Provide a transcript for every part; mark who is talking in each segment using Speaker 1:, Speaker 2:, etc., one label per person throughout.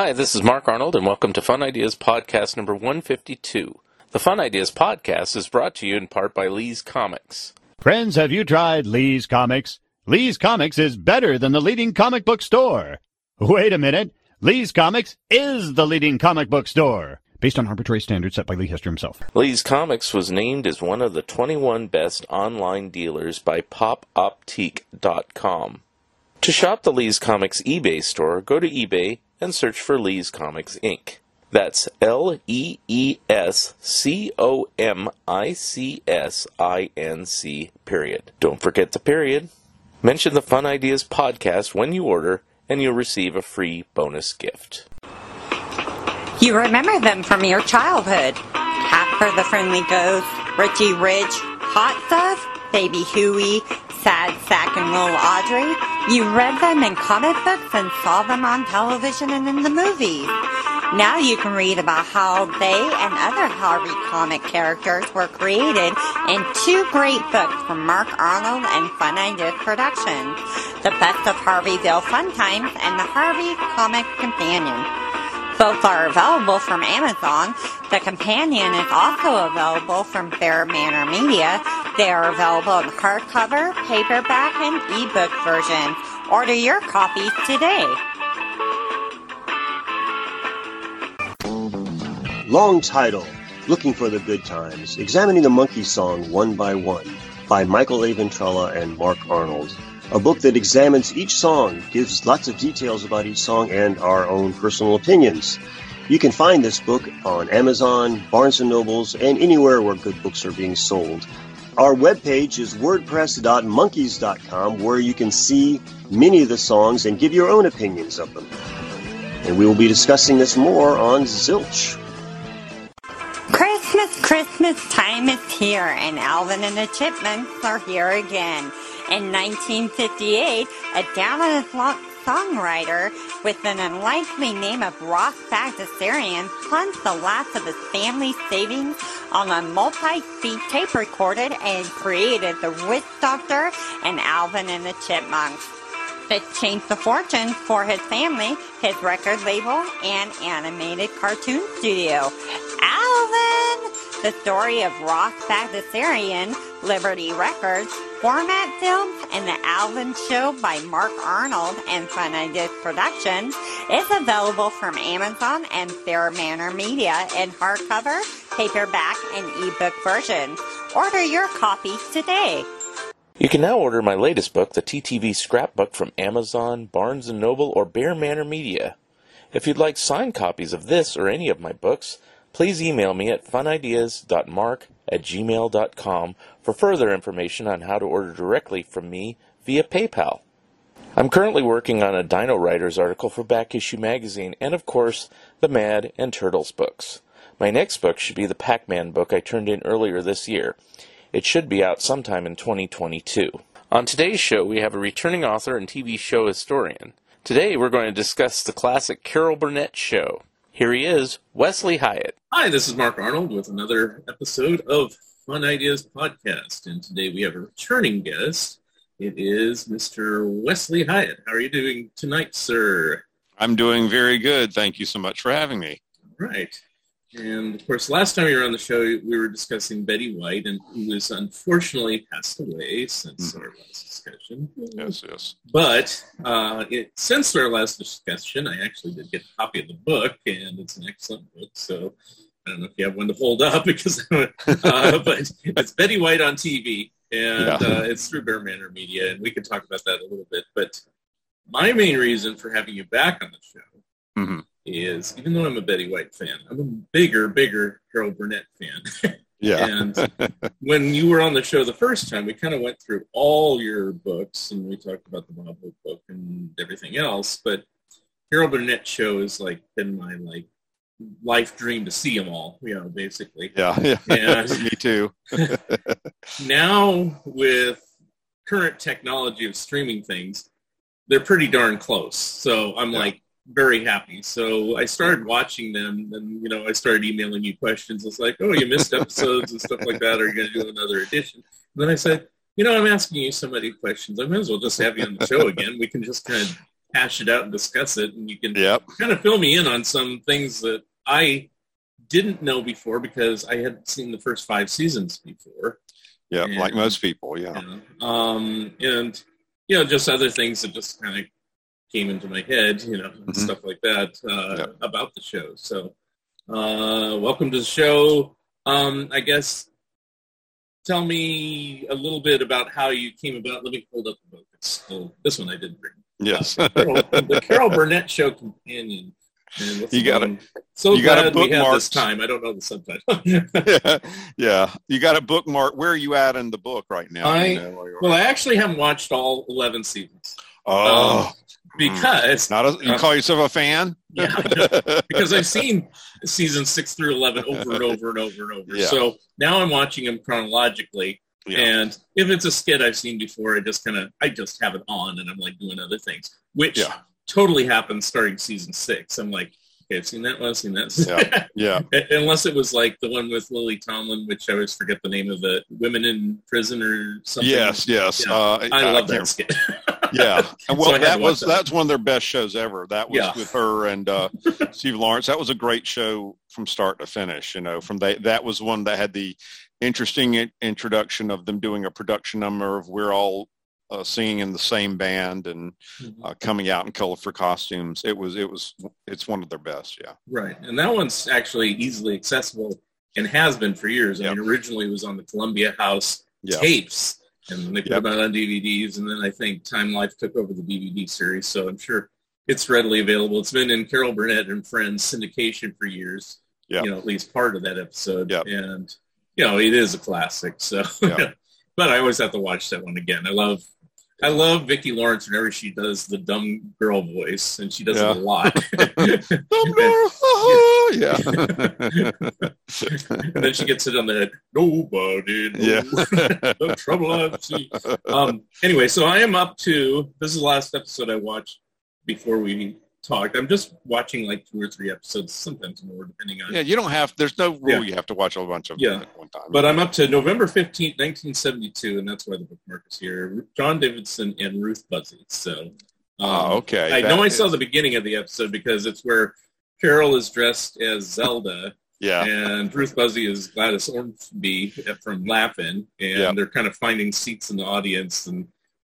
Speaker 1: Hi, this is Mark Arnold, and welcome to Fun Ideas Podcast number 152. The Fun Ideas Podcast is brought to you in part by Lee's Comics.
Speaker 2: Friends, have you tried Lee's Comics? Lee's Comics is better than the leading comic book store. Wait a minute. Lee's Comics is the leading comic book store. Based on arbitrary standards set by Lee Hester himself.
Speaker 1: Lee's Comics was named as one of the 21 best online dealers by popoptiq.com. To shop the Lee's Comics eBay store, go to eBay and search for Lee's Comics Inc. That's L E E S C O M I C S I N C, period. Don't forget the period. Mention the Fun Ideas podcast when you order, and you'll receive a free bonus gift.
Speaker 3: You remember them from your childhood. Casper the Friendly Ghost, Richie Rich, Hot Stuff, Baby Huey, Sad Sack and Little Audrey. You read them in comic books and saw them on television and in the movies. Now you can read about how they and other Harvey comic characters were created in two great books from Mark Arnold and Fun Ideas Productions, The Best of Harveyville Fun Times and The Harvey Comic Companion. Both are available from Amazon. The companion is also available from Bear Manor Media. They are available in hardcover, paperback, and ebook versions. Order your copies today.
Speaker 4: Long title Looking for the Good Times, examining the Monkees song one by one by Michael A. Ventrella and Mark Arnold. A book that examines each song, gives lots of details about each song, and our own personal opinions. You can find this book on Amazon, Barnes & Nobles, and anywhere where good books are being sold. Our webpage is wordpress.monkeys.com where you can see many of the songs and give your own opinions of them. And we will be discussing this more on Zilch.
Speaker 3: Christmas, Christmas time is here, and Alvin and the Chipmunks are here again. In 1958, a down luck songwriter with an unlikely name of Ross Bagdasarian plunged the last of his family's savings on a multi-speed tape recorder and created the Witch Doctor and Alvin and the Chipmunks. This changed the fortune for his family, his record label, and animated cartoon studio. Alvin! The story of Ross Bagdasarian, Liberty Records, Format Films, and The Alvin Show by Mark Arnold and Fun Ideas Productions is available from Amazon and Bear Manor Media in hardcover, paperback, and ebook versions. Order your copies today.
Speaker 1: You can now order my latest book, The TTV Scrapbook, from Amazon, Barnes & Noble, or Bear Manor Media. If you'd like signed copies of this or any of my books, please email me at funideas.mark at gmail.com for further information on how to order directly from me via PayPal. I'm currently working on a Dino-Riders article for Back Issue Magazine and, of course, the Mad and Turtles books. My next book should be the Pac Man book I turned in earlier this year. It should be out sometime in 2022. On today's show, we have a returning author and TV show historian. Today, we're going to discuss the classic Carol Burnett show. Here he is, Wesley Hyatt.
Speaker 5: Hi, this is Mark Arnold with another episode of Fun Ideas Podcast. And today we have a returning guest. It is Mr. Wesley Hyatt. How are you doing tonight, sir?
Speaker 6: I'm doing very good. Thank you so much for having me.
Speaker 5: Right. And of course, last time you were on the show, we were discussing Betty White, and who has unfortunately passed away since
Speaker 6: Mhm.
Speaker 5: our last discussion.
Speaker 6: Yes, yes.
Speaker 5: But uh, it, since our last discussion, I actually did get a copy of the book, and it's an excellent book. So I don't know if you have one to hold up because, uh, but it's Betty White on TV, and
Speaker 6: Yeah.
Speaker 5: uh, it's through Bear Manor Media, and we can talk about that a little bit. But my main reason for having you back on the show
Speaker 6: Mhm.
Speaker 5: is, even though I'm a Betty White fan, I'm a bigger, bigger Carol Burnett fan.
Speaker 6: Yeah.
Speaker 5: And when you were on the show the first time, we kind of went through all your books and we talked about the Bob Hope book and everything else. But Carol Burnett show has like been my like life dream to see them all, you know, basically.
Speaker 6: yeah. Yeah. Me too.
Speaker 5: Now with current technology of streaming things, they're pretty darn close. So I'm
Speaker 6: Yeah.
Speaker 5: like very happy. So I started watching them and, you know, I started emailing you questions. It's like, oh, you missed episodes and stuff like that. Are you going to do another edition? And then I said, you know, I'm asking you so many questions. I might as well just have you on the show again. We can just kind of hash it out and discuss it. And you can
Speaker 6: Yep.
Speaker 5: kind of fill me in on some things that I didn't know before because I hadn't seen the first five seasons before.
Speaker 6: Yeah.
Speaker 5: Yeah.
Speaker 6: Like most people. Yeah.
Speaker 5: know. Um, and, you know, just other things that just kind of came into my head, you know, and
Speaker 6: Mhm.
Speaker 5: stuff like that uh,
Speaker 6: Yep.
Speaker 5: about the show. So uh, welcome to the show. Um, I guess tell me a little bit about how you came about. Let me hold up the book. It's, oh, this one I did bring.
Speaker 6: Yes.
Speaker 5: Carol, the Carol Burnett Show Companion. And
Speaker 6: You got
Speaker 5: one? So
Speaker 6: you got it
Speaker 5: glad we have this time. I don't know the subtitle.
Speaker 6: yeah. You got a bookmark. Where are you at in the book right now?
Speaker 5: I-
Speaker 6: You know, where you
Speaker 5: well, I actually haven't watched all 11 seasons.
Speaker 6: oh,
Speaker 5: um, because
Speaker 6: not a, you call yourself a fan?
Speaker 5: Yeah, because I've seen season six through eleven over and over and over and over.
Speaker 6: Yeah.
Speaker 5: So now I'm watching them chronologically,
Speaker 6: yeah.
Speaker 5: and if it's a skit I've seen before, I just kind of I just have it on, and I'm like doing other things, which
Speaker 6: Yeah.
Speaker 5: Totally happened starting season six. I'm like, okay, I've seen that one, I've seen that.
Speaker 6: Yeah. yeah.
Speaker 5: Unless it was like the one with Lily Tomlin, which I always forget the name of the women in prison or something.
Speaker 6: Yes. Yes.
Speaker 5: Yeah.
Speaker 6: Uh,
Speaker 5: I love
Speaker 6: can't
Speaker 5: that skit.
Speaker 6: Yeah, and well,
Speaker 5: So
Speaker 6: that was
Speaker 5: that.
Speaker 6: that's one of their best shows ever. That was
Speaker 5: Yeah.
Speaker 6: with her and uh, Steve Lawrence. That was a great show from start to finish. You know, from that that was one that had the interesting introduction of them doing a production number of we're all uh, singing in the same band and uh, coming out in colorful costumes. It was it was it's one of their best. Yeah,
Speaker 5: Right, and that one's actually easily accessible and has been for years. I
Speaker 6: Yep.
Speaker 5: mean, originally it was on the Columbia House
Speaker 6: yeah,
Speaker 5: tapes, and they put
Speaker 6: Yep.
Speaker 5: them out on DVDs, and then I think Time Life took over the DVD series, so I'm sure it's readily available. It's been in Carol Burnett and Friends syndication for years.
Speaker 6: Yep.
Speaker 5: You know, at least part of that episode,
Speaker 6: Yep.
Speaker 5: and you know, it is a classic. So,
Speaker 6: Yep.
Speaker 5: but I always have to watch that one again. I love. I love Vicki Lawrence whenever she does the dumb girl voice, and she does
Speaker 6: Yeah.
Speaker 5: it a lot.
Speaker 6: dumb girl, yeah,
Speaker 5: and then she gets it on the head. Nobody knows
Speaker 6: yeah.
Speaker 5: the trouble I've seen. Um, anyway, so I am up to this is the last episode I watched before we talked. I'm just watching like two or three episodes, sometimes more, depending on.
Speaker 6: Yeah, you don't have. There's no rule
Speaker 5: Yeah.
Speaker 6: you have to watch a bunch of
Speaker 5: Yeah.
Speaker 6: them at one time.
Speaker 5: But I'm up to November 15th, 1972, and that's why the bookmark is here. John Davidson and Ruth Buzzi. So um,
Speaker 6: oh, okay.
Speaker 5: I know
Speaker 6: That
Speaker 5: I saw the beginning of the episode because it's where Carol is dressed as Zelda
Speaker 6: Yeah,
Speaker 5: and Ruth Buzzi is Gladys Ormsby from Laugh-In, and
Speaker 6: Yep.
Speaker 5: they're kind of finding seats in the audience and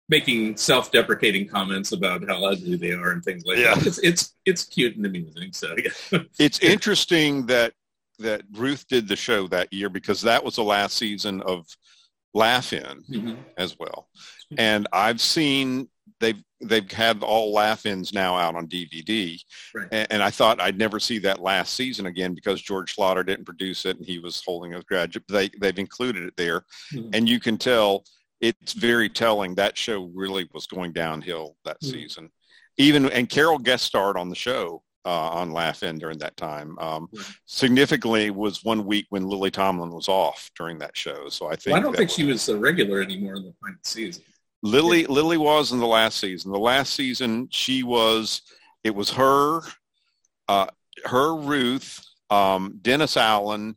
Speaker 5: making self-deprecating comments about how ugly they are and things like
Speaker 6: Yeah.
Speaker 5: that. It's, it's it's cute and amusing. So yeah,
Speaker 6: it's interesting that that Ruth did the show that year because that was the last season of Laugh In
Speaker 5: Mhm.
Speaker 6: as well, and I've seen they've they've had all Laugh-Ins now out on DVD,
Speaker 5: Right.
Speaker 6: and, and I thought I'd never see that last season again because George Schlatter didn't produce it and he was holding a graduate. They they've included it there,
Speaker 5: Mhm.
Speaker 6: and you can tell it's very telling that show really was going downhill that
Speaker 5: Mhm.
Speaker 6: season. Even and Carol guest starred on the show uh, on Laugh In during that time. Um,
Speaker 5: Right.
Speaker 6: Significantly was one week when Lily Tomlin was off during that show. So I think
Speaker 5: Well, I don't think she was a regular anymore in the final season.
Speaker 6: Lily Lily was in the last season. The last season she was it was her uh her Ruth, um, Dennis Allen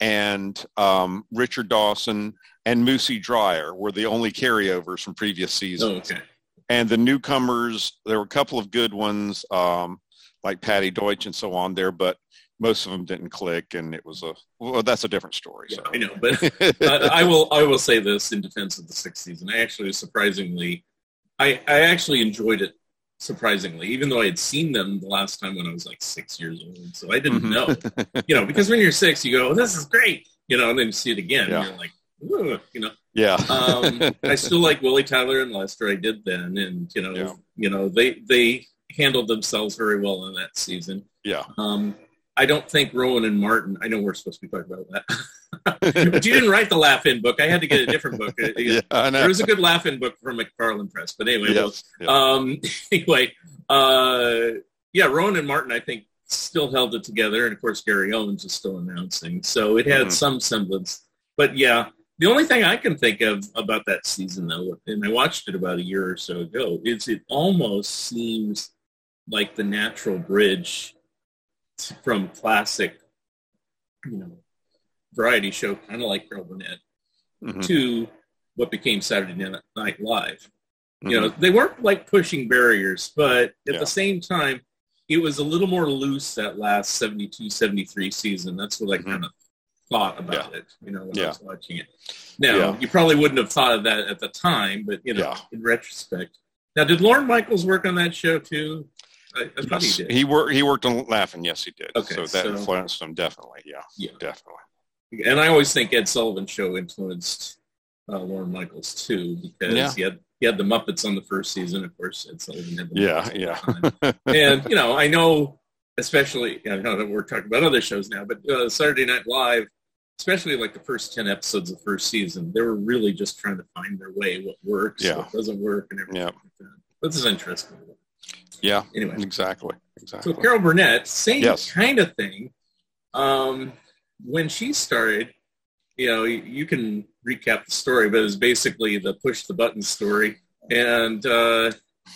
Speaker 6: and um, Richard Dawson and Moosie Drier were the only carryovers from previous
Speaker 5: Oh,
Speaker 6: seasons.
Speaker 5: okay.
Speaker 6: And the newcomers, there were a couple of good ones, um, like Patty Deutsch and so on there, but most of them didn't click, and it was a well. That's a different story.
Speaker 5: Yeah,
Speaker 6: So
Speaker 5: I know, but uh, I will I will say this in defense of the sixth season. I actually surprisingly, I I actually enjoyed it surprisingly, even though I had seen them the last time when I was like six years old. So I didn't
Speaker 6: Mhm.
Speaker 5: know, you know, because when you're six, you go, oh, "This is great," you know, and then you see it again,
Speaker 6: Yeah.
Speaker 5: and you're like, you know.
Speaker 6: yeah,
Speaker 5: Um, I still like Willie Tyler and Lester. I did then, and you know,
Speaker 6: Yeah.
Speaker 5: you know, they they handled themselves very well in that season.
Speaker 6: yeah,
Speaker 5: Um, I don't think Rowan and Martin. I know we're supposed to be talking about that, but you didn't write the Laugh-In book. I had to get a different book.
Speaker 6: yeah, I know.
Speaker 5: There was a good Laugh-In book from McFarland Press, but anyway,
Speaker 6: Yes, yeah.
Speaker 5: um, anyway, uh, yeah, Rowan and Martin, I think, still held it together, and of course Gary Owens is still announcing, so it had
Speaker 6: Mhm.
Speaker 5: some semblance. But yeah, the only thing I can think of about that season, though, and I watched it about a year or so ago, is it almost seems like the natural bridge from classic, you know, variety show, kind of like Carol Burnett,
Speaker 6: Mhm,
Speaker 5: to what became Saturday Night Live
Speaker 6: mhm.
Speaker 5: you know they weren't like pushing barriers but at
Speaker 6: Yeah.
Speaker 5: the same time it was a little more loose that last 72 73 season that's what i
Speaker 6: Mhm.
Speaker 5: kind of thought about it you know when i was watching it now
Speaker 6: Yeah.
Speaker 5: you probably wouldn't have thought of that at the time but you know
Speaker 6: Yeah.
Speaker 5: in retrospect now did Lorne michaels work on that show too i, I thought
Speaker 6: Yes,
Speaker 5: he did
Speaker 6: he worked. He worked on Laugh-In. Yes, he did.
Speaker 5: Okay,
Speaker 6: so that
Speaker 5: so-
Speaker 6: influenced him definitely. Yeah,
Speaker 5: Yeah.
Speaker 6: definitely.
Speaker 5: and i always think ed Sullivan's show influenced uh, Lorne michaels too because
Speaker 6: Yeah.
Speaker 5: he had he had the muppets on the first season of course ed sullivan had the
Speaker 6: Yeah,
Speaker 5: Muppets
Speaker 6: yeah.
Speaker 5: and you know, I know, especially I know that we're talking about other shows now, but uh, Saturday Night Live, especially like the first ten episodes of the first season, they were really just trying to find their way, what works,
Speaker 6: Yeah.
Speaker 5: what doesn't work, and everything.
Speaker 6: Yeah.
Speaker 5: Like that. This is interesting.
Speaker 6: yeah,
Speaker 5: Anyway,
Speaker 6: exactly, Exactly. so.
Speaker 5: Carol Burnett, same
Speaker 6: Yes.
Speaker 5: kind of thing. Um, when she started, you know, you, you can recap the story, but it was basically the push the button story, and uh,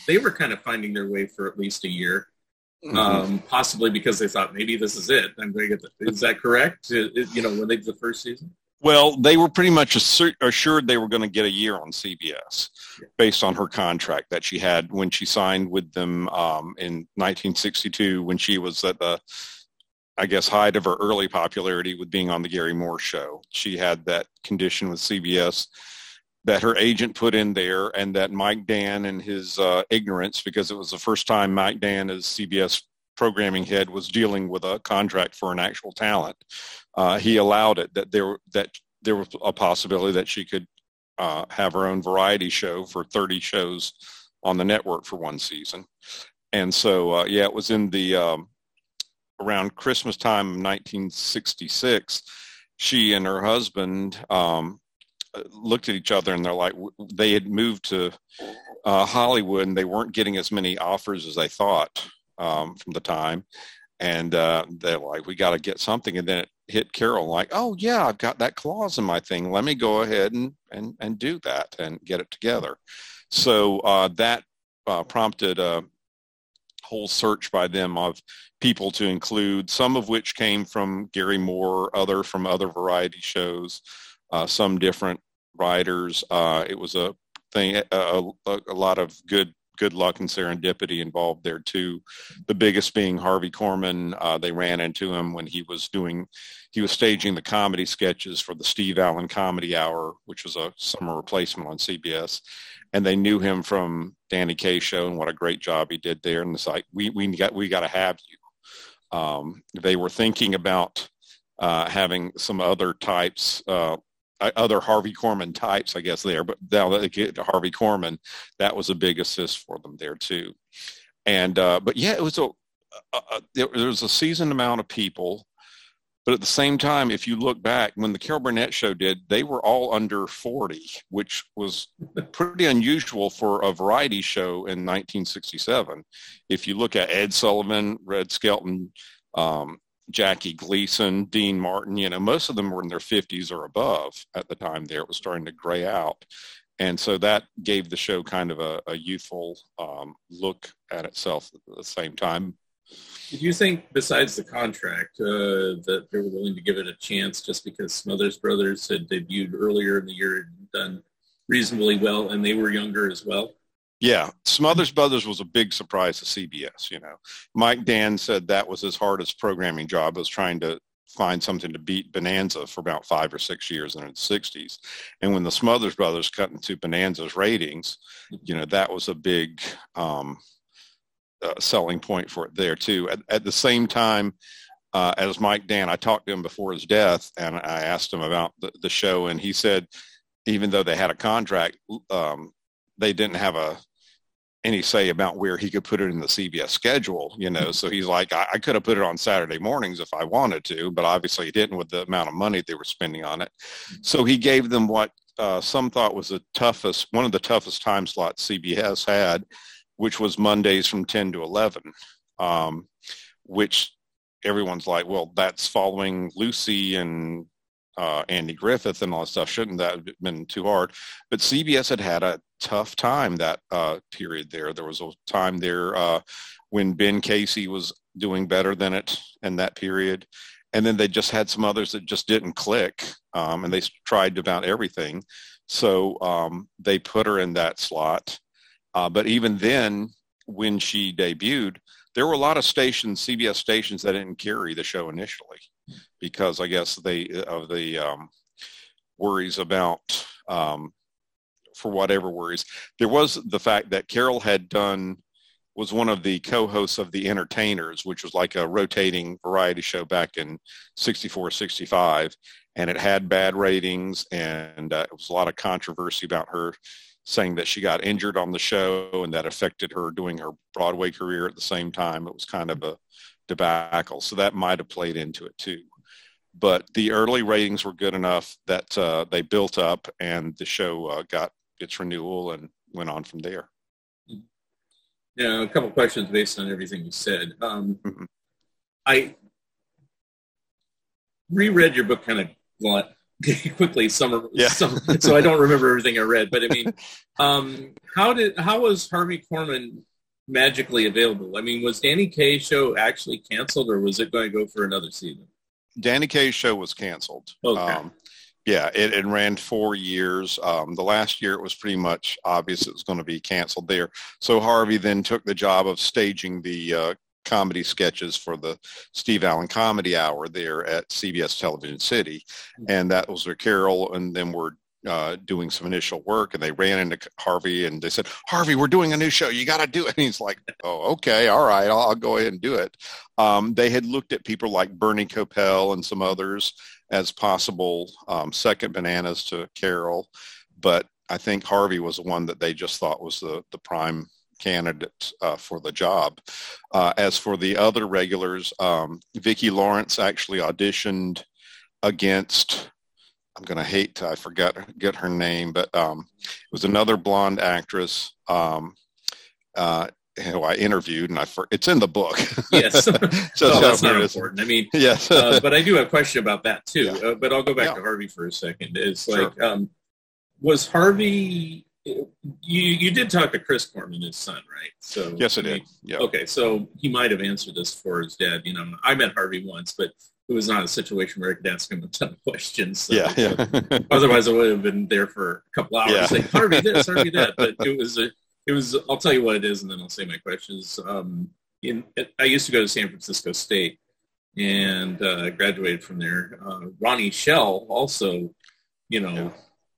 Speaker 5: they were kind of finding their way for at least a year.
Speaker 6: Mhm.
Speaker 5: um, possibly because they thought maybe this is it. I'm going to get. The, is that correct? It- it- you know, when they did the first season.
Speaker 6: Well, they were pretty much assur- assured they were going to get a year on CBS based on her contract that she had when she signed with them um, in 1962 when she was at the, I guess, height of her early popularity with being on the Garry Moore show. She had that condition with CBS that her agent put in there and that Mike Dann and his uh, ignorance, because it was the first time Mike Dann as CBS programming head was dealing with a contract for an actual talent. Uh, he allowed it that there that there was a possibility that she could uh, have her own variety show for 30 shows on the network for one season. And so, uh, yeah, it was in the um, around Christmas time of 1966. She and her husband um, looked at each other and they're like, they had moved to uh, Hollywood and they weren't getting as many offers as they thought um, from the time. And uh, they're like, we got to get something. And then it hit Carol like, oh yeah, I've got that clause in my thing. Let me go ahead and, and, and do that and get it together. So uh, that uh, prompted a whole search by them of people to include, some of which came from Garry Moore, other from other variety shows, uh, some different writers. Uh, it was a thing, a, a, a lot of good good luck and serendipity involved there too. The biggest being Harvey Korman. Uh, they ran into him when he was doing, he was staging the comedy sketches for the Steve Allen Comedy Hour, which was a summer replacement on CBS. And they knew him from Danny Kaye show and what a great job he did there. And it's like, we, we got, we got to have you. Um, they were thinking about uh, having some other types, uh, other Harvey Korman types, I guess there, but now that they get to Harvey Korman, that was a big assist for them there too. And, uh, but yeah, it was a, a, a there, there was a seasoned amount of people, but at the same time, if you look back when the Carol Burnett show did, they were all under 40, which was pretty unusual for a variety show in 1967. If you look at Ed Sullivan, Red Skelton, um, Jackie Gleason, Dean Martin, you know, most of them were in their 50s or above at the time there. It was starting to gray out. And so that gave the show kind of a, a youthful um, look at itself at the same time.
Speaker 5: Did you think, besides the contract, uh, that they were willing to give it a chance just because Smothers Brothers had debuted earlier in the year and done reasonably well, and they were younger as well?
Speaker 6: Yeah, Smothers Brothers was a big surprise to CBS. You know, Mike Dann said that was his hardest programming job was trying to find something to beat Bonanza for about five or six years in the '60s. And when the Smothers Brothers cut into Bonanza's ratings, you know, that was a big um, uh, selling point for it there too. At, at the same time. Uh, as Mike Dann, I talked to him before his death, and I asked him about the, the show, and he said, even though they had a contract, um, they didn't have a any say about where he could put it in the CBS schedule, you know. So he's like, I, I, could have put it on Saturday mornings if I wanted to, but obviously he didn't with the amount of money they were spending on it. So he gave them what uh, some thought was the toughest, one of the toughest time slots CBS had, which was Mondays from 10 to 11, um, which everyone's like, well, that's following Lucy and uh, Andy Griffith and all that stuff. Shouldn't that have been too hard? But CBS had had a tough time that uh, period there. There was a time there uh, when Ben Casey was doing better than it in that period. And then they just had some others that just didn't click. Um, and they tried about everything. So um, they put her in that slot. Uh, but even then, when she debuted, there were a lot of stations, CBS stations, that didn't carry the show initially because I guess they of the um, worries about um, for whatever worries. There was the fact that Carol had done was one of the co-hosts of the Entertainers, which was like a rotating variety show back in 64, 65. And it had bad ratings and uh, it was a lot of controversy about her saying that she got injured on the show and that affected her doing her Broadway career at the same time. It was kind of a debacle. So that might have played into it too. But the early ratings were good enough that uh, they built up and the show uh, got its renewal and went on from there.
Speaker 5: Yeah, a couple questions based on everything you said. Um, mm-hmm. I reread your book kind of quickly, summer, yeah. Some, so I don't remember everything I read. But I mean, um, how did how was Harvey Korman magically available? I mean, was Danny Kaye's show actually canceled, or was it going to go for another season?
Speaker 6: Danny Kaye's show was canceled.
Speaker 5: Okay. Um,
Speaker 6: yeah, it, it, ran four years. Um, the last year, it was pretty much obvious it was going to be canceled there. So Harvey then took the job of staging the uh, comedy sketches for the Steve Allen Comedy Hour there at CBS Television City, hmm. and that was where Carol and then were uh, doing some initial work and they ran into Harvey and they said, Harvey, we're doing a new show. You got to do it. And he's like, oh, okay. All right. I'll, I'll go ahead and do it. Um, they had looked at people like Bernie Kopell and some others as possible um, second bananas to Carol. But I think Harvey was the one that they just thought was the, the prime candidate uh, for the job. Uh, as for the other regulars, um, Vicki Lawrence actually auditioned against I'm going to hate to, I forgot get her name, but um, it was another blonde actress um, uh, who I interviewed, and I for, it's in the book.
Speaker 5: yes, so oh, that's not important. I mean,
Speaker 6: yes,
Speaker 5: uh, but I do have a question about that too. Yeah. Uh, but I'll go back yeah. to Harvey for a second. It's like, um, was Harvey? You you did talk to Chris Korman, his son, right?
Speaker 6: So yes, I, did. Yeah.
Speaker 5: Okay, so he might have answered this for his dad. You know, I met Harvey once, but it was not a situation where I could ask him a ton of questions.
Speaker 6: So, yeah, yeah.
Speaker 5: otherwise, I would have been there for a couple hours yeah. saying Harvey this, Harvey that. But it was a, it was. I'll tell you what it is, and then I'll say my questions. Um, in, I used to go to San Francisco State and uh, graduated from there. Uh, Ronnie Schell also, you know,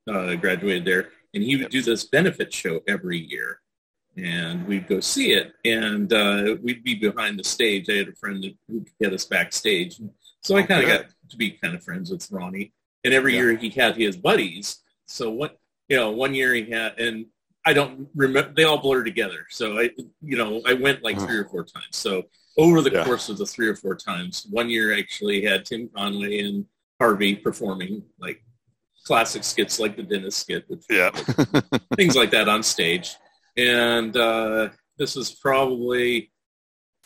Speaker 5: yeah. uh, graduated there, and he would do this benefit show every year and we'd go see it and uh, we'd be behind the stage. I had a friend who could get us backstage. So I kind of got to be kind of friends with Ronnie. And every yeah. year he had his buddies. So what, you know, one year he had, and I don't remember, they all blur together. So I, you know, I went like three or four times. So over the yeah. course of the three or four times, one year actually had Tim Conway and Harvey performing like classic skits like the dentist skit, which,
Speaker 6: yeah.
Speaker 5: things like that on stage. And uh, this is probably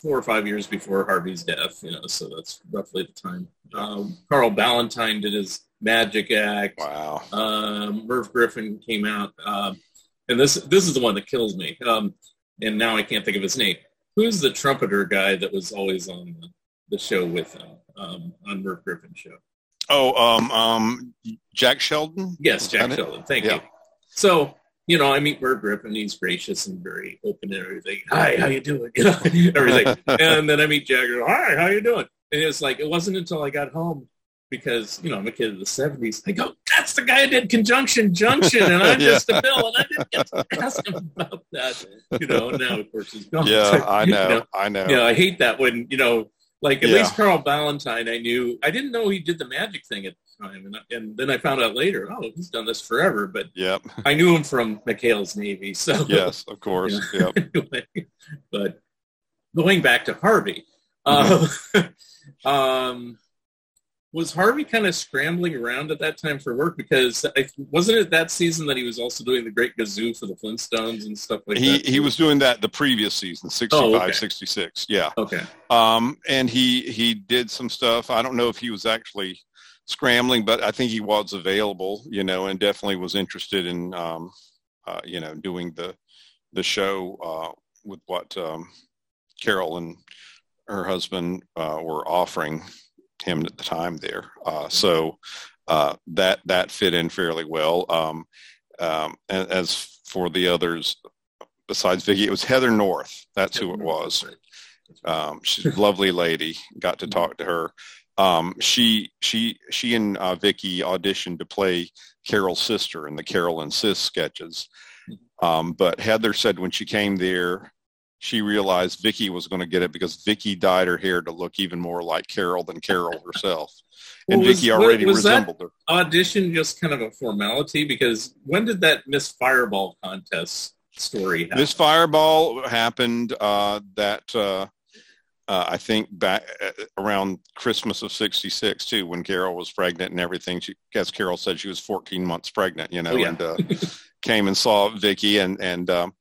Speaker 5: four or five years before Harvey's death, you know, so that's roughly the time. Um, Carl Ballantine did his Magic Act.
Speaker 6: Wow.
Speaker 5: Um, Merv Griffin came out, um, and this this is the one that kills me. Um, and now I can't think of his name. Who's the trumpeter guy that was always on the, the show with him um, on Merv Griffin's show?
Speaker 6: Oh, um, um, Jack Sheldon.
Speaker 5: Yes, Jack Sheldon. Thank yeah. you. So you know, I meet Merv Griffin. He's gracious and very open and everything. Hi, how you doing? You know, everything. and then I meet Jagger. Hi, how you doing? And it's like it wasn't until I got home because you know I'm a kid of the '70s. I go, that's the guy who did Conjunction Junction, and I'm yeah. just a bill, and I didn't get to ask him about that. You know, now of course he's gone.
Speaker 6: Yeah, I know, you know, I know.
Speaker 5: Yeah, I hate that when you know, like at yeah. least Carl Ballantine, I knew. I didn't know he did the magic thing at the time, and and then I found out later, oh, he's done this forever. But
Speaker 6: Yep.
Speaker 5: I knew him from McHale's Navy, so
Speaker 6: Yes, of course. Yep.
Speaker 5: anyway, but going back to Harvey, uh, um, was Harvey kind of scrambling around at that time for work? Because I, wasn't it that season that he was also doing the Great Gazoo for the Flintstones and stuff like
Speaker 6: He
Speaker 5: that?
Speaker 6: he was doing that the previous season, 65,
Speaker 5: Oh, okay.
Speaker 6: 66. Yeah.
Speaker 5: okay.
Speaker 6: Um, and he he did some stuff. I don't know if he was actually scrambling, but I think he was available, you know, and definitely was interested in, um, uh, you know, doing the the show uh, with what um, Carol and her husband uh, were offering him at the time there. Uh, so uh, that that fit in fairly well. Um, um, and as for the others, besides Vicki, it was Heather North. That's who it was. Um, she's a lovely lady. Got to talk to her. Um, she she she and uh, Vicki auditioned to play Carol's sister in the Carol and Sis sketches. Um, but Heather said when she came there, she realized Vicki was going to get it because Vicki dyed her hair to look even more like Carol than Carol herself, and
Speaker 5: Well, was-
Speaker 6: Vicki already
Speaker 5: was
Speaker 6: resembled her.
Speaker 5: Audition just kind of a formality because when did that Miss Fireball contest story happen?
Speaker 6: This fireball happened uh, that uh, uh, I think back uh, around Christmas of '66 too, when Carol was pregnant and everything. She, as Carol said, she was 14 months pregnant, you know,
Speaker 5: Oh, yeah.
Speaker 6: and uh, came and saw Vicki, and and um,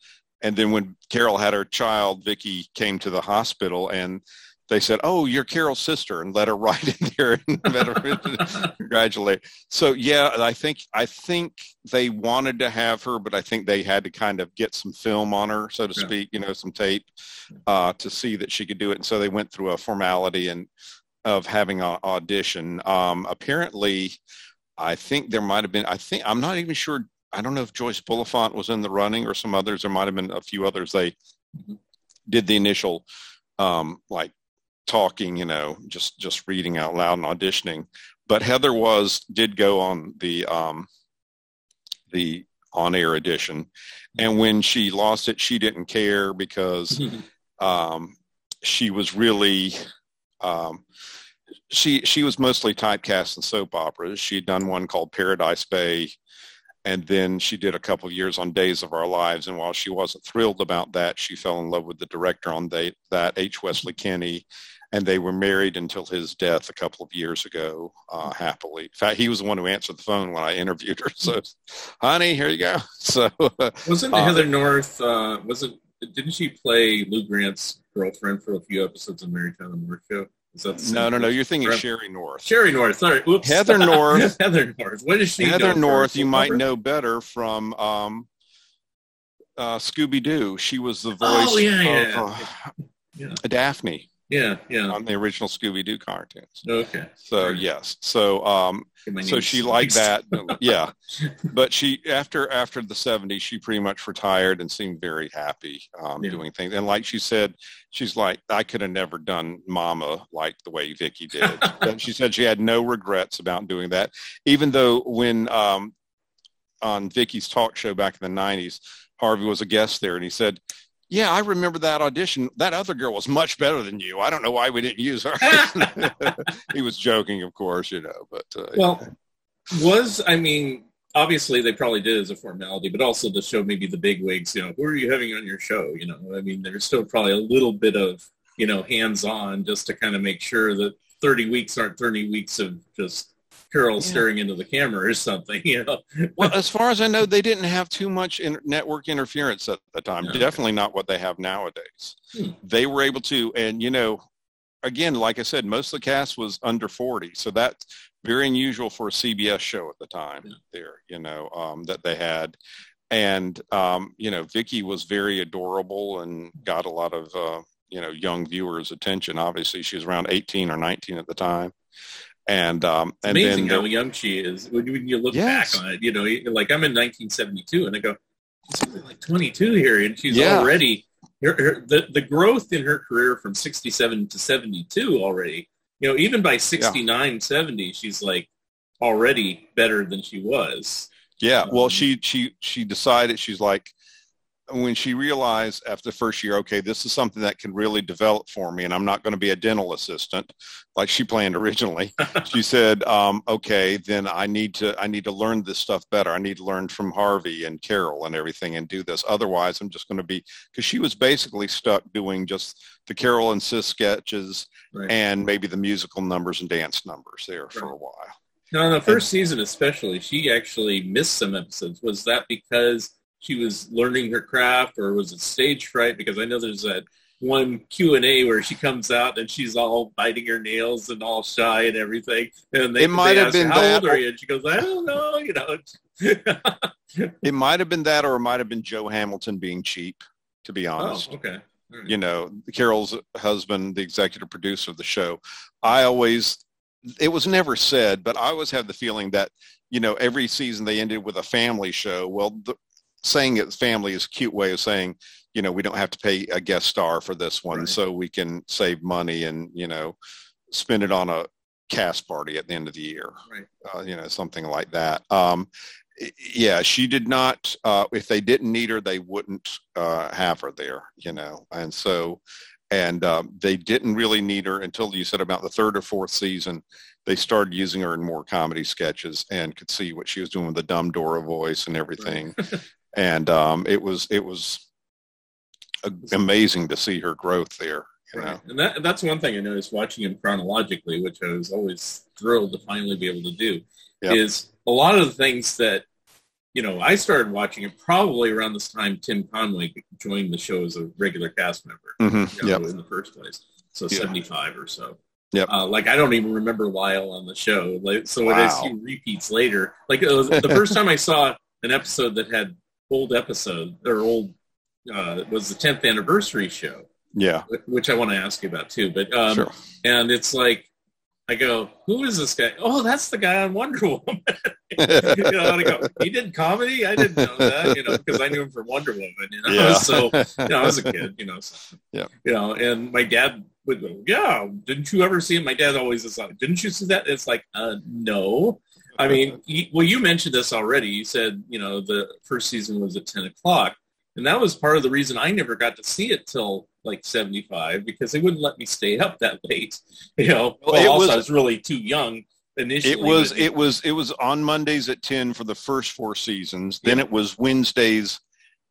Speaker 6: and then when Carol had her child, Vicki came to the hospital and. They said, "Oh, you're Carol's sister," and let her right in there and let her congratulate. So yeah, I think I think they wanted to have her, but I think they had to kind of get some film on her, so to
Speaker 5: Yeah.
Speaker 6: speak, you know, some tape uh, to see that she could do it. And so they went through a formality and of having an audition. Um, apparently, I think there might have been. I think I'm not even sure. I don't know if Joyce Bulifant was in the running or some others. There might have been a few others. They did the initial um, like talking, you know, just just reading out loud and auditioning. But Heather was did go on the um, the on air edition, and when she lost it, she didn't care because um, she was really um, she she was mostly typecast in soap operas. She had done one called Paradise Bay, and then she did a couple of years on Days of Our Lives. And while she wasn't thrilled about that, she fell in love with the director on they, that H. Wesley Kenney, and they were married until his death a couple of years ago, uh, happily. In fact, he was the one who answered the phone when I interviewed her. So, honey, here you go. So,
Speaker 5: Wasn't
Speaker 6: Uh,
Speaker 5: Heather North? Uh, wasn't? Didn't she play Lou Grant's girlfriend for a few episodes of Mary Tyler Moore Show? Is that the same
Speaker 6: no, no, no. You're thinking. Sheree North.
Speaker 5: Sheree North. Sorry, whoops.
Speaker 6: Heather North.
Speaker 5: Heather North. What is she?
Speaker 6: Heather? North, you might know better from um, uh, Scooby Doo. She was the voice
Speaker 5: Oh, yeah,
Speaker 6: of
Speaker 5: yeah.
Speaker 6: uh,
Speaker 5: Yeah.
Speaker 6: Daphne
Speaker 5: Yeah, yeah.
Speaker 6: on the original Scooby Doo cartoons.
Speaker 5: Okay.
Speaker 6: So
Speaker 5: Right.
Speaker 6: yes, so um, so she liked that, yeah. But she after after the '70s, she pretty much retired and seemed very happy um,
Speaker 5: Yeah.
Speaker 6: doing things. And like she said, she's like, I could have never done Mama like the way Vicki did. and she said she had no regrets about doing that, even though when um, on Vicki's talk show back in the '90s, Harvey was a guest there, and he said. Yeah, I remember that audition. That other girl was much better than you. I don't know why we didn't use her. he was joking, of course, you know, but uh,
Speaker 5: Well, was I mean, obviously they probably did as a formality, but also to show maybe the big wigs. You know, who are you having on your show? You know, I mean, there's still probably a little bit of you know hands on just to kind of make sure that 30 weeks aren't 30 weeks of just Carol
Speaker 6: Yeah.
Speaker 5: staring into the camera or something. You know,
Speaker 6: well, as far as I know, they didn't have too much in- network interference at the time.
Speaker 5: Okay.
Speaker 6: Definitely not what they have nowadays.
Speaker 5: Hmm.
Speaker 6: They were able to, and you know, again, like I said, most of the cast was under 40, so that's very unusual for a CBS show at the time.
Speaker 5: Yeah.
Speaker 6: There, you know, um, that they had, and um, you know, Vicki was very adorable and got a lot of uh, you know young viewers' attention. Obviously, she was around 18 or 19 at the time. And um, and
Speaker 5: amazing
Speaker 6: then
Speaker 5: how young she is when you, when you look
Speaker 6: Yes.
Speaker 5: back on it. You know, like I'm in 1972, and I go, she's only like 22 here, and she's
Speaker 6: Yeah.
Speaker 5: already her, her, the the growth in her career from 67 to 72 already. You know, even by 69, 70, she's like already better than she was.
Speaker 6: Yeah, well,
Speaker 5: Um,
Speaker 6: she she she decided she's like, when she realized after the first year, okay, this is something that can really develop for me, and I'm not going to be a dental assistant like she planned originally. she said, um, okay, then I need to I need to learn this stuff better. I need to learn from Harvey and Carol and everything and do this. Otherwise, I'm just going to be because she was basically stuck doing just the Carol and Sis sketches right. and maybe the musical numbers and dance numbers there right. for a while.
Speaker 5: Now, in the first and, season especially, she actually missed some episodes. Was that because she was learning her craft, or was it stage fright? Because I know there's that one Q and A where she comes out and she's all biting her nails and all shy and everything. And they,
Speaker 6: it might have been
Speaker 5: how
Speaker 6: that,
Speaker 5: old are you? And she goes, I don't know, you know.
Speaker 6: it might have been that, or it might have been Joe Hamilton being cheap. To be oh, honest,
Speaker 5: oh, okay.
Speaker 6: Right. You know, Carol's husband, the executive producer of the show. I always, it was never said, but I always had the feeling that you know every season they ended with a family show. Well, the, saying it's family is a cute way of saying, you know, we don't have to pay a guest star for this one, right. so we can save money and you know spend it on a cast party at the end of the year,
Speaker 5: right.
Speaker 6: uh, you know, something like that. Um, yeah, she did not. Uh, if they didn't need her, they wouldn't uh, have her there, you know. And so, and um, they didn't really need her until you said about the third or fourth season. They started using her in more comedy sketches and could see what she was doing with the dumb Dora voice and everything. And um, it was it was amazing to see her growth there. You know?
Speaker 5: And that, that's one thing I noticed watching him chronologically, which I was always thrilled to finally be able to do, yep. is a lot of the things that, you know, I started watching it probably around this time Tim Conway joined the show as a regular cast member
Speaker 6: mm-hmm.
Speaker 5: you know, yep. in the first place. So yeah. 75 or so.
Speaker 6: Yep.
Speaker 5: Uh, like I don't even remember Lyle on the show. Like so, wow. as he repeats later, like was, the first time I saw an episode that had old episode or old uh, was the 10th anniversary show.
Speaker 6: Yeah.
Speaker 5: Which I want to ask you about too. But um,
Speaker 6: sure.
Speaker 5: and it's like I go, who is this guy? Oh, that's the guy on Wonder Woman. you know, I go, he did comedy? I didn't know that, you know, because I knew him from Wonder Woman, you know. Yeah. So, you know, I was a kid, you know. So,
Speaker 6: yeah.
Speaker 5: You know, and my dad would go, yeah, didn't you ever see it? My dad always is like, didn't you see that? It's like, uh, no. I mean, well, you mentioned this already. You said, you know, the first season was at 10 o'clock. And that was part of the reason I never got to see it till like 75 because they wouldn't let me stay up that late. You know, well, well also was, I was really too young initially.
Speaker 6: It was, it was, it was on Mondays at 10 for the first four seasons. Yeah. Then it was Wednesdays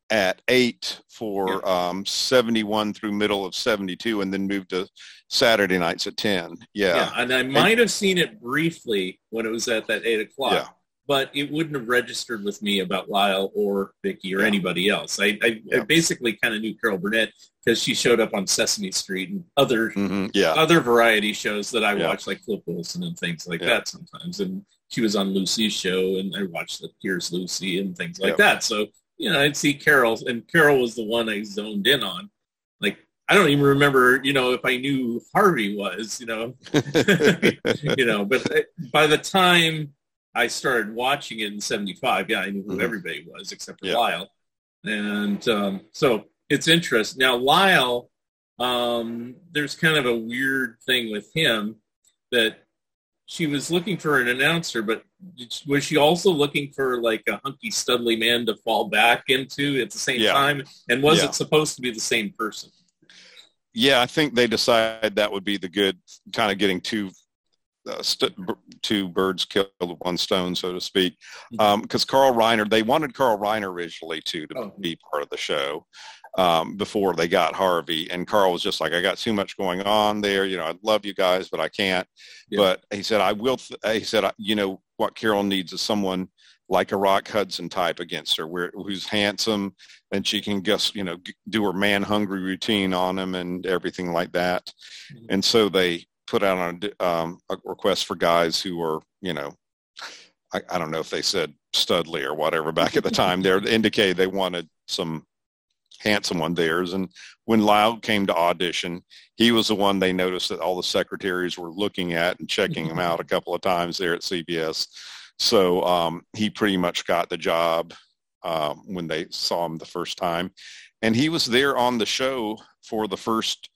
Speaker 6: at eight for yeah. um, 71 through middle of 72 and then moved to Saturday nights at 10. Yeah. yeah
Speaker 5: and I might and, have seen it briefly when it was at that eight o'clock. Yeah but it wouldn't have registered with me about Lyle or Vicki or anybody else. I, I. I basically kind of knew Carol Burnett because she showed up on Sesame Street and other
Speaker 6: mm-hmm. yeah.
Speaker 5: other variety shows that I watched, like Flip Wilson and things like that sometimes. And she was on Lucy's show, and I watched the Here's Lucy and things like that. So you know, I'd see Carol, and Carol was the one I zoned in on. Like I don't even remember, you know, if I knew who Harvey was, you know, you know. But uh, by the time I started watching it in 75. Yeah, I knew who mm-hmm. everybody was except for yeah. Lyle. And um, so it's interesting. Now, Lyle, um, there's kind of a weird thing with him that she was looking for an announcer, but was she also looking for like a hunky studly man to fall back into at the same yeah. time? And was yeah. it supposed to be the same person?
Speaker 6: Yeah, I think they decided that would be the good kind of getting two uh, st- two birds killed with one stone, so to speak. Because mm-hmm. um, Carl Reiner, they wanted Carl Reiner originally too to oh. be part of the show um, before they got Harvey, and Carl was just like, "I got too much going on there. You know, I love you guys, but I can't." Yeah. But he said, "I will." Th-, he said, "You know what Carol needs is someone." like a Rock Hudson type against her, where who's handsome and she can just you know do her man hungry routine on him and everything like that. Mm-hmm. And so they put out a, um, a request for guys who were, you know, I, I, don't know if they said Studley or whatever back at the time. They're indicated they wanted some handsome one theirs. And when Lyle came to audition, he was the one they noticed that all the secretaries were looking at and checking him out a couple of times there at CBS. So um, he pretty much got the job um, when they saw him the first time. And he was there on the show for the first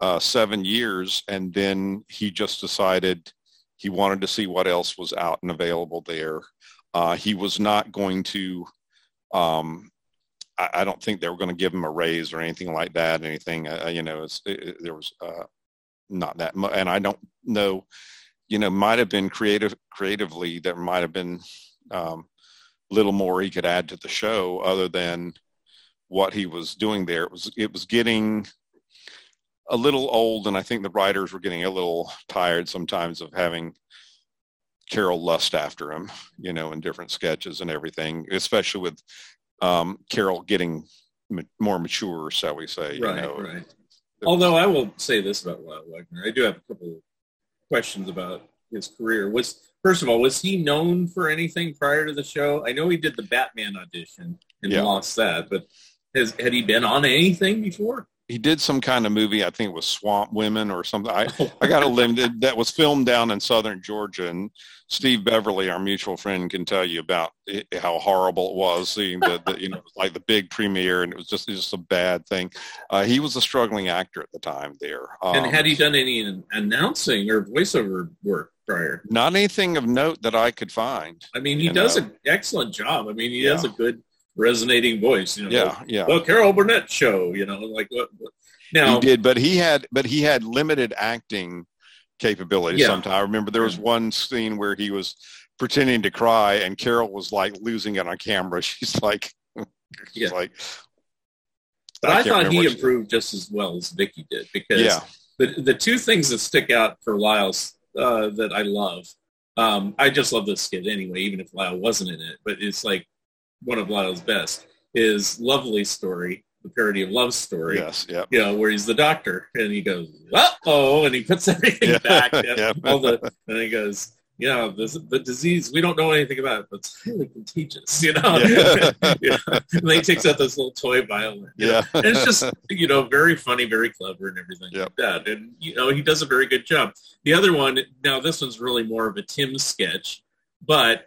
Speaker 6: uh, seven years, and then he just decided he wanted to see what else was out and available there. Uh, he was not going to um, I, I don't think they were going to give him a raise or anything like that. Anything, uh, you know, it, it, there was uh, not that much, and I don't know. You know, might have been creative creatively. There might have been um, little more he could add to the show, other than what he was doing there. It was it was getting a little old, and I think the writers were getting a little tired sometimes of having Carol lust after him, you know, in different sketches and everything, especially with um, Carol getting ma- more mature, shall we say?
Speaker 5: right,
Speaker 6: you know.
Speaker 5: right. Although I will say this about Lyle Waggoner, I do have a couple of questions about his career. Was first of all, was he known for anything prior to the show? I know he did the Batman audition and
Speaker 6: Yeah.
Speaker 5: lost that, but has had he been on anything before?
Speaker 6: He did some kind of movie, I think it was Swamp Women or something. I, I got a limited that was filmed down in southern Georgia, and Steve Beverly, our mutual friend, can tell you about it, how horrible it was seeing the, the you know like the big premiere, and it was just just a bad thing. Uh, he was a struggling actor at the time there. Um,
Speaker 5: and had he done any announcing or voiceover work prior?
Speaker 6: not anything of note that I could find?
Speaker 5: I mean, he does
Speaker 6: know.
Speaker 5: an excellent job. I mean, he
Speaker 6: Yeah.
Speaker 5: has a good resonating voice. You know,
Speaker 6: Yeah, yeah.
Speaker 5: the Carol Burnett show. You know, like what? what now,
Speaker 6: he did, but he had but he had limited acting capability.
Speaker 5: Yeah.
Speaker 6: Sometimes I remember there was one scene where he was pretending to cry, and Carol was like losing it on camera. She's like, she's
Speaker 5: Yeah.
Speaker 6: like,
Speaker 5: but I,
Speaker 6: can't
Speaker 5: thought he improved just as well as Vicki did because
Speaker 6: yeah,
Speaker 5: the the two things that stick out for Lyle's uh, that I love. Um, I just love this skit anyway, even if Lyle wasn't in it. But it's like one of Lyle's best is "Lovely Story," the parody of "Love Story."
Speaker 6: yes, yeah,
Speaker 5: You know, where he's the doctor and he goes, "Uh oh," and he puts everything
Speaker 6: Yeah.
Speaker 5: back.
Speaker 6: Yeah.
Speaker 5: All the and he goes, "You know, this, the disease we don't know anything about, it, but it's highly contagious." You know,
Speaker 6: Yeah.
Speaker 5: Yeah. and then he takes out this little toy violin.
Speaker 6: yeah,
Speaker 5: And it's just you know very funny, very clever, and everything
Speaker 6: Yep.
Speaker 5: like that. And you know he does a very good job. The other one, now this one's really more of a Tim sketch, but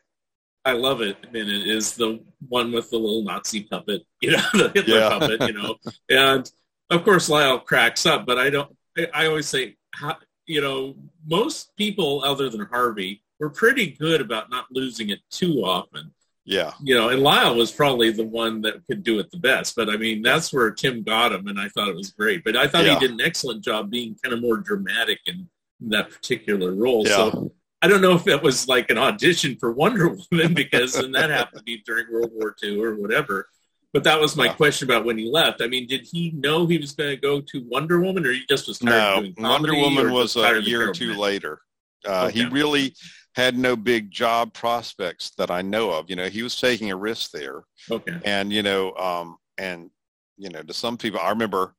Speaker 5: I love it. And it is the one with the little Nazi puppet, you know, the Hitler
Speaker 6: Yeah.
Speaker 5: puppet, you know. And of course Lyle cracks up, but I don't. I, always say, how, you know, most people other than Harvey were pretty good about not losing it too often
Speaker 6: yeah,
Speaker 5: you know, and Lyle was probably the one that could do it the best. But I mean, that's where Tim got him, and I thought it was great. But I thought
Speaker 6: Yeah.
Speaker 5: he did an excellent job being kind of more dramatic in that particular role.
Speaker 6: Yeah.
Speaker 5: So I don't know if that was like an audition for Wonder Woman because then that happened to be during World War II or whatever. But that was my question about when he left. I mean, did he know he was going to go to Wonder Woman, or he just was tired
Speaker 6: no, Wonder Woman was a
Speaker 5: tired of the
Speaker 6: year or two later. Uh, He really had no big job prospects that I know of. You know, he was taking a risk there.
Speaker 5: Okay.
Speaker 6: and you know um and you know to some people i remember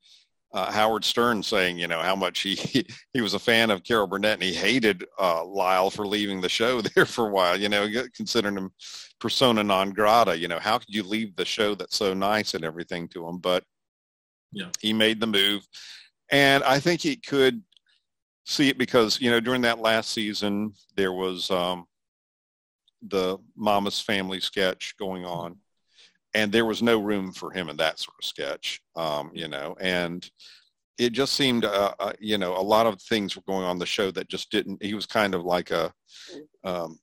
Speaker 6: uh, howard stern saying you know how much he he was a fan of carol burnett and he hated uh lyle for leaving the show there for a while you know considering him persona non grata you know how could you leave the show that's so nice and everything to him? But
Speaker 5: Yeah.
Speaker 6: he made the move. And i think he could see it because you know during that last season there was um the mama's family sketch going on and there was no room for him in that sort of sketch um you know and it just seemed uh, uh, you know a lot of things were going on the show that just didn't he was kind of like a um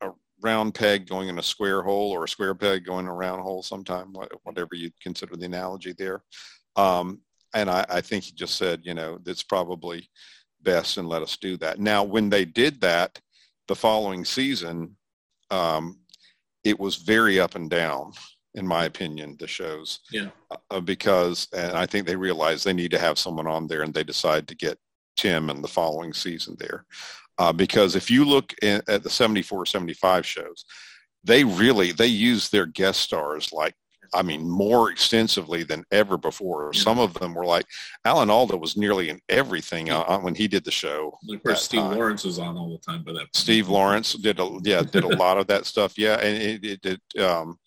Speaker 6: a round peg going in a square hole or a square peg going in a round hole sometime whatever you consider the analogy there. Um and i i think he just said you know that's probably best and let us do that. Now when they did that the following season um it was very up and down in my opinion the shows
Speaker 5: Yeah.
Speaker 6: uh, because and i think they realize they need to have someone on there and they decide to get tim in the following season there uh, because if you look in, at the 74 75 shows they really they use their guest stars like i mean more extensively than ever before
Speaker 5: Yeah.
Speaker 6: some of them were like alan alda was nearly in everything uh, when he did the show
Speaker 5: of course, Steve
Speaker 6: time.
Speaker 5: Lawrence was on all the time by that. point.
Speaker 6: Steve Lawrence did a yeah did a lot of that stuff. Yeah, and it it, it um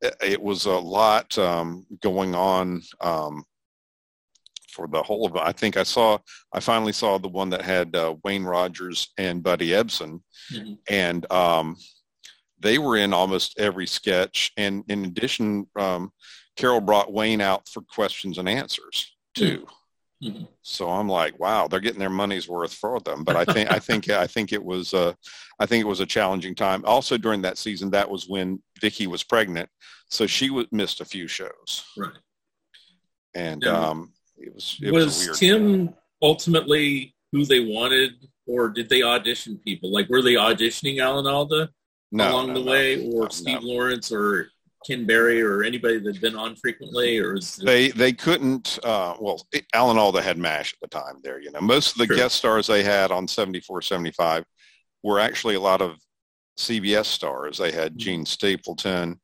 Speaker 6: it- was a lot um going on um for the whole of it. I think I saw I finally saw the one that had uh, Wayne Rogers and Buddy Ebsen,
Speaker 5: Mhm.
Speaker 6: and um they were in almost every sketch. And in addition, um, Carol brought Wayne out for questions and answers too.
Speaker 5: Mhm.
Speaker 6: So I'm like, wow, they're getting their money's worth for them. But I think I think I think it was uh, I think it was a challenging time. Also during that season, that was when Vicki was pregnant, so she was, missed a few shows,
Speaker 5: Right.
Speaker 6: and
Speaker 5: Yeah.
Speaker 6: um, it was it was,
Speaker 5: was. Tim ultimately who they wanted, or did they audition people? Like, were they auditioning Alan Alda
Speaker 6: no,
Speaker 5: along
Speaker 6: no,
Speaker 5: the
Speaker 6: no.
Speaker 5: way, or Steve. Lawrence, or Ken Berry, or anybody that'd been on frequently, or is
Speaker 6: They they couldn't. Uh, well, it, Alan Alda had Mash at the time. There, you know, most of the guest stars they had on 74, 75 were actually a lot of CBS stars. They
Speaker 5: Mm-hmm.
Speaker 6: had Jean Stapleton,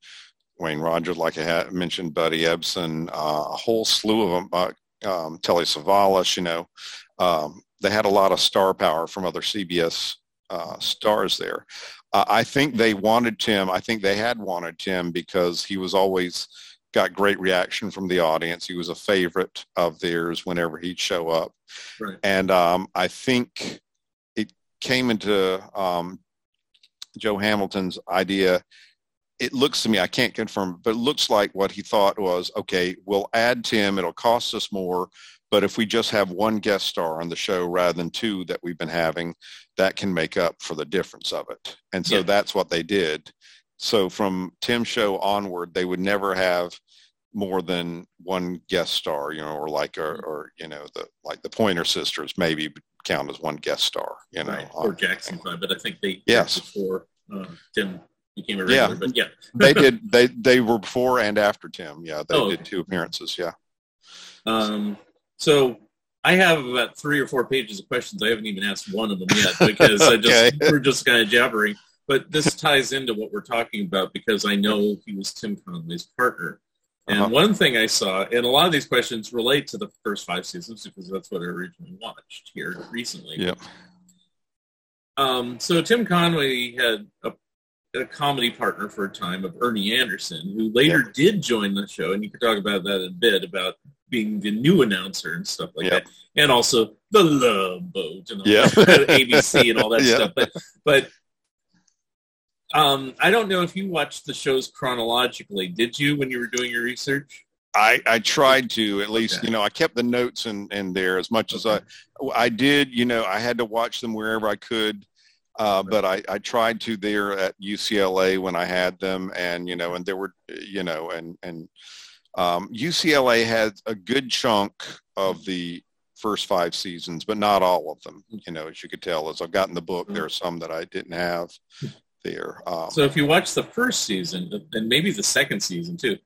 Speaker 6: Wayne Rogers, like I had mentioned, Buddy Ebsen, uh, a whole slew of them. Uh, um, Telly Savalas, you know, um, they had a lot of star power from other CBS uh, stars there. Uh, I think they wanted Tim. I think they had wanted Tim because he was always got great reaction from the audience. He was a favorite of theirs whenever he'd show up.
Speaker 5: Right.
Speaker 6: And um, I think it came into um, Joe Hamilton's idea. It looks to me, I can't confirm, but it looks like what he thought was, okay, we'll add Tim. It'll cost us more. But if we just have one guest star on the show rather than two that we've been having, that can make up for the difference of it. And so
Speaker 5: Yeah.
Speaker 6: that's what they did. So from Tim's show onward, they would never have more than one guest star, you know, or like, or, or you know, the like the Pointer Sisters maybe count as one guest star, you know.
Speaker 5: right, or Jackson Five? But I think they
Speaker 6: Yes.
Speaker 5: before uh, Tim became a
Speaker 6: Yeah.
Speaker 5: regular. But yeah,
Speaker 6: they did. They they were before and after Tim. Yeah, they
Speaker 5: Oh,
Speaker 6: did
Speaker 5: okay.
Speaker 6: two appearances. Yeah.
Speaker 5: Um, so I have about three or four pages of questions. I haven't even asked one of them yet because I just we're just kind of jabbering. But this ties into what we're talking about because I know he was Tim Conway's partner. And
Speaker 6: Uh-huh.
Speaker 5: one thing I saw, and a lot of these questions relate to the first five seasons because that's what I originally watched here recently.
Speaker 6: Yep.
Speaker 5: Um, so Tim Conway had a, a comedy partner for a time of Ernie Anderson, who later did join the show, and you could talk about that in a bit about being the new announcer and stuff like that, and also the Love Boat and all
Speaker 6: Yeah.
Speaker 5: that, ABC and all that
Speaker 6: Yeah.
Speaker 5: stuff. But but um, I don't know if you watched the shows chronologically. Did you when you were doing your research?
Speaker 6: I, I tried to at least,
Speaker 5: Okay.
Speaker 6: you know, I kept the notes in, in there as much as I, I did, you know, I had to watch them wherever I could. Uh, but I, I tried to there at UCLA when I had them and, you know, and there were, you know, and, and um, UCLA had a good chunk of the first five seasons, but not all of them, you know, as you could tell, as I've gotten the book, there are some that I didn't have there. Um,
Speaker 5: So if you watch the first season and maybe the second season too,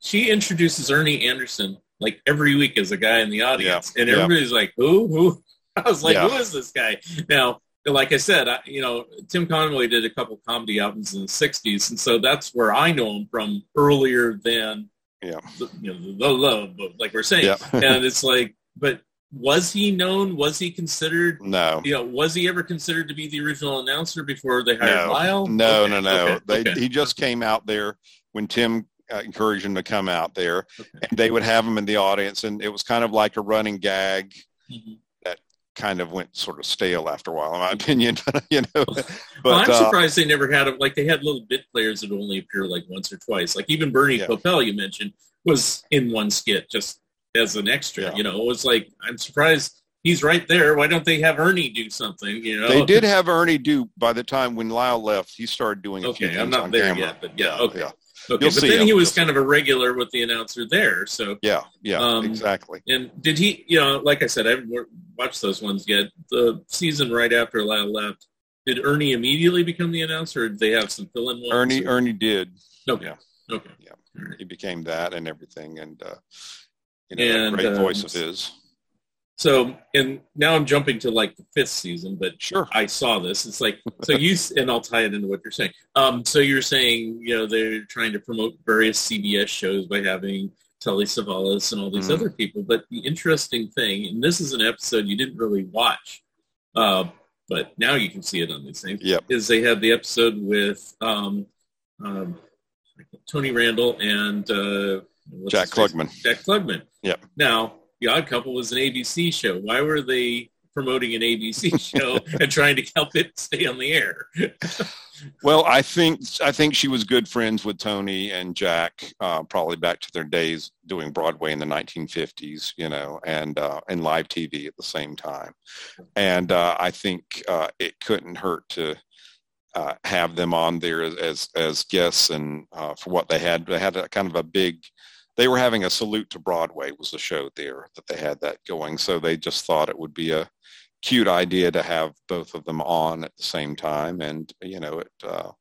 Speaker 5: she introduces Ernie Anderson like every week as a guy in the audience, and
Speaker 6: Yeah.
Speaker 5: everybody's like, "Who? Who?" I was like,
Speaker 6: Yeah.
Speaker 5: "Who is this guy?" Now, like I said, I, you know, Tim Conway did a couple comedy albums in the '60s, and so that's where I know him from earlier than
Speaker 6: Yeah.
Speaker 5: the, you know, the, love, boat, like we're saying.
Speaker 6: yeah.
Speaker 5: and it's like, but was he known? Was he considered?
Speaker 6: no.
Speaker 5: You know, was he ever considered to be the original announcer before they hired
Speaker 6: No,
Speaker 5: Lyle?
Speaker 6: No,
Speaker 5: Okay,
Speaker 6: no, no.
Speaker 5: okay,
Speaker 6: they,
Speaker 5: okay.
Speaker 6: He just came out there when Tim uh, encouraged him to come out there, and they would have him in the audience, and it was kind of like a running gag.
Speaker 5: Mhm.
Speaker 6: Kind of went sort of stale after a while, in my opinion. you know, but
Speaker 5: well, I'm
Speaker 6: uh,
Speaker 5: surprised they never had them. Like they had little bit players that only appear like once or twice. Like even Bernie
Speaker 6: Yeah.
Speaker 5: You mentioned, was in one skit just as an extra.
Speaker 6: Yeah.
Speaker 5: You know, it was like I'm surprised he's right there. Why don't they have Ernie do something? You know,
Speaker 6: they did have Ernie do by the time when Lyle left. He started doing a few
Speaker 5: Okay,
Speaker 6: things
Speaker 5: I'm not
Speaker 6: on
Speaker 5: there
Speaker 6: camera.
Speaker 5: yet, but yeah, okay.
Speaker 6: yeah,
Speaker 5: Okay,
Speaker 6: You'll
Speaker 5: but
Speaker 6: see
Speaker 5: then
Speaker 6: him.
Speaker 5: he was kind of a regular with the announcer there. So
Speaker 6: yeah, yeah,
Speaker 5: Um,
Speaker 6: exactly.
Speaker 5: And did he, you know, like I said, I haven't watched those ones yet. The season right after Lyle left, did Ernie immediately become the announcer, or did they have some fill-in ones?
Speaker 6: Ernie,
Speaker 5: or-
Speaker 6: Ernie did.
Speaker 5: Okay.
Speaker 6: yeah.
Speaker 5: Okay.
Speaker 6: Yeah. He became that and everything, and uh, you know,
Speaker 5: And,
Speaker 6: great
Speaker 5: um,
Speaker 6: voice of his.
Speaker 5: So, and now I'm jumping to like the fifth season, but
Speaker 6: Sure.
Speaker 5: I saw this. It's like, so you, and I'll tie it into what you're saying. Um, so you're saying, you know, they're trying to promote various CBS shows by having Telly Savalas and all these
Speaker 6: Mhm.
Speaker 5: other people. But the interesting thing, and this is an episode you didn't really watch, uh, but now you can see it on these things,
Speaker 6: Yep.
Speaker 5: is they had the episode with um, um, Tony Randall and uh,
Speaker 6: Jack? Klugman.
Speaker 5: Jack Klugman.
Speaker 6: Yep.
Speaker 5: Now, The Odd Couple was an ABC show. Why were they promoting an ABC show and trying to help it stay on the air.
Speaker 6: well, I think I think she was good friends with Tony and Jack, uh, probably back to their days doing Broadway in the 1950s, you know, and uh, and live TV at the same time. And uh, I think uh, it couldn't hurt to uh, have them on there as as guests and uh, for what they had. They had a kind of a big. They were having a salute to Broadway was the show there that they had that going. So they just thought it would be a cute idea to have both of them on at the same time, and you know it. Uh,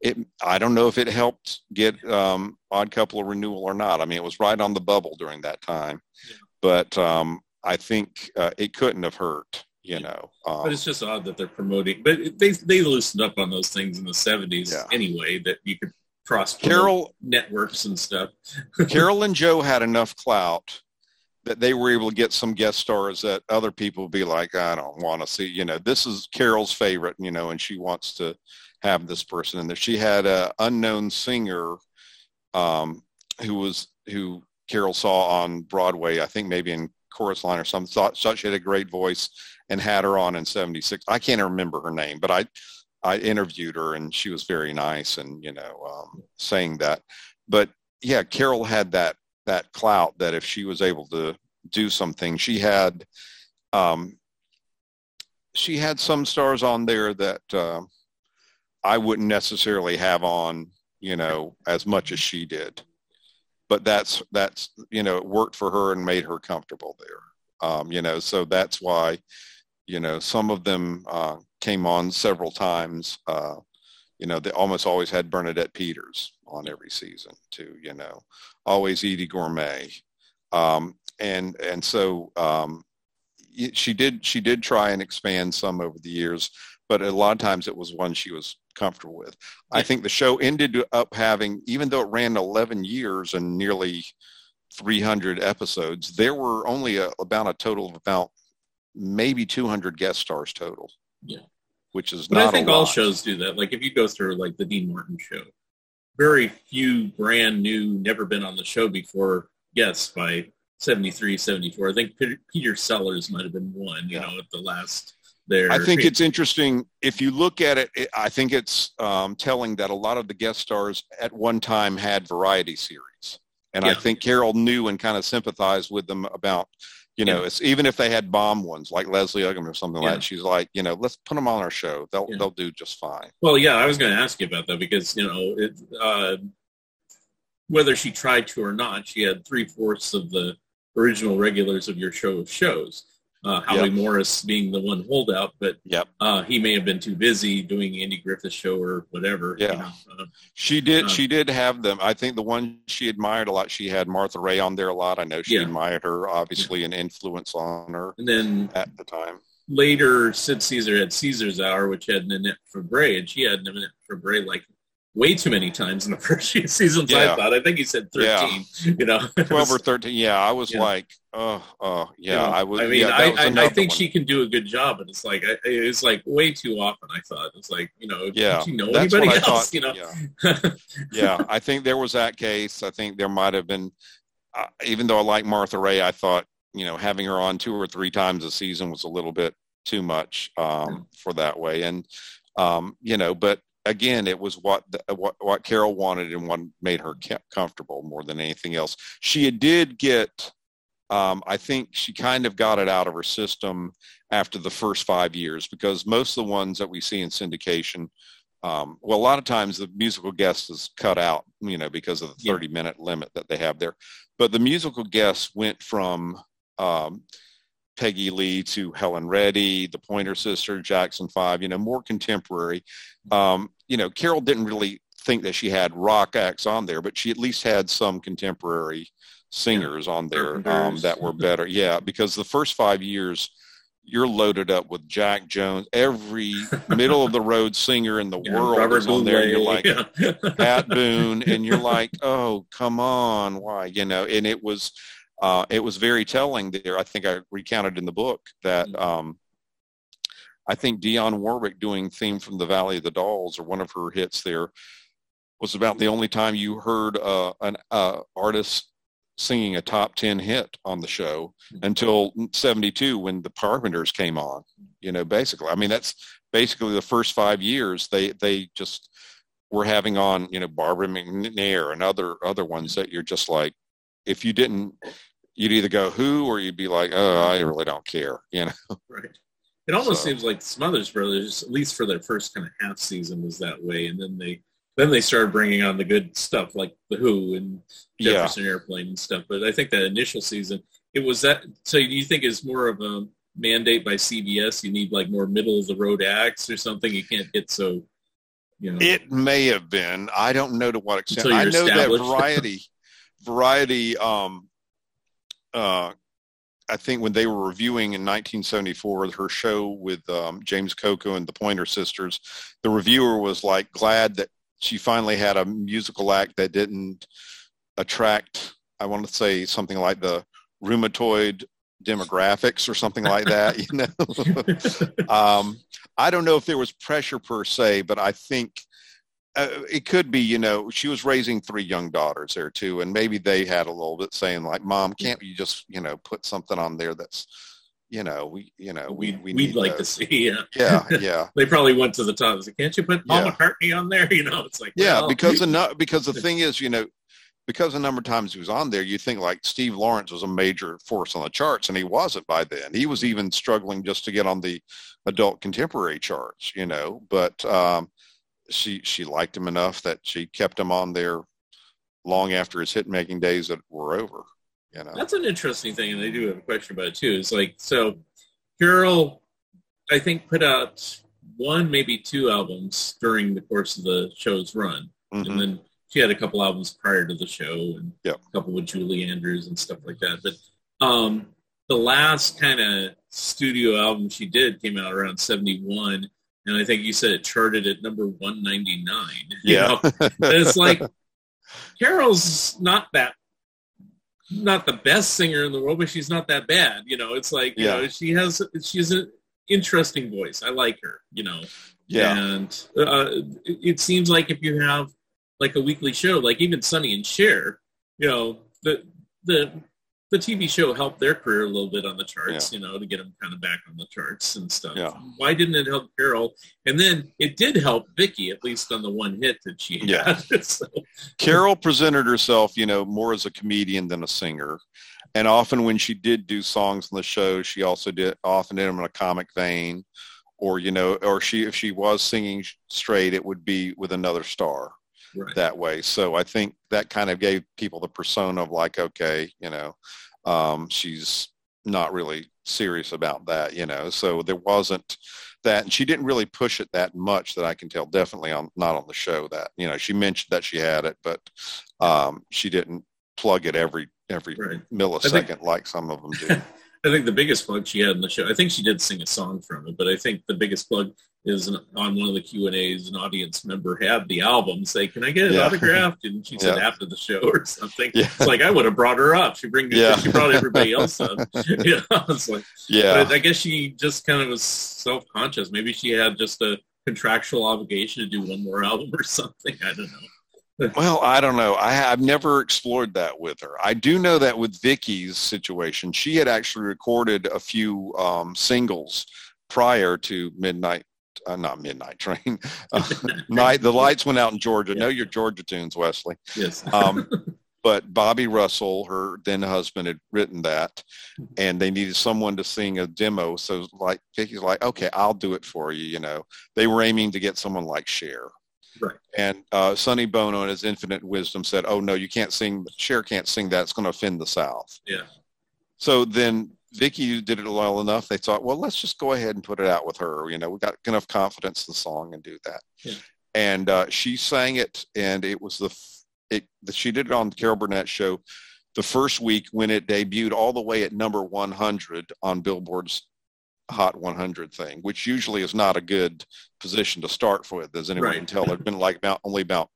Speaker 6: it I don't know if it helped get um, Odd Couple a renewal or not. I mean, it was right on the bubble during that time, yeah. but um, I think uh, it couldn't have hurt. You know,
Speaker 5: um, but it's just odd that they're promoting. But they they loosened up on those things in the '70s yeah. anyway. That you could cross
Speaker 6: Carol
Speaker 5: networks and stuff.
Speaker 6: Carol and Joe had enough clout that they were able to get some guest stars that other people would be like, I don't want to see, you know, this is Carol's favorite, you know, and she wants to have this person in there. She had a unknown singer um, who was, who Carol saw on Broadway, I think maybe in chorus line or something, thought, thought she had a great voice and had her on in 76. I can't remember her name, but I, I interviewed her and she was very nice and, you know, um, saying that, but yeah, Carol had that that clout that if she was able to do something, she had um, she had some stars on there that uh, I wouldn't necessarily have on, you know, as much as she did. But that's that's you know it worked for her and made her comfortable there. Um, you know, so that's why you know some of them uh, came on several times. Uh, you know, they almost always had Bernadette Peters on every season too, you know, always Edie Gormé. Um, and, and so um, she did, she did try and expand some over the years, but a lot of times it was one she was comfortable with. I think the show ended up having, even though it ran 11 years and nearly 300 episodes, there were only a, about a total of about maybe 200 guest stars total.
Speaker 5: Yeah
Speaker 6: which is
Speaker 5: but
Speaker 6: not.
Speaker 5: I think all shows do that. Like if you go through like the Dean Martin show, very few brand new, never been on the show before guests by 73, 74. I think Peter, Peter Sellers might have been one. You yeah. know, at the last there.
Speaker 6: I think it's interesting if you look at it. it I think it's um, telling that a lot of the guest stars at one time had variety series, and yeah. I think Carol knew and kind of sympathized with them about you know, yeah. it's even if they had bomb ones like Leslie Uggam or something yeah. like that, she's like, you know, let's put them on our show. They'll yeah. they'll do just fine.
Speaker 5: Well, yeah, I was going to ask you about that because you know, it, uh, whether she tried to or not, she had three fourths of the original regulars of your show of shows uh, Howie yep. Morris being the one holdout, but
Speaker 6: yep.
Speaker 5: uh, he may have been too busy doing Andy Griffith's show or whatever.
Speaker 6: Yeah, you know? uh, she did. Uh, she did have them. I think the one she admired a lot. She had Martha Raye on there a lot. I know she yeah. admired her, obviously, yeah. an influence on her.
Speaker 5: And then
Speaker 6: at the time,
Speaker 5: later, Sid Caesar had Caesar's Hour, which had Nanette Fabray, and she had Nanette Fabray like way too many times in the first few seasons. Yeah. I thought. I think he said thirteen. Yeah. You know,
Speaker 6: twelve or thirteen. Yeah, I was yeah. like, oh, oh, yeah. You know, I was.
Speaker 5: I mean, I, I, I, think one. she can do a good job, and it's like it's like way too often. I thought it's like you know,
Speaker 6: yeah,
Speaker 5: you know anybody else? Thought, you know,
Speaker 6: yeah. yeah, I think there was that case. I think there might have been, uh, even though I like Martha Raye, I thought you know having her on two or three times a season was a little bit too much um, for that way, and um, you know, but again, it was what, the, what what Carol wanted and what made her comfortable more than anything else. She did get, um, I think she kind of got it out of her system after the first five years because most of the ones that we see in syndication, um, well, a lot of times the musical guest is cut out, you know, because of the 30 minute limit that they have there. But the musical guest went from um, Peggy Lee to Helen Reddy, the Pointer Sister, Jackson Five, you know, more contemporary. Um, you know, Carol didn't really think that she had rock acts on there, but she at least had some contemporary singers on there um, that were better. Yeah, because the first five years, you're loaded up with Jack Jones. Every middle of the road singer in the yeah, world Robert is on there. You're like yeah. Pat Boone, and you're like, oh, come on, why? You know, and it was uh, it was very telling there. I think I recounted in the book that mm. um, I think Dionne Warwick doing theme from the Valley of the Dolls or one of her hits there was about the only time you heard uh, an uh, artist singing a top 10 hit on the show until 72 when the Carpenters came on, you know, basically. I mean, that's basically the first five years they, they just were having on, you know, Barbara McNair and other, other ones that you're just like, if you didn't, you'd either go who or you'd be like, oh, I really don't care, you know?
Speaker 5: Right. It almost
Speaker 6: So-
Speaker 5: seems like Smothers Brothers, at least for their first kind of half season, was that way, and then they then they started bringing on the good stuff like the Who and
Speaker 6: Yeah.
Speaker 5: Jefferson Airplane and stuff. But I think that initial season, it was that. So do you think it's more of a mandate by CBS? You need like more middle of the road acts or something. You can't get so, you know.
Speaker 6: It may have been. I don't know to what extent. I know that variety, variety. Um, uh, I think when they were reviewing in 1974 her show with um, James Coco and the Pointer Sisters, the reviewer was like glad that she finally had a musical act that didn't attract. I want to say something like the rheumatoid demographics or something like that. You know. um, I don't know if there was pressure per se, but I think uh, it could be, you know, she was raising three young daughters there too, and maybe they had a little bit saying like, "Mom, can't you just, you know, put something on there that's, you know, we, you know, we
Speaker 5: we,
Speaker 6: need
Speaker 5: like to
Speaker 6: those."
Speaker 5: see. Yeah.
Speaker 6: Yeah, yeah,
Speaker 5: They probably went to the top. and said, Can't you put Paul
Speaker 6: Yeah.
Speaker 5: McCartney on there? You know, it's like
Speaker 6: yeah.
Speaker 5: well,
Speaker 6: Because the because the thing is, you know, because the number of times he was on there, you think like Steve Lawrence was a major force on the charts, and he wasn't by then. He was even struggling just to get on the adult contemporary charts, you know. But um, she she liked him enough that she kept him on there long after his hit making days that were over. You know.
Speaker 5: That's an interesting thing, and I do have a question about it too. Is like so, Carol, I think put out one, maybe two albums during the course of the show's run,
Speaker 6: Mhm.
Speaker 5: and then she had a couple albums prior to the show, and
Speaker 6: Yep.
Speaker 5: a couple with Julie Andrews and stuff like that. But um, the last kind of studio album she did came out around '71, and I think you said it charted at number 199. you
Speaker 6: Yeah.
Speaker 5: know? And it's like Carol's not that not the best singer in the world, but she's not that bad. You know, it's like you
Speaker 6: Yeah.
Speaker 5: know she has she's an interesting voice. I like her. You know,
Speaker 6: yeah.
Speaker 5: and uh, it, it seems like if you have like a weekly show, like even Sonny and Cher, you know, the the the TV show helped their career a little bit on the charts, you know, to get them kind of back on the charts and stuff.
Speaker 6: Yeah.
Speaker 5: Why didn't it help Carol? And then it did help Vicki, at least on the one hit that she had.
Speaker 6: Yeah.
Speaker 5: so,
Speaker 6: Carol presented herself, you know, more as a comedian than a singer. And often when she did do songs on the show, she also did often did them in a comic vein or, you know, or she, if she was singing straight, it would be with another star
Speaker 5: right.
Speaker 6: that way. So I think that kind of gave people the persona of like, okay, you know, um, she's not really serious about that, you know. So there wasn't that, and she didn't really push it that much that I can tell. Definitely on not on the show that you know she mentioned that she had it, but um, she didn't plug it every every
Speaker 5: Right.
Speaker 6: millisecond like some of them do.
Speaker 5: I think the biggest plug she had in the show, I think she did sing a song from it, but I think the biggest plug is an, on one of the Q and A's. An audience member had the album. Say, "Can I get it
Speaker 6: Yeah.
Speaker 5: autographed?" And she said
Speaker 6: Yeah.
Speaker 5: after the show or something.
Speaker 6: Yeah.
Speaker 5: It's like I would have brought her up. She bring
Speaker 6: Yeah.
Speaker 5: she brought everybody else up. you know, it's like,
Speaker 6: yeah,
Speaker 5: but I guess she just kind of was self conscious. Maybe she had just a contractual obligation to do one more album or something. I don't know.
Speaker 6: Well, I don't know. I, I've never explored that with her. I do know that with Vicki's situation, she had actually recorded a few um, singles prior to Midnight, uh, not Midnight Train. Uh, night. The lights went out in Georgia. Know your Georgia tunes, Wesley.
Speaker 5: Yes.
Speaker 6: Um, but Bobby Russell, her then husband, had written that, and they needed someone to sing a demo. So, like Vicki's like, okay, I'll do it for you. You know, they were aiming to get someone like Cher.
Speaker 5: Right.
Speaker 6: And uh, Sonny Bono, in his infinite wisdom, said, "Oh no, you can't sing. Cher can't sing that. It's going to offend the South."
Speaker 5: Yeah.
Speaker 6: So then Vicki did it well enough. They thought, well, let's just go ahead and put it out with her. You know, we got enough confidence in the song and do that.
Speaker 5: Yeah.
Speaker 6: And uh, she sang it, and it was the f- it. The, she did it on the Carol Burnett show the first week when it debuted, all the way at number 100 on Billboard's Hot 100 thing, which usually is not a good position to start with, as anyone
Speaker 5: Right.
Speaker 6: can tell. There've been like about only about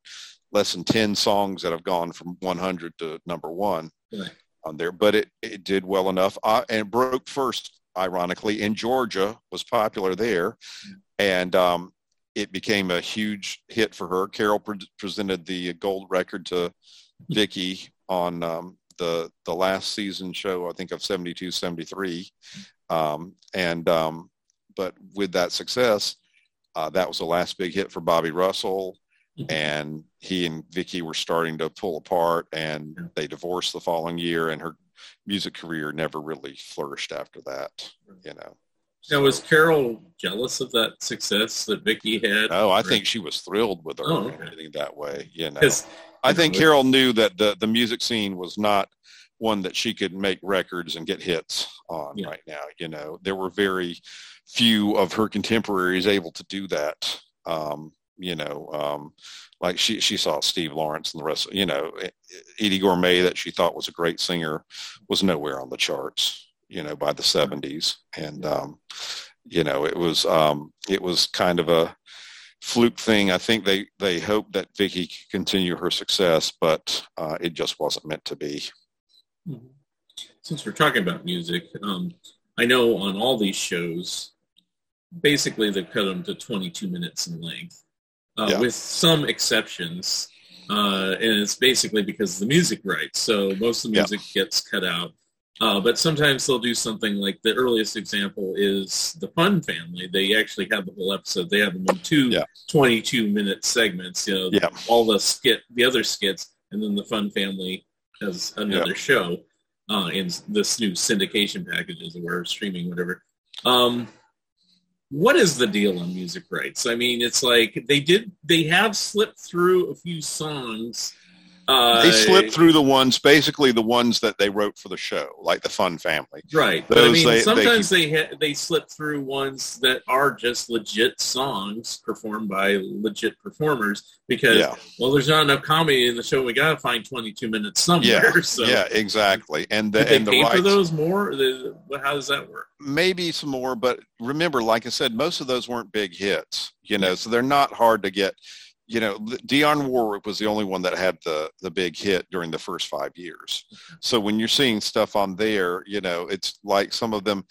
Speaker 6: less than 10 songs that have gone from 100 to number one
Speaker 5: Right.
Speaker 6: on there, but it, it did well enough uh, and broke first, ironically, in Georgia, was popular there. And um, it became a huge hit for her. Carol pre- presented the gold record to Vicki on um, the the last season show, I think of 72, 73. Um, and um, but with that success, uh, that was the last big hit for Bobby Russell. Mm-hmm. And he and Vicki were starting to pull apart, and they divorced the following year, and her music career never really flourished after that. You know.
Speaker 5: Now, was Carol jealous of that success that Vicki had?
Speaker 6: Oh, I think she was thrilled with her oh, okay. that way. You know, I think Carol knew that the the music scene was not one that she could make records and get hits on yeah. right now. You know, there were very few of her contemporaries able to do that. Um, you know, um, like she she saw Steve Lawrence and the rest. You know, Edie Gormé that she thought was a great singer was nowhere on the charts you know, by the 70s. And, um, you know, it was, um, it was kind of a fluke thing. I think they, they hoped that Vicki could continue her success, but uh, it just wasn't meant to be.
Speaker 5: Since we're talking about music, um, I know on all these shows, basically they've cut them to 22 minutes in length, uh, yeah. with some exceptions. Uh, and it's basically because of the music rights. So most of the music yeah. gets cut out. Uh, but sometimes they'll do something like the earliest example is the Fun Family. They actually have the whole episode. They have them in two yeah. 22 minute segments. You know, yeah. all the skit, the other skits, and then the Fun Family has another yeah. show uh, in this new syndication packages or streaming, whatever. Um, what is the deal on music rights? I mean, it's like they did. They have slipped through a few songs
Speaker 6: uh, they slipped through the ones, basically the ones that they wrote for the show, like the Fun Family.
Speaker 5: Right. Those but I mean, they, sometimes they they, ha- they slip through ones that are just legit songs performed by legit performers because yeah. well, there's not enough comedy in the show. We got to find 22 minutes somewhere.
Speaker 6: Yeah,
Speaker 5: so.
Speaker 6: yeah exactly. And the, and
Speaker 5: the
Speaker 6: pay
Speaker 5: rights, for those more. How does that work?
Speaker 6: Maybe some more, but remember, like I said, most of those weren't big hits. You know, so they're not hard to get you know, Dionne Warwick was the only one that had the the big hit during the first five years. Mm-hmm. So when you're seeing stuff on there, you know, it's like some of them.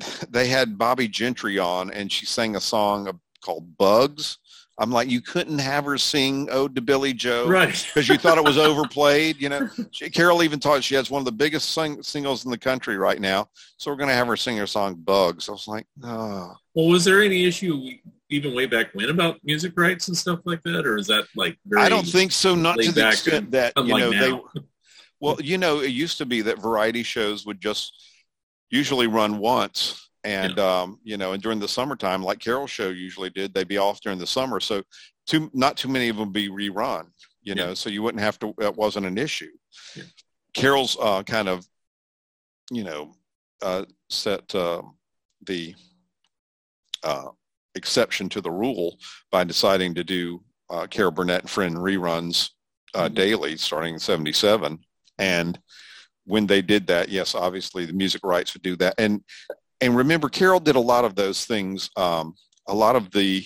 Speaker 6: They had Bobbie Gentry on, and she sang a song called "Bugs." I'm like, you couldn't have her sing "Ode to Billie Joe,"
Speaker 5: right?
Speaker 6: Because you thought it was overplayed. You know, she, Carol even thought she has one of the biggest sing, singles in the country right now, so we're going to have her sing her song "Bugs." I was like, oh.
Speaker 5: Well, was there any issue even way back when about music rights and stuff like that, or is that like?
Speaker 6: I don't think so. Not to the extent that you know now. they. Well, you know, it used to be that variety shows would just usually run once, and yeah. um, you know, and during the summertime, like Carol's show usually did, they'd be off during the summer, so too not too many of them be rerun. You know, so you wouldn't have to. That wasn't an issue. Yeah. Carol's uh, kind of, you know, uh, set uh, the uh, exception to the rule by deciding to do uh, Carol Burnett and Friend reruns uh, mm-hmm. daily starting in 77. And when they did that, yes, obviously the music rights would do that. And and remember, Carol did a lot of those things. Um, a lot of the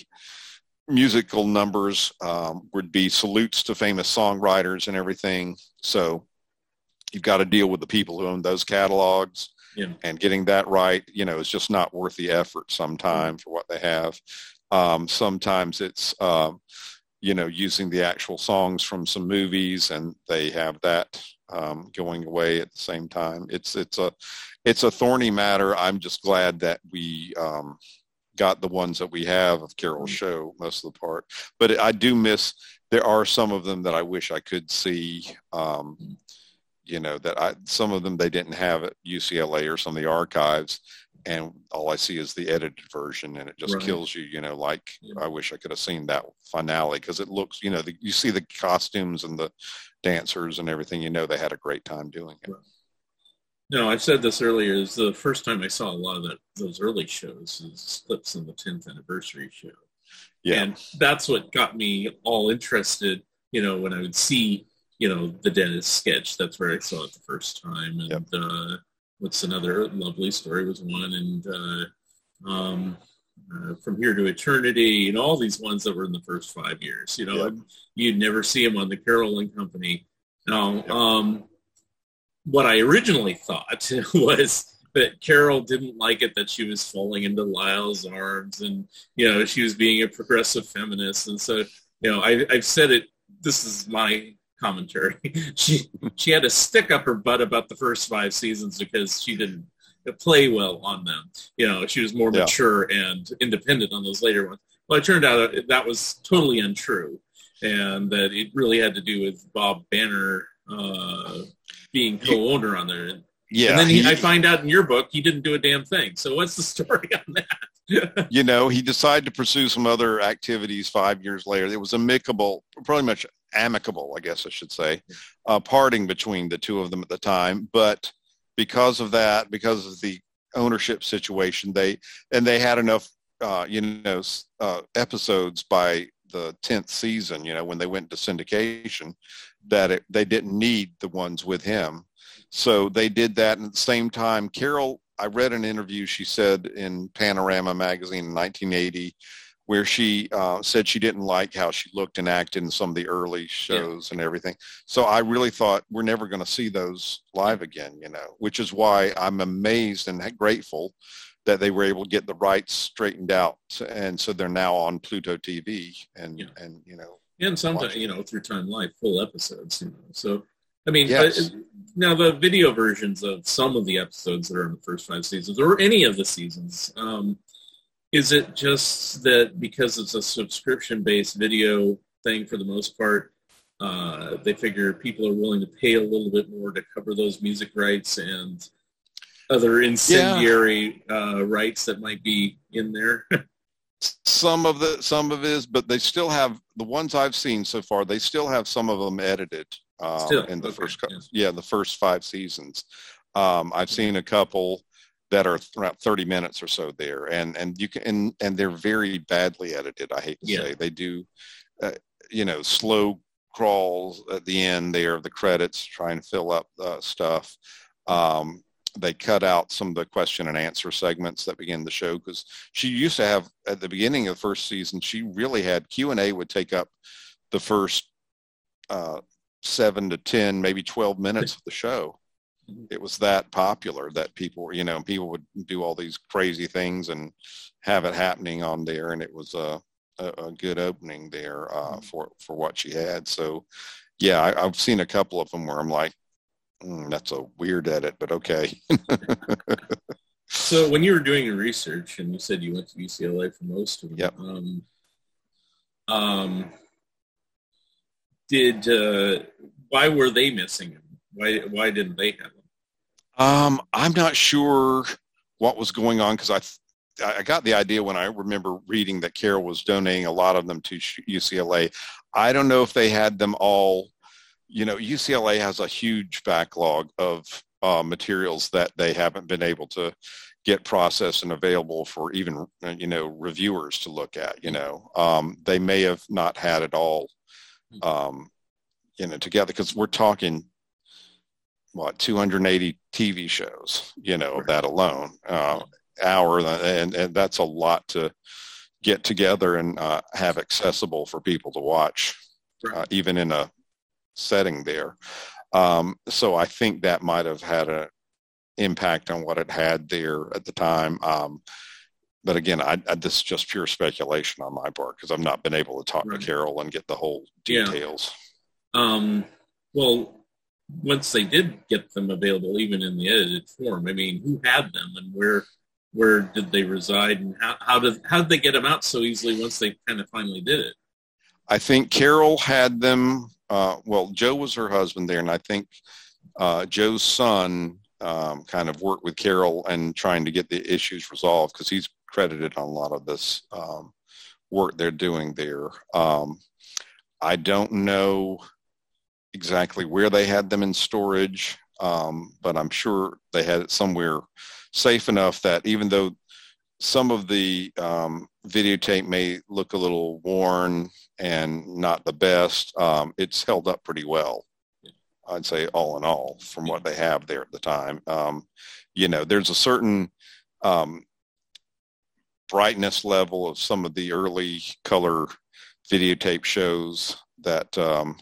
Speaker 6: musical numbers um, would be salutes to famous songwriters and everything. So you've got to deal with the people who own those catalogs yeah. and getting that right, you know, is just not worth the effort sometimes for what they have. Um, sometimes it's, uh, you know, using the actual songs from some movies and they have that um, going away at the same time. It's, it's a, it's a thorny matter. I'm just glad that we, um, got the ones that we have of Carol's mm-hmm. show most of the part, but I do miss, there are some of them that I wish I could see, um, you know that I some of them they didn't have at UCLA or some of the archives, and all I see is the edited version, and it just right. kills you. You know, like yeah. I wish I could have seen that finale because it looks, you know, the, you see the costumes and the dancers and everything. You know, they had a great time doing it. Right.
Speaker 5: No, I've said this earlier. Is the first time I saw a lot of that those early shows is clips in the 10th anniversary show. Yeah, and that's what got me all interested. You know, when I would see you know, the Dennis sketch. That's where I saw it the first time. And yep. uh, what's another lovely story was one, and uh, um, uh, from here to eternity, and all these ones that were in the first five years. You know, yep. you'd never see them on the Carol and Company. Now, yep. um, what I originally thought was that Carol didn't like it that she was falling into Lyle's arms, and you know, she was being a progressive feminist, and so you know, I, I've said it. This is my commentary. she she had a stick up her butt about the first five seasons because she didn't play well on them. You know, she was more
Speaker 6: Yeah.
Speaker 5: mature and independent on those later ones. Well, it turned out that, was totally untrue, and that it really had to do with Bob Banner uh, being co-owner on there.
Speaker 6: Yeah, And
Speaker 5: then he,
Speaker 6: he-
Speaker 5: I find out in your book he didn't do a damn thing. So what's the story on that?
Speaker 6: you know, he decided to pursue some other activities five years later. It was amicable, pretty much amicable, I guess I should say, uh, parting between the two of them at the time. But because of that, because of the ownership situation, they and they had enough, uh, you know, uh, episodes by the tenth season. You know, when they went to syndication, that it, they didn't need the ones with him. So they did that. And at the same time, Carol, I read an interview she said in Panorama magazine in 1980 where she uh, said she didn't like how she looked and acted in some of the early shows and everything. So I really thought we're never going to see those live again, you know, which is why I'm amazed and grateful that they were able to get the rights straightened out. And so they're now on Pluto TV and,
Speaker 5: Yeah.
Speaker 6: and, you know,
Speaker 5: and sometimes you know through Time Life full episodes. You know, so I mean,
Speaker 6: Yes.
Speaker 5: uh, now the video versions of some of the episodes that are in the first five seasons, or any of the seasons, um, is it just that because it's a subscription-based video thing for the most part, uh, they figure people are willing to pay a little bit more to cover those music rights and other incendiary uh, rights that might be in there?
Speaker 6: some of the some of it is but they still have the ones i've seen so far they still have some of them edited um, in the
Speaker 5: okay,
Speaker 6: first
Speaker 5: yes.
Speaker 6: yeah the first five seasons um, i've seen a couple that are around 30 minutes or so there and and you can and, and they're very badly edited i hate to
Speaker 5: Yeah.
Speaker 6: say they do uh, you know slow crawls at the end there of the credits trying to fill up uh, stuff um, they cut out some of the question and answer segments that begin the show because she used to have at the beginning of the first season she really had q&a would take up the first uh, seven to ten maybe 12 minutes of the show. It was that popular that people you know people would do all these crazy things and have it happening on there and it was a, a, a good opening there uh, for for what she had so yeah I, i've seen a couple of them where i'm like mm, that's a weird edit but okay
Speaker 5: So when you were doing your research, and you said you went to UCLA for most of them,
Speaker 6: Yep.
Speaker 5: um, um, did uh, why were they missing him? Why why didn't they have?
Speaker 6: Um, I'm not sure what was going on because I, I got the idea when I remember reading that Carol was donating a lot of them to UCLA. I don't know if they had them all. You know, UCLA has a huge backlog of uh, materials that they haven't been able to get processed and available for even uh, you know reviewers to look at. You know, um, they may have not had it all. Um, you know, together because we're talking what 280 TV shows, you know, that alone, uh, hour, and, and that's a lot to get together and uh, have accessible for people to watch, uh, even in a setting there. Um, so I think that might have had an impact on what it had there at the time. Um, but again, I, I, this is just pure speculation on my part because I've not been able to talk
Speaker 5: Right.
Speaker 6: to Carol and get the whole
Speaker 5: Yeah.
Speaker 6: details.
Speaker 5: Um, well, once they did get them available, even in the edited form, I mean, who had them and where where did they reside, and how how did how did they get them out so easily once they kind of finally did it?
Speaker 6: I think Carol had them. Uh, well, Joe was her husband there, and I think uh, Joe's son um, kind of worked with Carol and trying to get the issues resolved because he's credited on a lot of this um, work they're doing there. Um, I don't know exactly where they had them in storage, um, but I'm sure they had it somewhere safe enough that even though some of the um, videotape may look a little worn and not the best, um, it's held up pretty well. I'd say all in all, from what they have there at the time. Um, you know, there's a certain um, brightness level of some of the early color videotape shows that um,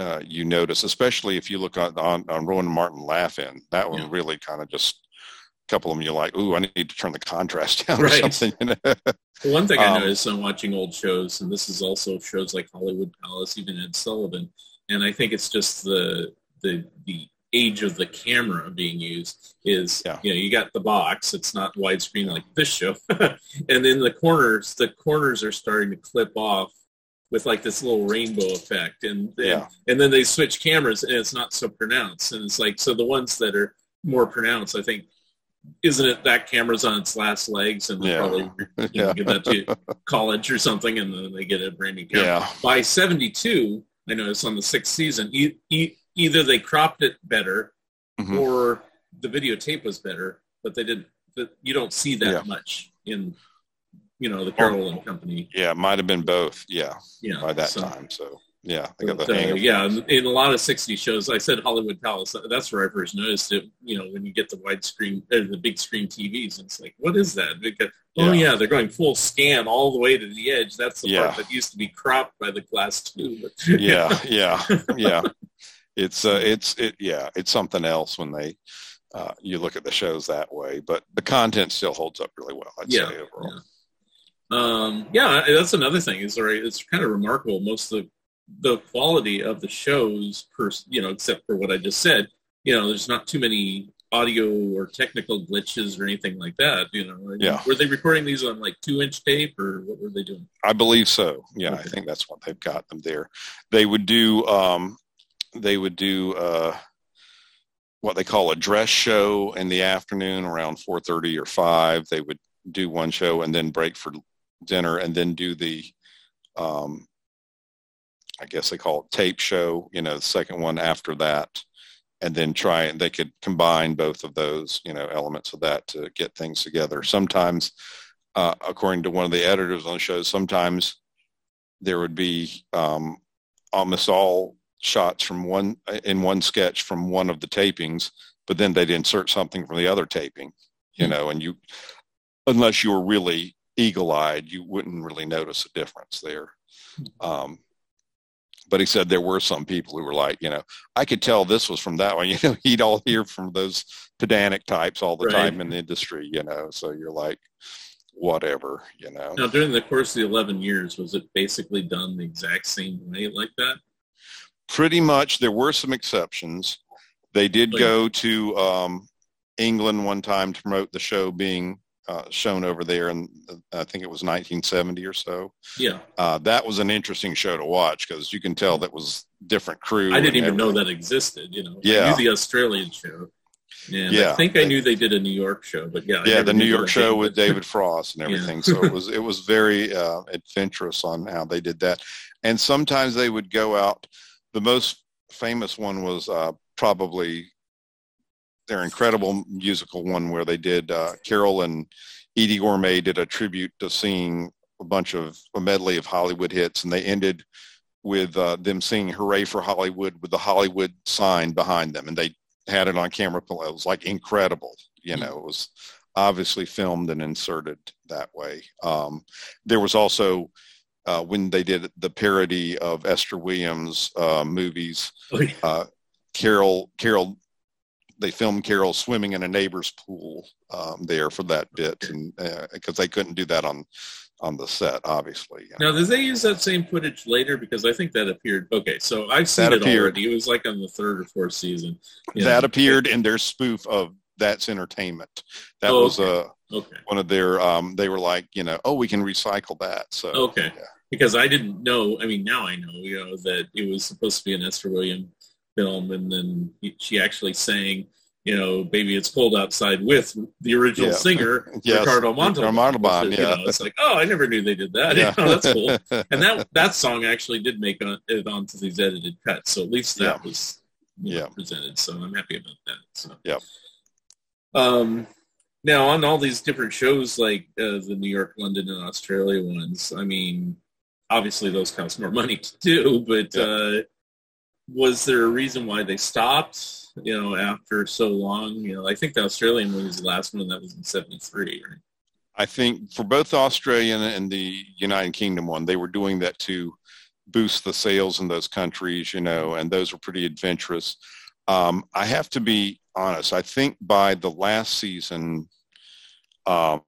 Speaker 6: uh, you notice, especially if you look on, on, on Rowan Martin Laugh-In. That one
Speaker 5: Yeah.
Speaker 6: really kind of just, a couple of them you're like, ooh, I need to turn the contrast down
Speaker 5: Right.
Speaker 6: or something. You know?
Speaker 5: One thing I
Speaker 6: Um,
Speaker 5: noticed on watching old shows, and this is also shows like Hollywood Palace, even Ed Sullivan, and I think it's just the the the age of the camera being used is
Speaker 6: Yeah.
Speaker 5: you know you got the box it's not widescreen like this show and then the corners the corners are starting to clip off with like this little rainbow effect and and,
Speaker 6: Yeah.
Speaker 5: and then they switch cameras and it's not so pronounced and it's like so the ones that are more pronounced I think isn't it that camera's on its last legs and they'll
Speaker 6: Yeah.
Speaker 5: probably you know,
Speaker 6: Yeah.
Speaker 5: give that to college or something and then they get a brand new camera
Speaker 6: Yeah.
Speaker 5: by 72 i noticed on the sixth season e- e- either they cropped it better
Speaker 6: Mhm.
Speaker 5: or the videotape was better but they didn't but you don't see that much in you know the carol and company
Speaker 6: Yeah, it might have been both. Yeah,
Speaker 5: yeah
Speaker 6: by that
Speaker 5: so-
Speaker 6: time. So yeah, I got
Speaker 5: but,
Speaker 6: the hang
Speaker 5: uh, yeah, in- a lot of 60 shows, I said Hollywood Palace. That's where I first noticed it. You know, when you get the widescreen, uh, the big screen TVs, and it's like, what is that? Because oh
Speaker 6: Yeah.
Speaker 5: yeah, they're going full scan all the way to the edge. That's the
Speaker 6: Yeah.
Speaker 5: part that used to be cropped by the glass tube.
Speaker 6: yeah, yeah, yeah. It's uh, it's it. Yeah, it's something else when they uh, you look at the shows that way. But the content still holds up really well. I'd
Speaker 5: Yeah,
Speaker 6: say overall.
Speaker 5: Um, yeah, that's another thing. Is right. It's kind of remarkable. Most of the the quality of the shows, per you know, except for what I just said. You know, there's not too many audio or technical glitches or anything like that. You know,
Speaker 6: Yeah.
Speaker 5: Were they recording these on like two inch tape or what were they doing?
Speaker 6: I believe so. Yeah, I think that's what they've got them there. They would do um, they would do uh, what they call a dress show in the afternoon around four thirty or five. They would do one show and then break for dinner and then do the um, I guess they call it tape show. You know, the second one after that. And then try and they could combine both of those, you know, elements of that to get things together. Sometimes uh, according to one of the editors on the show, sometimes there would be um, almost all shots from one in one sketch from one of the tapings, but then they'd insert something from the other taping, you know, and you, unless you were really eagle-eyed, you wouldn't really notice a difference there. Um, but he said there were some people who were like, you know, I could tell this was from that one. You know, he'd all hear from those pedantic types all the
Speaker 5: Right.
Speaker 6: time in the industry, you know. So you're like, whatever, you know.
Speaker 5: Now, during the course of the 11 years, was it basically done the exact same way like that?
Speaker 6: Pretty much. There were some exceptions. They did go to um, England one time to promote the show being uh, shown over there, and I think it was 1970 or so.
Speaker 5: Yeah.
Speaker 6: Uh, that was an interesting show to watch because you can tell that was different crew.
Speaker 5: I didn't even know that existed, you know. I knew the Australian show. And
Speaker 6: Yeah.
Speaker 5: I think I knew they did a New York show, but yeah.
Speaker 6: Yeah, the New York show with. David Frost and
Speaker 5: Yeah.
Speaker 6: everything. So it was it was very uh, adventurous on how they did that. And sometimes they would go out. The most famous one was uh, probably their incredible musical one where they did uh, Carol and Edie Gormé did a tribute to singing a bunch of a medley of Hollywood hits, and they ended with uh, them singing "Hooray for Hollywood" with the Hollywood sign behind them, and they had it on camera. It was like incredible. You know, it was obviously filmed and inserted that way. Um, there was also uh, when they did the parody of Esther Williams uh, movies,
Speaker 5: Oh,
Speaker 6: uh, Carol Carol they filmed Carol swimming in a neighbor's pool um, there for that bit, and because they couldn't do that on on the set, obviously. you know.
Speaker 5: Now, did they use that same footage later? Because I think that appeared. Okay, so I've seen
Speaker 6: That
Speaker 5: it
Speaker 6: appeared.
Speaker 5: already. It was like on the third or fourth season. you
Speaker 6: that
Speaker 5: know.
Speaker 6: appeared in their spoof of That's Entertainment. That
Speaker 5: Oh,
Speaker 6: was uh,
Speaker 5: Okay.
Speaker 6: one of their. Um, they were like, you know, oh, we can recycle that. So
Speaker 5: Okay.
Speaker 6: yeah.
Speaker 5: Because I didn't know. I mean, now I know. You know that it was supposed to be an Esther Williams film, and then she actually sang. You know, baby, it's cold outside with the original
Speaker 6: Yeah.
Speaker 5: singer
Speaker 6: Yes,
Speaker 5: Ricardo Montalban.
Speaker 6: Montalban,
Speaker 5: is, you
Speaker 6: yeah.
Speaker 5: know, it's like, oh, I never knew they did that.
Speaker 6: Yeah.
Speaker 5: You know, that's cool. And that that song actually did make on, it onto these edited cuts, so at least that
Speaker 6: Yeah.
Speaker 5: was you know,
Speaker 6: Yeah.
Speaker 5: presented. So I'm happy about that. So
Speaker 6: Yep.
Speaker 5: Um, now on all these different shows, like uh, the New York, London, and Australia ones, I mean, obviously those cost more money to do, but
Speaker 6: Yeah.
Speaker 5: uh, was there a reason why they stopped? You know, after so long, you know, I think the Australian one was the last one, that was in '73, right?
Speaker 6: I think for both the Australian and the United Kingdom one, they were doing that to boost the sales in those countries, you know, and those were pretty adventurous. Um, I have to be honest. I think by the last season, um,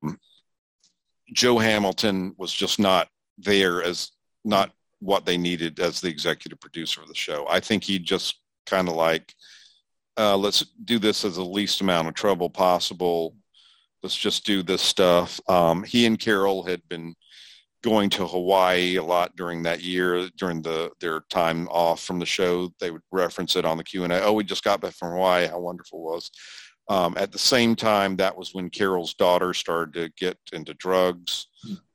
Speaker 6: Joe Hamilton was just not there as not what they needed as the executive producer of the show. I think he just kind of like, uh, let's do this as the least amount of trouble possible. Let's just do this stuff. Um, he and Carol had been going to Hawaii a lot during that year, during the their time off from the show. They would reference it on the Q and A. Oh, we just got back from Hawaii. How wonderful it was. Um, at the same time, that was when Carol's daughter started to get into drugs.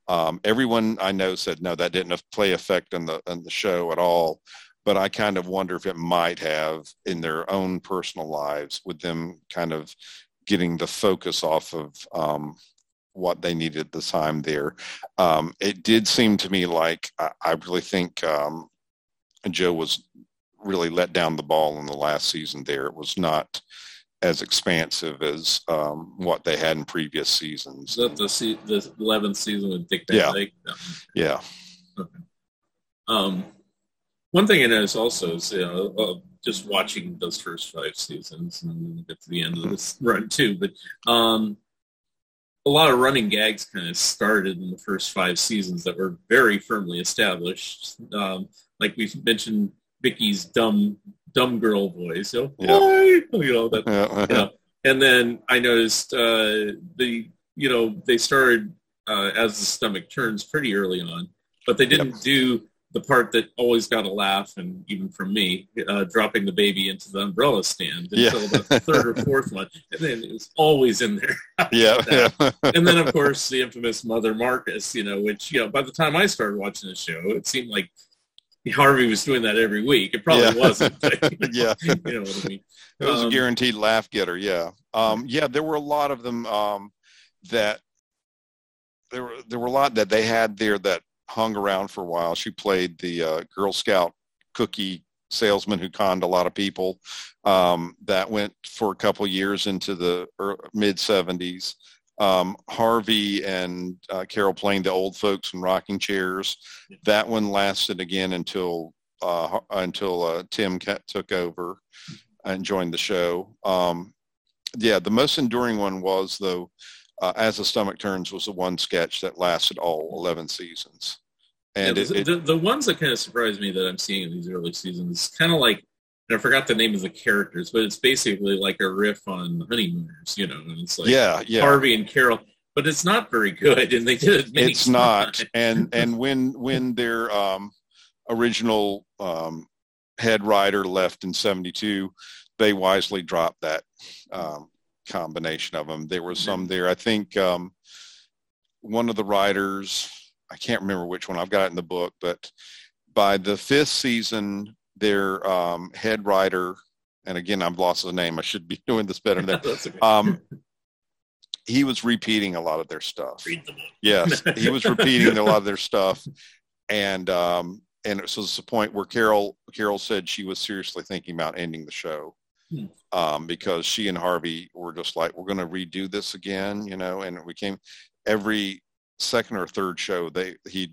Speaker 6: Um, everyone I know said no, that didn't play effect on the in the show at all. But I kind of wonder if it might have in their own personal lives, with them kind of getting the focus off of um, what they needed the time there. Um, it did seem to me like I, I really think um, Joe was really let down the ball in the last season. There, it was not as expansive as um, what they had in previous seasons.
Speaker 5: That the se- the eleventh season with Dick Van
Speaker 6: Yeah.
Speaker 5: Dyke? No.
Speaker 6: Yeah,
Speaker 5: Okay. Um, one thing I noticed also is you know, uh, just watching those first five seasons, and then we'll get to the end of this run too. But um, a lot of running gags kind of started in the first five seasons that were very firmly established. Um, like we've mentioned, Vicki's dumb dumb girl voice, you know,
Speaker 6: Yeah.
Speaker 5: You know that
Speaker 6: yeah,
Speaker 5: you know. And then I noticed uh, the you know they started uh, as the stomach turns pretty early on, but they didn't do the part that always got a laugh, and even from me, uh, dropping the baby into the umbrella stand
Speaker 6: Yeah.
Speaker 5: until the third or fourth one, and then it was always in there.
Speaker 6: yeah, yeah.
Speaker 5: and then of course the infamous Mother Marcus, you know, which you know by the time I started watching the show, it seemed like Harvey was doing that every week. It probably
Speaker 6: Yeah.
Speaker 5: wasn't, but,
Speaker 6: yeah.
Speaker 5: you know what I mean.
Speaker 6: It was a
Speaker 5: Um,
Speaker 6: guaranteed laugh getter. Yeah. Um, yeah. There were a lot of them um, that there were there were a lot that they had there that hung around for a while. She played the uh, Girl Scout cookie salesman who conned a lot of people. Um, that went for a couple years into the mid '70s. Um, Harvey and uh, Carol playing the old folks in rocking chairs. That one lasted again until uh, until uh, Tim took over and joined the show. Um, yeah, the most enduring one was though, uh, as the stomach turns, was the one sketch that lasted all eleven seasons, and
Speaker 5: Yeah,
Speaker 6: it,
Speaker 5: the,
Speaker 6: it-
Speaker 5: the, the ones that kind of surprised me that I'm seeing in these early seasons, kind of like, I forgot the name of the characters, but it's basically like a riff on Honeymooners, you know, and it's like
Speaker 6: yeah, yeah,
Speaker 5: Harvey and Carol, but it's not very good, and they did it many
Speaker 6: it's not. And and when when their um, original um, head writer left in '72, they wisely dropped that um, combination of them. There was some there. I think um, one of the writers, I can't remember which one. I've got it in the book, but by the fifth season, their um, head writer, and again, I've lost the name. I should be doing this better than
Speaker 5: okay.
Speaker 6: um, he was repeating a lot of their stuff.
Speaker 5: Read the book.
Speaker 6: Yes, he was repeating a lot of their stuff, and um, and it was the point where Carol Carol said she was seriously thinking about ending the show
Speaker 5: Hmm.
Speaker 6: um, because she and Harvey were just like, we're going to redo this again, you know, and we came every second or third show they he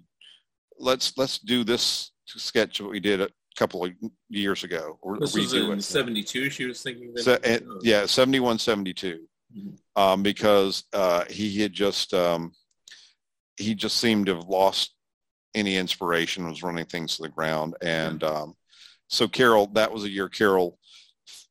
Speaker 6: let's let's do this sketch what we did a couple of years ago or
Speaker 5: This was in '72. She was thinking. That,
Speaker 6: So, and, yeah, 71, 72.
Speaker 5: Mhm.
Speaker 6: Um, because uh, he had just um, he just seemed to have lost any inspiration, was running things to the ground, and um, so Carol. That was a year Carol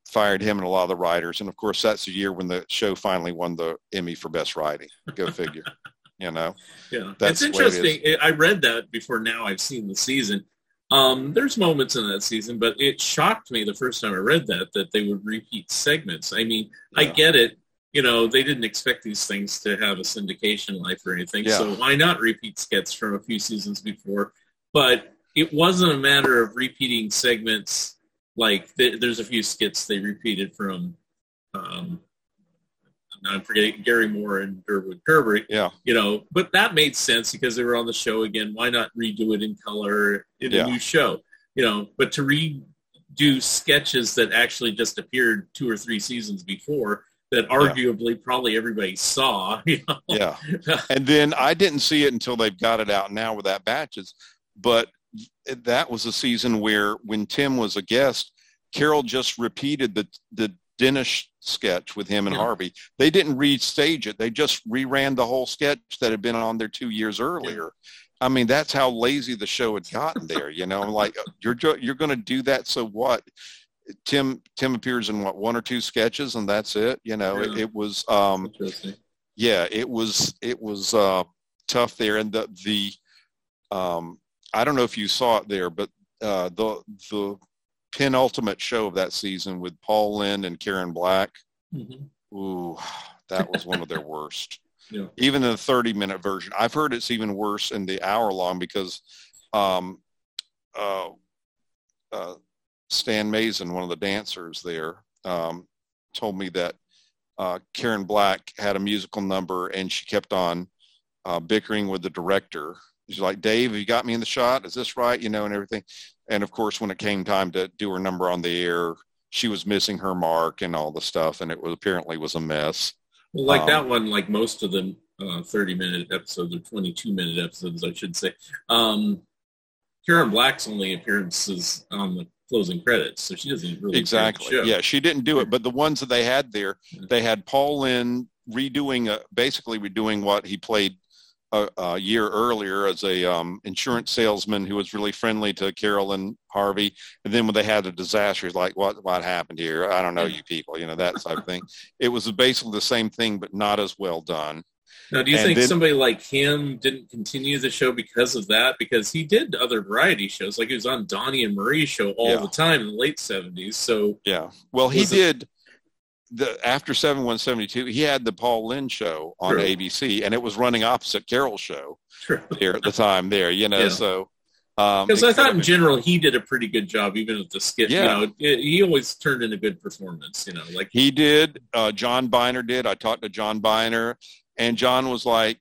Speaker 6: fired him and a lot of the writers, and of course that's the year when the show finally won the Emmy for best writing. Go figure. you know.
Speaker 5: Yeah,
Speaker 6: That's
Speaker 5: it's
Speaker 6: way it
Speaker 5: interesting. I read that before. Now I've seen the season. Um, there's moments in that season, but it shocked me the first time I read that that they would repeat segments. I mean, I get it. You know, they didn't expect these things to have a syndication life or anything,
Speaker 6: Yeah.
Speaker 5: so why not repeat skits from a few seasons before? But it wasn't a matter of repeating segments. Like th- there's a few skits they repeated from. Um, I'm forgetting Garry Moore and Durward Kirby
Speaker 6: Yeah.
Speaker 5: you know, but that made sense because they were on the show again. Why not redo it in color in
Speaker 6: Yeah.
Speaker 5: a new show? You know, but to redo sketches that actually just appeared two or three seasons before that arguably probably everybody saw. You know?
Speaker 6: Yeah. and then I didn't see it until they've got it out now with that batches. But that was a season where when Tim was a guest, Carol just repeated the the Dennis sketch with him and
Speaker 5: Yeah.
Speaker 6: Harvey. They didn't restage it. They just reran the whole sketch that had been on there two years earlier. I mean, that's how lazy the show had gotten there. You know, I'm like, you're you're going to do that, so what? Tim Tim appears in what one or two sketches, and that's it. You know, yeah. it, it, was. Um, yeah, it was it was uh, tough there, and the the um, I don't know if you saw it there, but uh, the the penultimate show of that season with Paul Lynde and Karen Black. Mm-hmm. Ooh, that was one of their worst. Yeah. Even in the 30 minute version, I've heard it's even worse in the hour long because um, uh, uh, Stan Mazin, one of the dancers there, um, told me that uh, Karen Black had a musical number and she kept on uh, bickering with the director. She's like, Dave, have you got me in the shot? Is this right? You know, and everything. And of course, when it came time to do her number on the air, she was missing her mark and all the stuff, and it was apparently was a mess.
Speaker 5: Well, like um, that one, like most of the uh, 30 minute episodes or 22 minute episodes, I should say. Um, Karen Black's only appearances on the closing credits, so she doesn't really
Speaker 6: exactly. Yeah, she didn't do it, but the ones that they had there, they had Paul Lynde redoing, a, basically redoing what he played a, a year earlier as a um, insurance salesman who was really friendly to Carol and Harvey. And then when they had a disaster, like, what what happened here? I don't know you people, you know that type of thing. It was basically the same thing, but not as well done.
Speaker 5: Now, do you and think then, somebody like him didn't continue the show because of that? Because he did other variety shows, like he was on Donnie and Marie's show all yeah. the time in the late seventies. So
Speaker 6: yeah, well, he did the after seven one seventy two. He had the Paul Lynde show on. ABC, and it was running opposite Carol's show True. there at the time. There, you know, yeah. so.
Speaker 5: Because um, I thought in general he did a pretty good job, even with the skit. Yeah. You know, it, he always turned in a good performance. You know, like
Speaker 6: he did. Uh, John Byner did. I talked to John Byner. And John was like,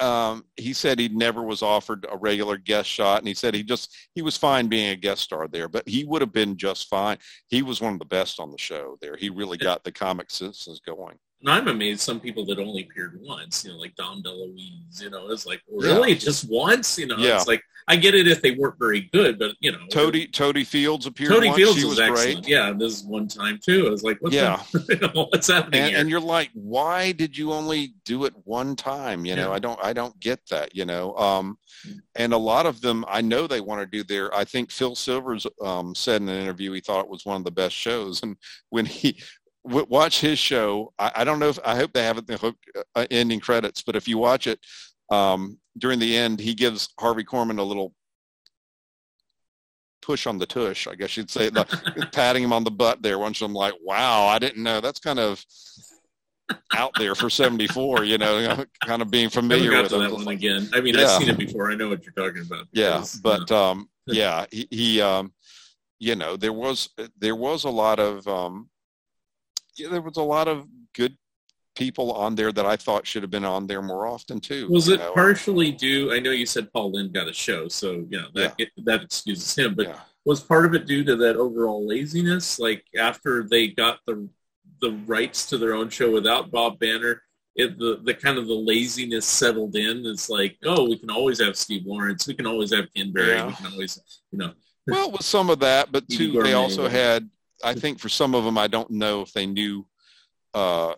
Speaker 6: um, he said he never was offered a regular guest shot, and he said he just he was fine being a guest star there, but he would have been just fine. He was one of the best on the show there. He really got the comic senses going.
Speaker 5: And I'm amazed some people that only appeared once, you know, like Dom DeLuise, you know, it's like really yeah. just once, you know, yeah. it's like I get it if they weren't very good, but you know,
Speaker 6: Totie Totie Fields appeared. Totie once. Fields she was, excellent.
Speaker 5: Great. Yeah, this is one time too. I was like, what yeah, the, you know, what's happening
Speaker 6: and? And you're like, why did you only do it one time? You know, yeah. I don't, I don't get that. You know, um, and a lot of them, I know they want to do their. I think Phil Silvers um, said in an interview he thought it was one of the best shows, and when he watch his show. I, I, don't know if I hope they have it in the hook uh, ending credits, but if you watch it um, during the end, he gives Harvey Korman a little push on the tush, I guess you'd say, the, patting him on the butt there. Once I'm like, wow, I didn't know. That's kind of out there for 74, you know, kind of being familiar with
Speaker 5: that one again. I mean, yeah. I've seen it before. I know what you're talking about.
Speaker 6: Because, yeah, but um, yeah, he, he um, you know, there was there was a lot of um, yeah, there was a lot of good people on there that I thought should have been on there more often too.
Speaker 5: Was it know? partially due? I know you said Paul Lynde got a show, so you know that yeah. it, that excuses him. But yeah. was part of it due to that overall laziness? Like after they got the the rights to their own show without Bob Banner, it, the the kind of the laziness settled in. It's like, oh, we can always have Steve Lawrence, we can always have Ken Berry, yeah. we can always, you know.
Speaker 6: Well, with some of that, but too, they also had I think for some of them, I don't know if they knew uh,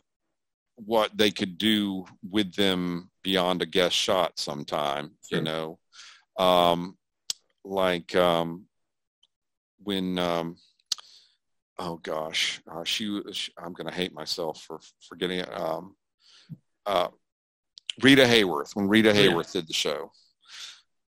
Speaker 6: what they could do with them beyond a guest shot sometime, sure. you know. Um, like um, when, um, oh gosh, uh, she, she, I'm going to hate myself for forgetting it. Um, uh, Rita Hayworth, when Rita Hayworth yeah. did the show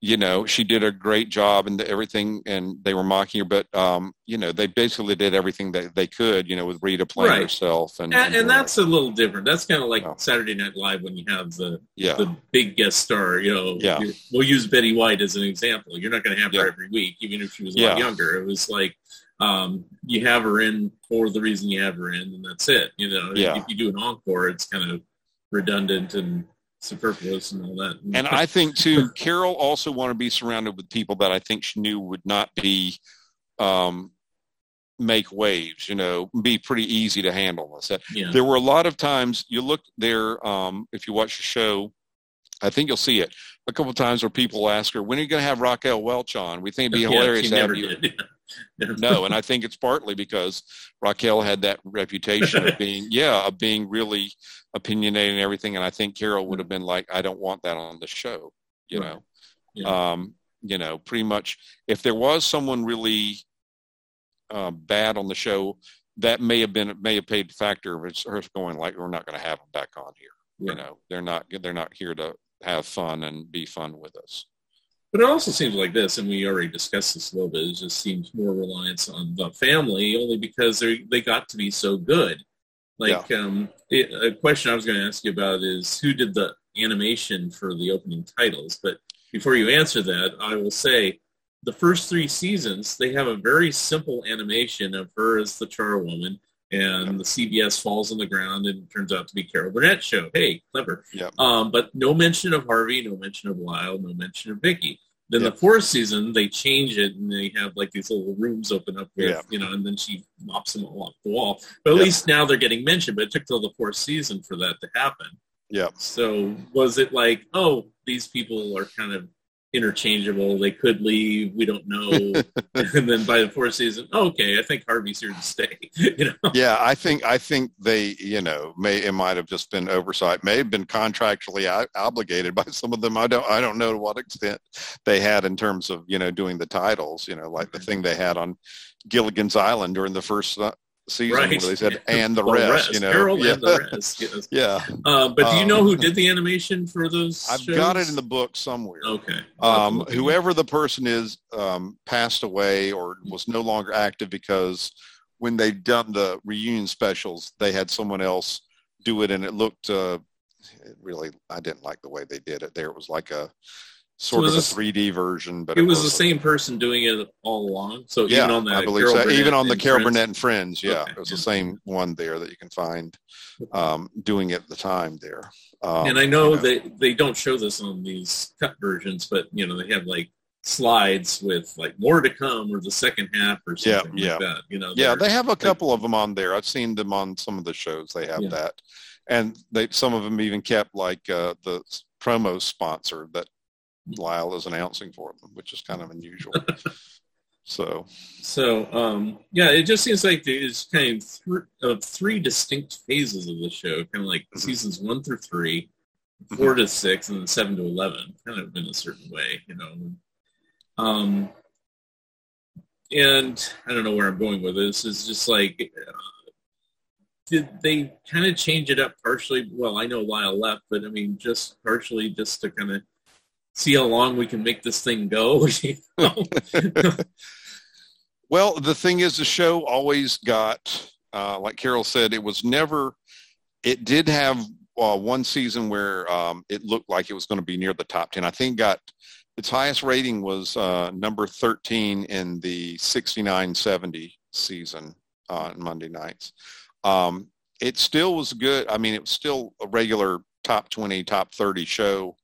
Speaker 6: you know, she did a great job and everything, and they were mocking her, but um, you know, they basically did everything that they could, you know, with Rita playing right. herself, and
Speaker 5: and, and that's a little different. That's kind of like yeah. Saturday Night Live when you have the yeah. the big guest star. You know,
Speaker 6: yeah.
Speaker 5: we'll use Betty White as an example. You're not going to have her every week, even if she was a lot younger. It was like um, you have her in for the reason you have her in, and that's it. You know,
Speaker 6: yeah.
Speaker 5: if you do an encore, it's kind of redundant and superfluous and all that.
Speaker 6: And I think too, Carol also wanted to be surrounded with people that I think she knew would not be um, make waves. You know, be pretty easy to handle. Yeah. There were a lot of times you look there. Um, if you watch the show, I think you'll see it a couple of times where people ask her, "When are you going to have Raquel Welch on?" We think it'd be yeah, hilarious to have you. no, and I think it's partly because Raquel had that reputation of being, yeah, of being really opinionated and everything. And I think Carol would have been like, I don't want that on the show, you right. know.
Speaker 5: Yeah.
Speaker 6: Um, you know, pretty much if there was someone really uh, bad on the show, that may have been may have paid factor of her going like we're not going to have them back on here. You know, they're not they're not here to have fun and be fun with us.
Speaker 5: But it also seems like this, and we already discussed this a little bit. It just seems more reliance on the family, only because they they got to be so good. Like um, it, a question I was going to ask you about is who did the animation for the opening titles? But before you answer that, I will say the first three seasons they have a very simple animation of her as the charwoman, and the CBS falls on the ground and turns out to be Carol Burnett show. Hey, clever.
Speaker 6: Yep.
Speaker 5: Um, but no mention of Harvey, no mention of Lyle, no mention of Vicki. Then
Speaker 6: Yep.
Speaker 5: the fourth season, they change it and they have like these little rooms open up with,
Speaker 6: Yeah.
Speaker 5: you know, and then she mops them all off the wall. But at least now they're getting mentioned, but it took till the fourth season for that to happen.
Speaker 6: Yeah.
Speaker 5: So was it like, oh, these people are kind of interchangeable. They could leave. We don't know. and then by the fourth season, oh, okay, I think Harvey's here to stay. you know,
Speaker 6: yeah, I think I think they, you know, may it might have just been oversight. May have been contractually obligated by some of them. I don't I don't know to what extent they had in terms of you know doing the titles. You know, like the thing they had on Gilligan's Island during the first uh, season
Speaker 5: right?
Speaker 6: where they said and the, rest, You know, yeah,
Speaker 5: and the rest. Yes.
Speaker 6: yeah.
Speaker 5: Uh, but do you
Speaker 6: Um,
Speaker 5: know who did the animation for those?
Speaker 6: I've
Speaker 5: shows?
Speaker 6: got it in the book somewhere.
Speaker 5: Okay. I'll have to
Speaker 6: um,
Speaker 5: look at it.
Speaker 6: whoever the person is um, passed away or was no longer active because when they done the reunion specials, they had someone else do it, and it looked uh, it really. I didn't like the way they did it. There, it was like a sort
Speaker 5: was
Speaker 6: of a
Speaker 5: this-
Speaker 6: 3D version, but
Speaker 5: It was the same person doing it all along. So
Speaker 6: Yeah,
Speaker 5: even on the
Speaker 6: I believe so. Even on the Carol
Speaker 5: Friends-
Speaker 6: Burnett and Friends, yeah,
Speaker 5: Okay,
Speaker 6: it was
Speaker 5: yeah.
Speaker 6: the same one there that you can find um, doing it at the time there. Um,
Speaker 5: and I know,
Speaker 6: you know.
Speaker 5: they they don't show this on these cut versions, but you know they have like slides with like more to come or the second half or
Speaker 6: Yeah,
Speaker 5: something
Speaker 6: yeah.
Speaker 5: like that. You know,
Speaker 6: Yeah,
Speaker 5: they're-
Speaker 6: have a couple of them on there. I've seen them on some of the shows. They have
Speaker 5: Yeah.
Speaker 6: that, and they some of them even kept like uh, the promo sponsor that Lyle is announcing for them, which is kind of unusual. so
Speaker 5: So um, yeah, it just seems like there's kind of, th- of three distinct phases of the show, kind of like
Speaker 6: Mhm.
Speaker 5: seasons one through three, 4 to six, and then seven to eleven, kind of in a certain way, you know. Um, and I don't know where I'm going with this. It's just like, uh, did they kind of change it up partially? Well, I know Lyle left, but I mean, just partially, just to kind of see how long we can make this thing go. you know?
Speaker 6: Well, the thing is, the show always got, uh, like Carol said, it was never. It did have uh, one season where um, it looked like it was going to be near the top ten. I think got its highest rating was uh, number thirteen in the 69-70 season on Monday nights. Um, it still was good. I mean, it was still a regular top twenty, top thirty show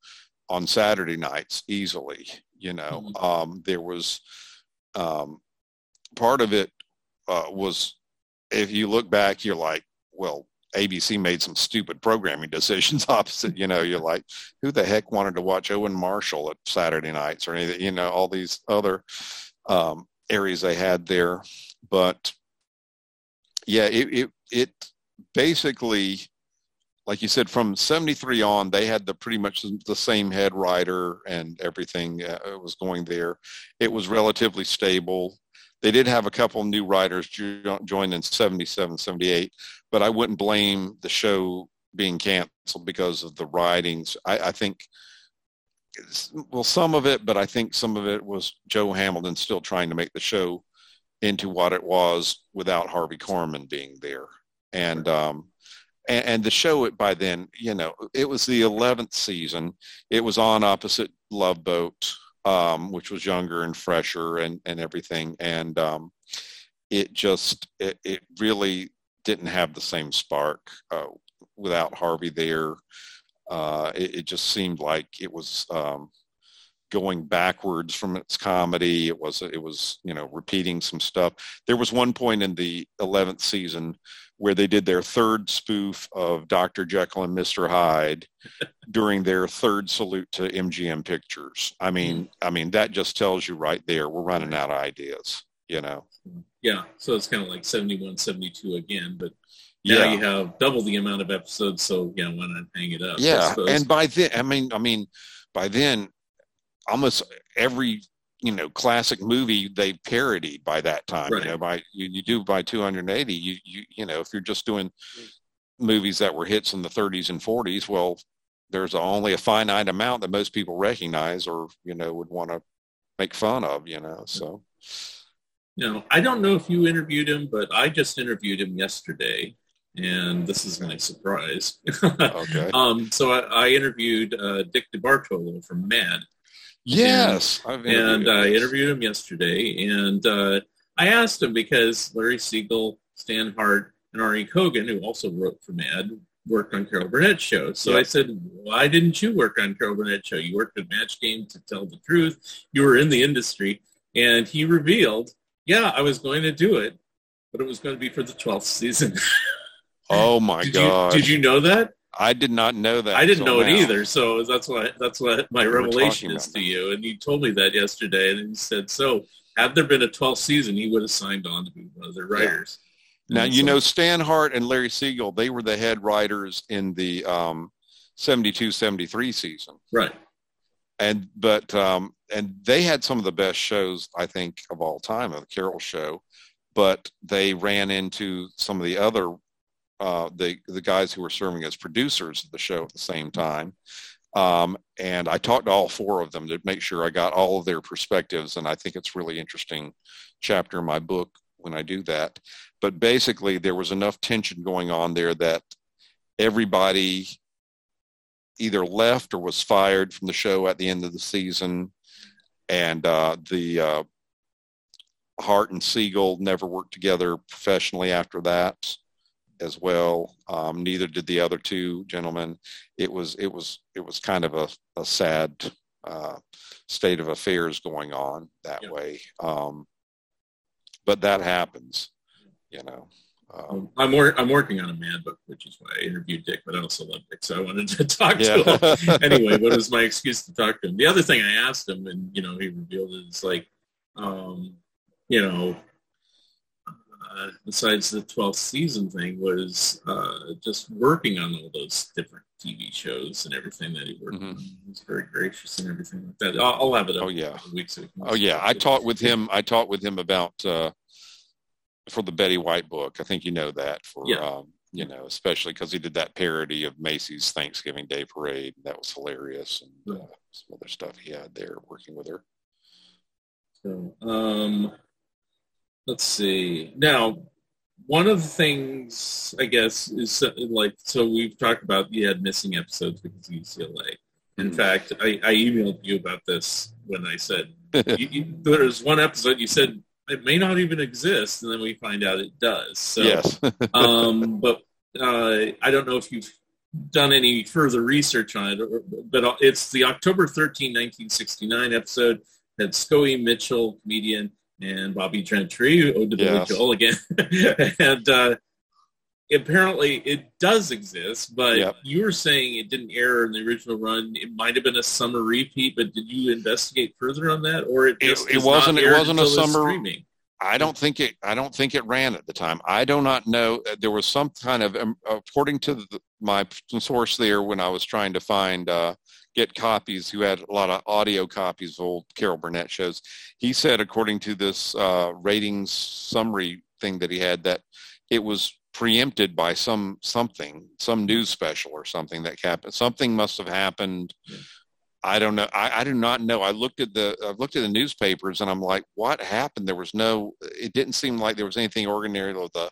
Speaker 6: on Saturday nights easily. You know, um, there was. Um, part of it uh, was if you look back you're like well abc made some stupid programming decisions opposite you know you're like who the heck wanted to watch owen marshall at saturday nights or anything you know all these other um, areas they had there but yeah it, it it basically like you said from 73 on they had the pretty much the same head writer and everything uh, was going there. It was relatively stable. They did have a couple new writers jo- join in 77 78 but i wouldn't blame the show being canceled because of the writings i, I think well some of it but i think some of it was joe hamilton still trying to make the show into what it was without harvey korman being there. And um and, and the show it by then you know it was the 11th season it was on opposite love boat um, which was younger and fresher and, and everything. And um, it just, it, it really didn't have the same spark uh, without Harvey there. Uh, it, it just seemed like it was um, going backwards from its comedy. It was, it was, you know, repeating some stuff. There was one point in the 11th season where they did their third spoof of Dr. Jekyll and Mr. Hyde during their third salute to MGM Pictures. I mean, mm-hmm. I mean that just tells you right there we're running out of ideas, you know.
Speaker 5: Yeah, so it's kind of like 71, 72 again, but now
Speaker 6: Yeah.
Speaker 5: you have double the amount of episodes, so yeah, why not hang it up?
Speaker 6: Yeah, and by then, I mean, I mean, by then, almost every you know classic movie they parodied by that time.
Speaker 5: Right.
Speaker 6: You know, by you, you do by 280. You you you know if you're just doing movies that were hits in the 30s and 40s, well, there's only a finite amount that most people recognize or you know would want to make fun of. You know, so.
Speaker 5: Now, I don't know if you interviewed him, but I just interviewed him yesterday, and this is my surprise.
Speaker 6: Okay.
Speaker 5: um, so I, I interviewed uh, Dick DeBartolo from Mad,
Speaker 6: Yes, I've
Speaker 5: and I
Speaker 6: him.
Speaker 5: interviewed him yesterday, and uh, I asked him because Larry Siegel, Stan Hart, and Arnie Kogen, who also wrote for Mad, worked on Carol Burnett's show. So
Speaker 6: Yeah.
Speaker 5: I said, why didn't you work on Carol Burnett's show? You worked at Match Game to tell the truth. You were in the industry. And he revealed, yeah, I was going to do it, but it was going to be for the 12th season.
Speaker 6: Oh my
Speaker 5: did,
Speaker 6: god!
Speaker 5: you, did you know that?
Speaker 6: I did not know that.
Speaker 5: I didn't know it
Speaker 6: now.
Speaker 5: either. So that's what that's what my
Speaker 6: We
Speaker 5: revelation is to you. And you told me that yesterday, and he said, so had there been a 12th season, he would have signed on to be one of their writers.
Speaker 6: Now you
Speaker 5: so-
Speaker 6: know Stan Hart and Larry Siegel. They were the head writers in the um, 72-73 season,
Speaker 5: right?
Speaker 6: and but um, and they had some of the best shows I think of all time, of the Carol Show. But they ran into some of the other uh, the the guys who were serving as producers of the show at the same time. Um, and I talked to all four of them to make sure I got all of their perspectives. And I think it's really interesting chapter in my book when I do that. But basically, there was enough tension going on there that everybody either left or was fired from the show at the end of the season. And uh, the uh, Hart and Siegel never worked together professionally after that as well. Um, neither did the other two gentlemen. It was it was it was kind of a, a sad uh, state of affairs going on that
Speaker 5: Yeah.
Speaker 6: way. Um, but that happens, you know. Um,
Speaker 5: I'm wor- I'm working on a Mad book, which is why I interviewed Dick, but I also love Dick, so I wanted to talk to him anyway. What was my excuse to talk to him. The other thing I asked him, and you know, he revealed it, is like, um, you know, uh, besides the 12th season thing, was uh, just working on all those different TV shows and everything that he worked
Speaker 6: Mhm.
Speaker 5: on. He was very gracious and everything like that. I'll, I'll have it up
Speaker 6: Oh, yeah.
Speaker 5: couple of weeks. so
Speaker 6: Oh yeah, I talked with him. I talked with him about uh, for the Betty White book. I think you know that for
Speaker 5: Yeah.
Speaker 6: um, you know, especially because he did that parody of Macy's Thanksgiving Day Parade. That was hilarious, and uh, some other stuff he had there working with her.
Speaker 5: So, um, let's see. Now, one of the things I guess is uh, like so we've talked about you had missing episodes because of UCLA. In
Speaker 6: Mhm.
Speaker 5: fact, I, I emailed you about this when I said you, you, there was one episode you said it may not even exist, and then we find out it does. So,
Speaker 6: yes,
Speaker 5: um, but uh, I don't know if you've done any further research on it, or, but it's the October 13, 1969 episode that Scoey Mitchell, comedian, and Bobbie Gentry, Billy
Speaker 6: Yes.
Speaker 5: Joel again, and uh, apparently it does exist, but
Speaker 6: Yep.
Speaker 5: you were saying it didn't air in the original run. It might have been a summer repeat, but did you investigate further on that, or it
Speaker 6: It-
Speaker 5: just
Speaker 6: it wasn't- it wasn't a summer-
Speaker 5: streaming?
Speaker 6: I don't think it. I don't think it ran at the time. I do not know. Uh, There was some kind of, um, according to the, my source there, when I was trying to find uh, get copies, who had a lot of audio copies of old Carol Burnett shows. He said, according to this uh, ratings summary thing that he had, that it was preempted by some something, some news special or something that happened. Something must have happened. I don't know. I, I do not know. I looked at the I looked at the newspapers and I'm like, what happened? There was no. It didn't seem like there was anything ordinary with the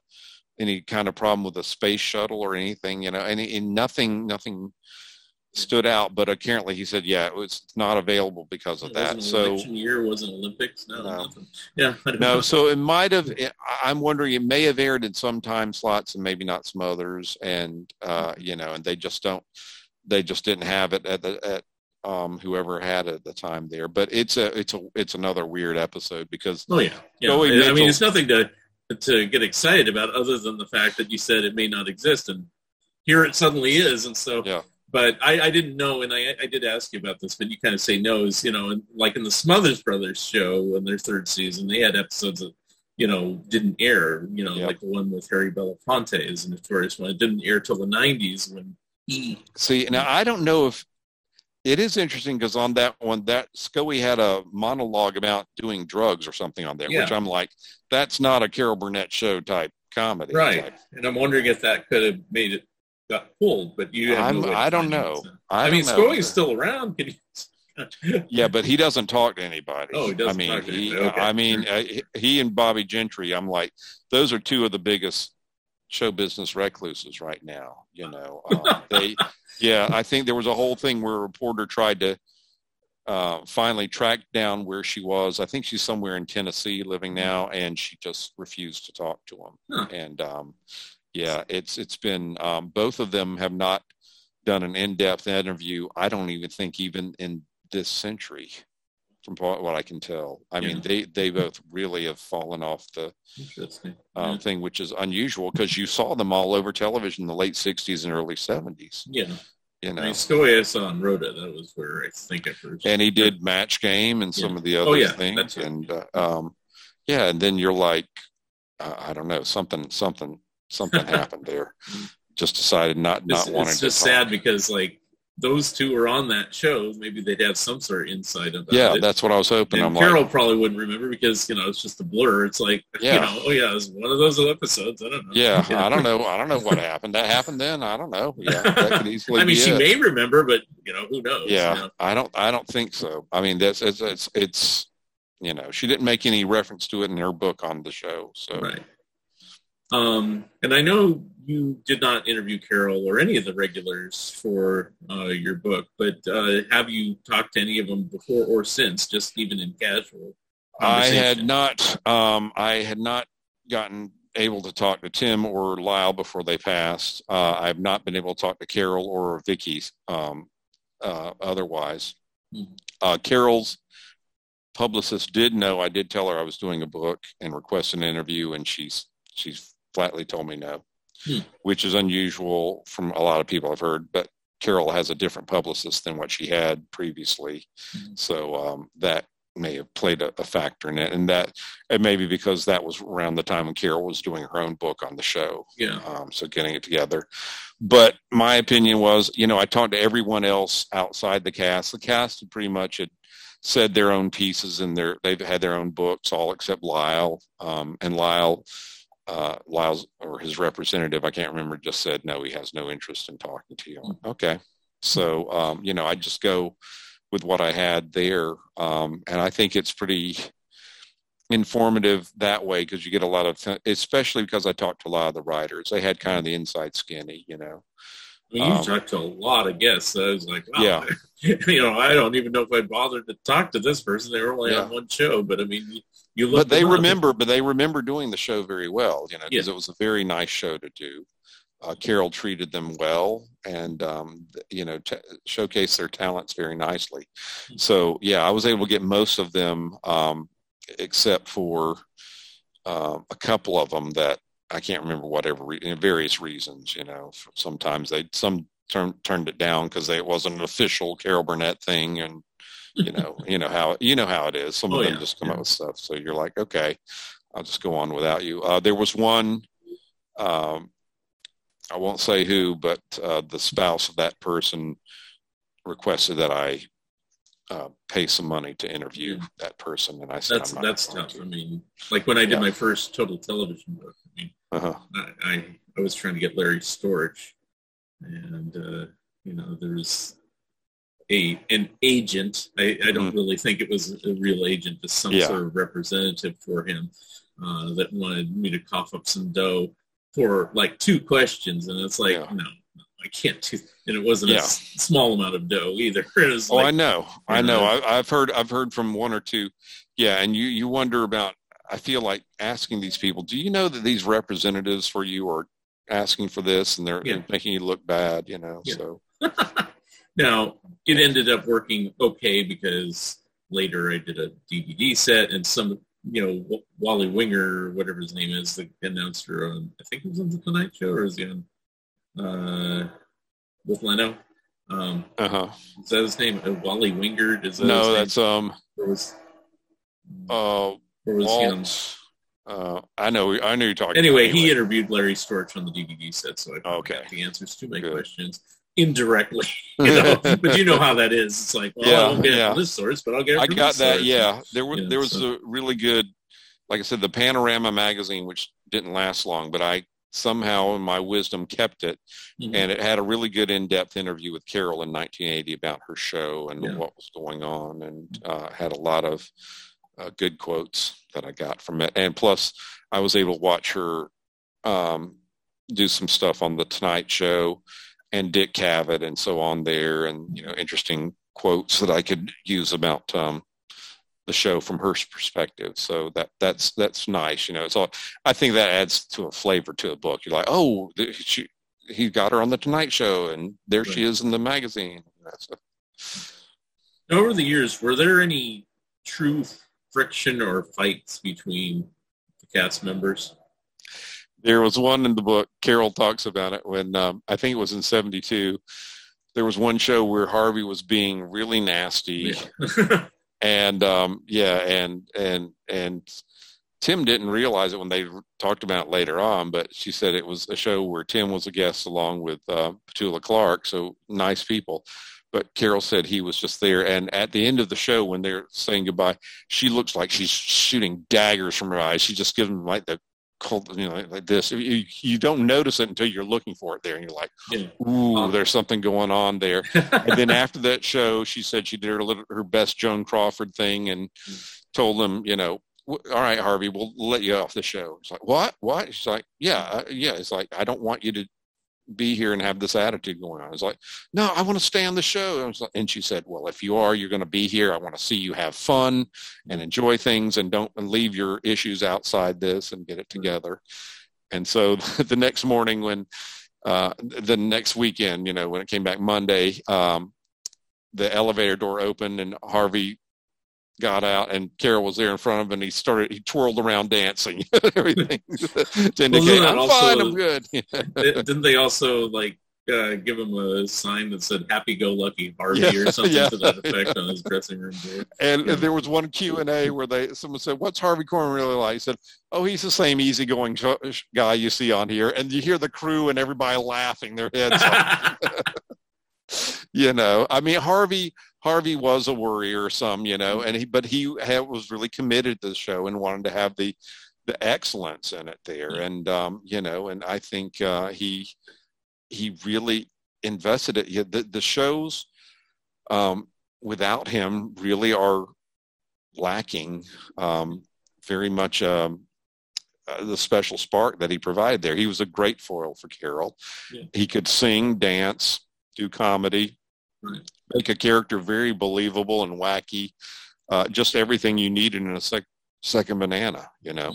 Speaker 6: any kind of problem with the space shuttle or anything. You know, and, and nothing nothing stood out. But apparently, he said, yeah, it was not available because of
Speaker 5: It
Speaker 6: that. So
Speaker 5: year wasn't Olympics. No,
Speaker 6: No.
Speaker 5: Yeah,
Speaker 6: no, so it might have. I'm wondering. It may have aired in some time slots and maybe not some others, and uh, you know, and they just don't. They just didn't have it at the at um, whoever had it at the time there. But it's a it's a it's another weird episode because
Speaker 5: Oh yeah, yeah.
Speaker 6: Joey
Speaker 5: I- I mean, it's nothing to to get excited about, other than the fact that you said it may not exist, and here it suddenly is. And so,
Speaker 6: Yeah.
Speaker 5: But I, I didn't know, and I, I did ask you about this, but you kind of say no. Is you know, and like in the Smothers Brothers show in their third season, they had episodes that you know didn't air. You know,
Speaker 6: Yeah.
Speaker 5: like the one with Harry Belafonte is a notorious one. It didn't air till the '90s when he
Speaker 6: see now I don't know if it is interesting because on that one, that Scoey had a monologue about doing drugs or something on there, which I'm like, that's not a Carol Burnett show type comedy.
Speaker 5: Right.
Speaker 6: type.
Speaker 5: And I'm wondering if that could have made it got pulled, but you no
Speaker 6: I don't know.
Speaker 5: so.
Speaker 6: I
Speaker 5: I, mean. Scoey's still around.
Speaker 6: Yeah, but he doesn't talk to anybody.
Speaker 5: Oh, he doesn't
Speaker 6: I mean,
Speaker 5: talk to
Speaker 6: he,
Speaker 5: anybody. Okay,
Speaker 6: I mean, uh, he and Bobbie Gentry. I'm like, those are two of the biggest show business recluses right now. You know, um, they. Yeah, I think there was a whole thing where a reporter tried to uh, finally track down where she was. I think she's somewhere in Tennessee living now, and she just refused to talk to him.
Speaker 5: Huh.
Speaker 6: And um, yeah, it's it's been um, both of them have not done an in-depth interview. I don't even think even in this century, from what I can tell. I mean, they they both really have fallen off the um,
Speaker 5: yeah.
Speaker 6: thing, which is unusual because you saw them all over television in the late '60s and early '70s.
Speaker 5: yeah.
Speaker 6: You
Speaker 5: I
Speaker 6: know,
Speaker 5: mean, Scoey I saw on Rhoda. That was where I think I first.
Speaker 6: and he did Match Game and some
Speaker 5: Yeah.
Speaker 6: of the other
Speaker 5: Oh, yeah,
Speaker 6: things, and uh, um, yeah, and then you're like, uh, I don't know, something, something, something happened there. Just decided not
Speaker 5: It's,
Speaker 6: not wanting
Speaker 5: it's
Speaker 6: to
Speaker 5: just sad because like those two were on that show. Maybe they'd have some sort of insight about
Speaker 6: Yeah,
Speaker 5: it.
Speaker 6: that's what I was hoping.
Speaker 5: and
Speaker 6: I'm
Speaker 5: Carol
Speaker 6: like,
Speaker 5: probably wouldn't remember because you know it's just a blur. It's like
Speaker 6: Yeah.
Speaker 5: you know, oh yeah, it was one of those episodes. I don't know.
Speaker 6: yeah,
Speaker 5: You know?
Speaker 6: I don't know, I don't know what happened. That happened then. I don't know. Yeah, that could easily.
Speaker 5: I mean, she
Speaker 6: it.
Speaker 5: may remember, but you know, who knows?
Speaker 6: yeah
Speaker 5: you know?
Speaker 6: i don't i don't think so i mean that's it's it's, it's you know she didn't make any reference to it in her book on the show so
Speaker 5: Right. Um, and I know you did not interview Carol or any of the regulars for uh, your book, but uh, have you talked to any of them before or since, just even in casual?
Speaker 6: i had not um i had not gotten able to talk to tim or lyle before they passed uh i have not been able to talk to carol or vicki um uh otherwise
Speaker 5: Mhm.
Speaker 6: uh carol's publicist did know i did tell her i was doing a book and requested an interview and she's she's flatly told me no
Speaker 5: Hmm.
Speaker 6: which is unusual from a lot of people i've heard but carol has a different publicist than what she had previously
Speaker 5: Mhm.
Speaker 6: so um that may have played a, a factor in it and that it may be because that was around the time when carol was doing her own book on the show
Speaker 5: Yeah.
Speaker 6: um, so getting it together. But my opinion was, you know, I talked to everyone else outside the cast. The cast had pretty much had said their own pieces and their they've had their own books, all except Lyle. Um, and Lyle, uh, Lyle's or his representative, I can't remember, just said no, he has no interest in talking to you. Like, okay, so um, you know, I just go with what I had there, um, and I think it's pretty informative that way because you get a lot of especially because i talked to a lot of the writers. They had kind of the inside skinny you know
Speaker 5: I mean, you
Speaker 6: Um,
Speaker 5: talked to a lot of guests. So I was like, wow,
Speaker 6: Yeah.
Speaker 5: you know, I don't even know if I bothered to talk to this person. They were only
Speaker 6: Yeah.
Speaker 5: on one show, but I mean, you, you look.
Speaker 6: but they remember but they remember doing the show very well you know because
Speaker 5: Yeah.
Speaker 6: it was a very nice show to do uh, carol treated them well and um, you know t- showcased their talents very nicely so yeah i was able to get most of them um, except for uh, a couple of them that i can't remember whatever re- various reasons you know sometimes they some turn, turned it down because it wasn't an official carol burnett thing and you know you know how you know how it is some
Speaker 5: Oh,
Speaker 6: of them
Speaker 5: yeah,
Speaker 6: just come
Speaker 5: yeah.
Speaker 6: up with stuff so you're like okay i'll just go on without you uh, there was one um, i won't say who but uh, the spouse of that person requested that i uh, pay some money to interview that person and i said
Speaker 5: That's that's tough.
Speaker 6: to.
Speaker 5: I mean, like when I did
Speaker 6: Yeah.
Speaker 5: my first total television book. I
Speaker 6: uh-huh.
Speaker 5: I, I, I was trying to get Larry Storch, and uh, you know, there's a an agent. I, I don't really think it was a real agent, just some
Speaker 6: Mm-hmm. Yeah.
Speaker 5: sort of representative for him uh, that wanted me to cough up some dough for like two questions, and it's like,
Speaker 6: Yeah.
Speaker 5: no, I can't do. And it wasn't a
Speaker 6: Yeah.
Speaker 5: s- small amount of dough either. It was
Speaker 6: Oh, I know, I know.
Speaker 5: know.
Speaker 6: I, I've heard, I've heard from one or two. Yeah, and you you wonder about. I feel like asking these people, do you know that these representatives for you are asking for this, and they're,
Speaker 5: Yeah.
Speaker 6: making you look bad? You know,
Speaker 5: Yeah.
Speaker 6: so
Speaker 5: Now, it ended up working okay because later I did a DVD set and some, you know, Wally Winger, whatever his name is, the announcer on, I think it was on The Tonight Show or is he on, uh, with Leno? Um,
Speaker 6: uh huh.
Speaker 5: is that his name? Uh, Wally Wingard? Is that
Speaker 6: No,
Speaker 5: his name?
Speaker 6: that's um,
Speaker 5: Or was,
Speaker 6: uh,
Speaker 5: or was?
Speaker 6: Uh, I know, I know you're talking.
Speaker 5: Anyway, he interviewed Larry Storch on the DVD set, so I
Speaker 6: Okay.
Speaker 5: got the answers to my
Speaker 6: Good.
Speaker 5: questions. indirectly. You know, but you know how that is. It's like, well,
Speaker 6: Yeah,
Speaker 5: I won't get it
Speaker 6: yeah.
Speaker 5: from this source, but I'll get it
Speaker 6: I got
Speaker 5: this
Speaker 6: that.
Speaker 5: source.
Speaker 6: Yeah, there was
Speaker 5: Yeah,
Speaker 6: there was
Speaker 5: so-
Speaker 6: a really good, like I said, the Panorama magazine, which didn't last long, but I somehow in my wisdom kept it,
Speaker 5: Mhm.
Speaker 6: and it had a really good in-depth interview with Carol in 1980 about her show and what was going on, and uh, had a lot of uh, good quotes that I got from it, and plus I was able to watch her um, do some stuff on the Tonight Show and Dick Cavett and so on there, and you know interesting quotes that I could use about um, the show from her perspective. So that that's that's nice. You know, it's all. I think that adds to a flavor to a book. You're like, oh, she, he got her on the Tonight Show, and there she is in the magazine.
Speaker 5: Over the years, were there any true friction or fights between the cast members?
Speaker 6: there was one in the book. Carol talks about it when um, I think it was in '72. There was one show where Harvey was being really nasty.
Speaker 5: Yeah.
Speaker 6: and um, yeah, and and and Tim didn't realize it when they talked about it later on, but she said it was a show where Tim was a guest along with uh, Petula Clark, so nice people. But Carol said he was just there, and at the end of the show, when they're saying goodbye, she looks like she's shooting daggers from her eyes. She just gives them like the cold, you know, like this. You, you don't notice it until you're looking for it there, and you're like,
Speaker 5: Yeah.
Speaker 6: "Ooh,
Speaker 5: Uh.
Speaker 6: there's something going on there." and then after that show, she said she did her little, her best Joan Crawford thing and told them, you know, all right, Harvey, we'll let you off the show. It's like, what? What? She's like, yeah, uh, yeah. It's like, I don't want you to be here and have this attitude going on. It's like, no, I want to stay on the show. I was like- And she said, well, if you are, you're going to be here. I want to see you have fun and enjoy things and don't and leave your issues outside this and get it together. And so the next morning when, uh, the next weekend, you know, when it came back Monday, um, the elevator door opened and Harvey got out and Carol was there in front of him and he started, he twirled around dancing everything to indicate, I'm
Speaker 5: also-
Speaker 6: fine, I'm good.
Speaker 5: Didn't they also like uh, give him a sign that said "Happy Go Lucky Harvey"
Speaker 6: Yeah,
Speaker 5: or something
Speaker 6: yeah,
Speaker 5: to that effect on his dressing room door?
Speaker 6: And
Speaker 5: Yeah.
Speaker 6: there was one Q and A where they someone said, "What's Harvey Korman really like?" He said, "Oh, he's the same easygoing guy you see on here." And you hear the crew and everybody laughing their heads off. you know, I mean, Harvey Harvey was a worrier, some you know, and he but he had, was really committed to the show and wanted to have the the excellence in it there, and um, you know, and I think uh, he he really invested it. Yeah, the the shows um, without him really are lacking um, very much um, uh, the special spark that he provided there. He was a great foil for Carol.
Speaker 5: Yeah.
Speaker 6: He could sing, dance, do comedy,
Speaker 5: Right.
Speaker 6: Make a character very believable and wacky. Uh, just everything you needed in a sec- second banana, you know.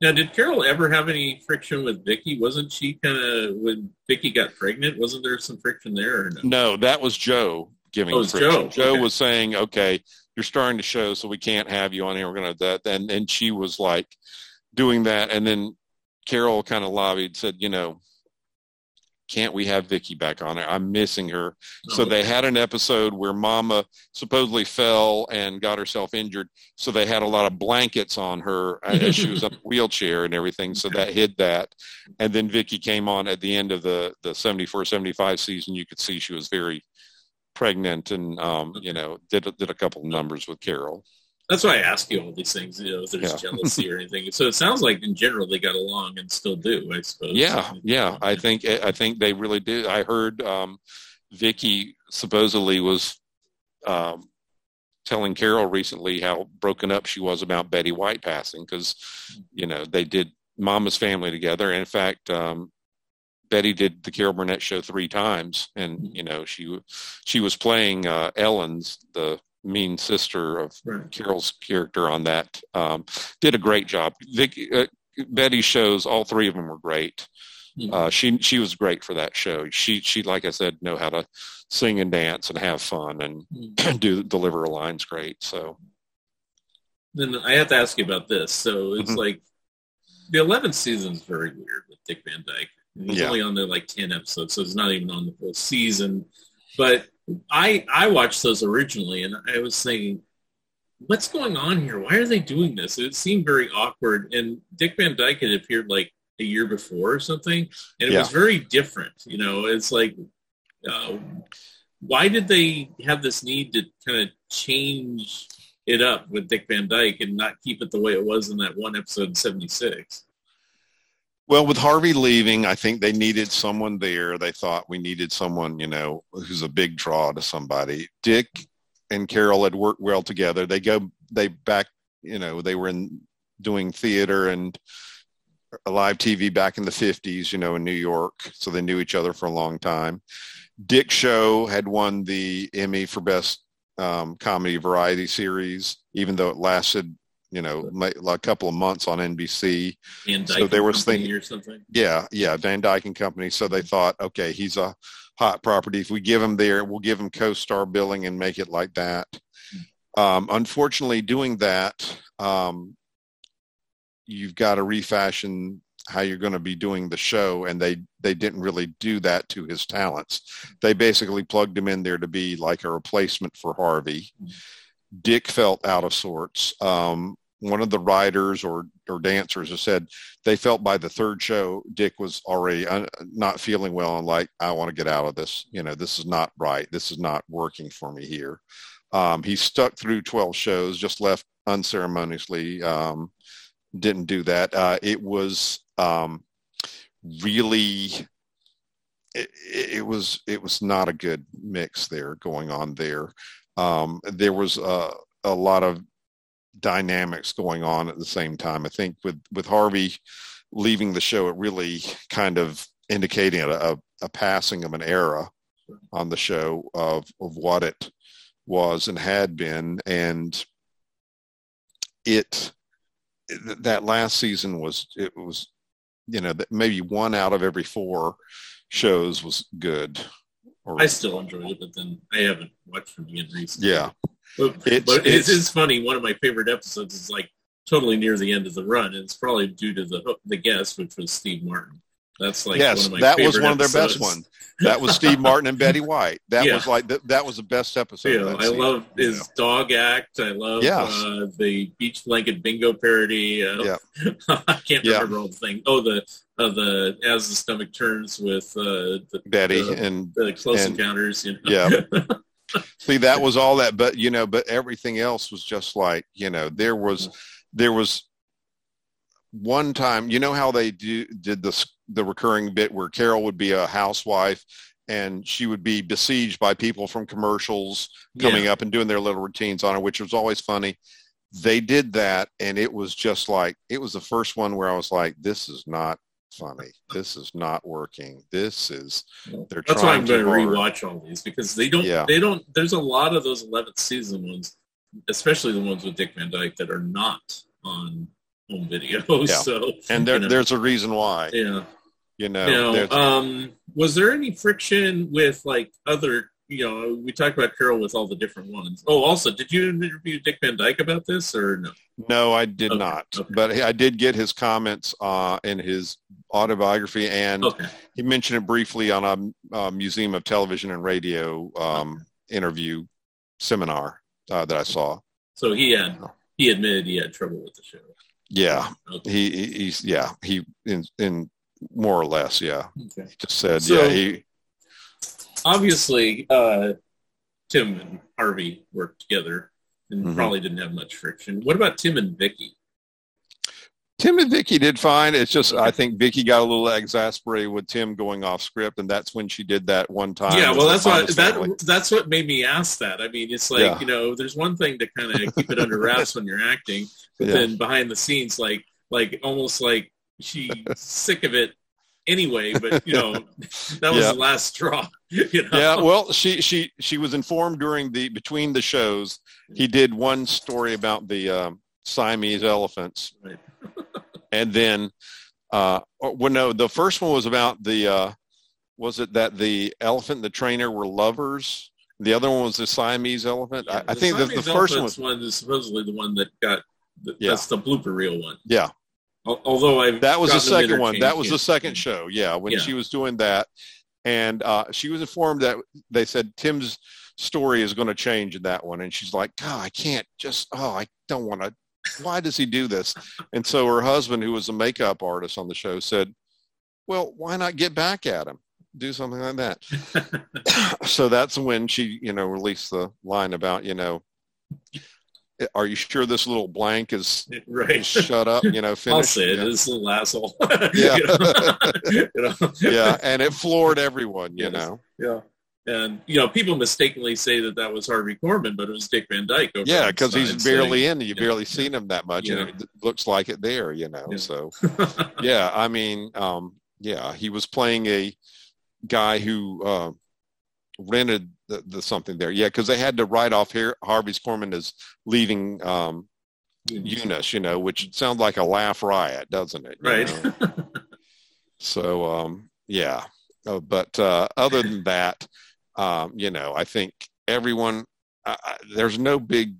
Speaker 5: Now, did Carol ever have any friction with Vicki? Wasn't she kind of when Vicki got pregnant? Wasn't there some friction there? Or no?
Speaker 6: No, that was Joe giving
Speaker 5: Oh,
Speaker 6: friction.
Speaker 5: Joe. Okay.
Speaker 6: was saying, "Okay, you're starting to show, so we can't have you on here. We're going to that." And and she was like doing that, and then Carol kind of lobbied, said, "You know, can't we have Vicki back on it? I'm missing her." So
Speaker 5: Oh,
Speaker 6: they had an episode where Mama supposedly fell and got herself injured. So they had a lot of blankets on her uh, as she was up in a wheelchair and everything. So that hid that. And then Vicki came on at the end of the the 74 75 season. You could see she was very pregnant and um, you know did did a couple of numbers with Carol.
Speaker 5: That's why I ask you all these things. You know, if there's
Speaker 6: Yeah.
Speaker 5: jealousy or anything. So it sounds like in general they got along and still do. I suppose.
Speaker 6: Yeah, yeah. I think I think they really did. I heard um, Vicki supposedly was um, telling Carol recently how broken up she was about Betty White passing because you know they did Mama's Family together. And in fact, um, Betty did the Carol Burnett show three times, and you know she she was playing uh, Ellen's the mean sister of
Speaker 5: Right.
Speaker 6: Carol's character on that. Um, did a great job. Vicki, uh, Betty's shows, all three of them were great. Uh, she she was great for that show. She she like I said, know how to sing and dance and have fun and
Speaker 5: Mhm.
Speaker 6: do deliver her lines great. So
Speaker 5: Then I have to ask you about this. So it's
Speaker 6: Mhm.
Speaker 5: like the 11th season is very weird with Dick Van Dyke. He's
Speaker 6: Yeah.
Speaker 5: only on there like 10 episodes, so he's not even on the full season. But I I watched those originally, and I was thinking, what's going on here? Why are they doing this? It seemed very awkward. And Dick Van Dyke had appeared like a year before or something, and it
Speaker 6: Yeah.
Speaker 5: was very different. You know, it's like uh, why did they have this need to kind of change it up with Dick Van Dyke and not keep it the way it was in that one episode in 76?
Speaker 6: Well, with Harvey leaving, I think they needed someone there. They thought we needed someone, you know, who's a big draw to somebody. Dick and Carol had worked well together. They go, they back, you know, they were in doing theater and live TV back in the 50s, you know, in New York. So they knew each other for a long time. Dick Show had won the Emmy for Best um, Comedy Variety Series, even though it lasted, you know, a couple of months on NBC.
Speaker 5: And
Speaker 6: so there was
Speaker 5: thinking or something.
Speaker 6: Yeah, yeah, Van Dyke and Company. So they thought, okay, he's a hot property. If we give him there, we'll give him co-star billing and make it like that. Um, unfortunately, doing that, um, you've got to refashion how you're going to be doing the show and they they didn't really do that to his talents they basically plugged him in there to be like a replacement for harvey dick felt out of sorts. Um, one of the writers or or dancers has said they felt by the third show dick was already un, not feeling well and like i want to get out of this. You know this is not right. This is not working for me here. Um, he stuck through 12 shows just left unceremoniously um, didn't do that. Uh, it was um, really it, it, was it was not a good mix there going on there. Um, there was a, a lot of dynamics going on at the same time. I think with with Harvey leaving the show, it really kind of indicating a, a passing of an era on the show of of what it was and had been, and it that last season was it was you know, maybe one out of every four shows was good.
Speaker 5: Or, I still enjoy it, but then I haven't watched it again recently.
Speaker 6: Yeah,
Speaker 5: but, it's, but it's, it's, funny. One of my favorite episodes is like totally near the end of the run, and it's probably due to the the guest, which was Steve Martin. That's like
Speaker 6: yes, that was one of their best ones. That was Steve Martin and Betty White. That yeah. was like that, that was the best episode.
Speaker 5: Yeah, I love his dog act. I love yes. uh, the beach blanket bingo parody. Uh, yeah. I can't yeah. remember all the thing. Oh, the uh, the as the stomach turns with uh, the,
Speaker 6: Betty
Speaker 5: the,
Speaker 6: and
Speaker 5: the close and, encounters. You know?
Speaker 6: Yeah. See, that was all that, but you know, but everything else was just like you know, there was there was one time. You know how they do did the the recurring bit where Carol would be a housewife and she would be besieged by people from commercials coming yeah. up and doing their little routines on her, which was always funny. They did that, and it was just like it was the first one where I was like, "This is not funny. This is not working. This is
Speaker 5: they're." That's why I'm going to rewatch all these because they don't. Yeah. They don't. There's a lot of those 11th season ones, especially the ones with Dick Van Dyke, that are not on home video. Yeah. So
Speaker 6: and there, you know, there's a reason why.
Speaker 5: Yeah.
Speaker 6: You know,
Speaker 5: you know um, was there any friction with like other? You know, we talked about Carol with all the different ones. Oh, also, did you interview Dick Van Dyke about this or no?
Speaker 6: No, I did okay. not. Okay. But I did get his comments uh, in his autobiography, and okay. he mentioned it briefly on a, a, Museum of Television and Radio um, interview seminar uh, that I saw.
Speaker 5: So he had he admitted he had trouble with the show.
Speaker 6: Yeah, he, he's yeah he in in more or less, yeah. Okay. He just said, so, yeah, he.
Speaker 5: Obviously, uh, Tim and Harvey worked together and mm-hmm. probably didn't have much friction. What about Tim and Vicki?
Speaker 6: Tim and Vicki did fine. It's just I think Vicki got a little exasperated with Tim going off script, and that's when she did that one time.
Speaker 5: Yeah, well, that's what that that's what made me ask that. I mean, it's like yeah. you know, there's one thing to kind of keep it under wraps when you're acting, but yeah. then behind the scenes, like like almost like she's sick of it anyway, but you know, that was yeah. the last straw. You know?
Speaker 6: Yeah, well, she she she was informed during the between the shows. He did one story about the um, Siamese elephants, right. and then uh, well, no, the first one was about the uh, was it that the elephant and the trainer were lovers. The other one was the Siamese elephant. Yeah, I, I think the, the first one,
Speaker 5: one is supposedly the one that got. The, yeah. That's the blooper reel one.
Speaker 6: Yeah,
Speaker 5: Although I
Speaker 6: that was the second one. That was the second show. Yeah, when yeah. she was doing that, and uh, she was informed that they said Tim's story is going to change in that one, and she's like, "God, I can't just. Oh, I don't want to. Why does he do this?" And so her husband, who was a makeup artist on the show, said, "Well, why not get back at him? do something like that. so that's when she, you know, released the line about, you know, are you sure this little blank is
Speaker 5: right.
Speaker 6: shut up, you know, finished?
Speaker 5: I'll say it.
Speaker 6: Yeah.
Speaker 5: This little asshole.
Speaker 6: Yeah.
Speaker 5: You know?
Speaker 6: Yeah, and it floored everyone, you
Speaker 5: Yes.
Speaker 6: know.
Speaker 5: Yeah. And, you know, people mistakenly say that that was Harvey Korman, but it was Dick Van Dyke. Over
Speaker 6: Yeah, because he's barely
Speaker 5: saying-
Speaker 6: in. You've
Speaker 5: yeah,
Speaker 6: barely
Speaker 5: yeah.
Speaker 6: seen him that much, and it looks like it there, you know.
Speaker 5: Yeah.
Speaker 6: So, yeah, I mean, um, yeah, he was playing a guy who uh, rented the, the something there. Yeah, because they had to write off here Harvey's Korman as leaving um, Eunice, you know, which sounds like a laugh riot, doesn't it?
Speaker 5: Right.
Speaker 6: So, um, yeah. Uh, but uh, other than that, um, you know, I think everyone, I, I, there's no big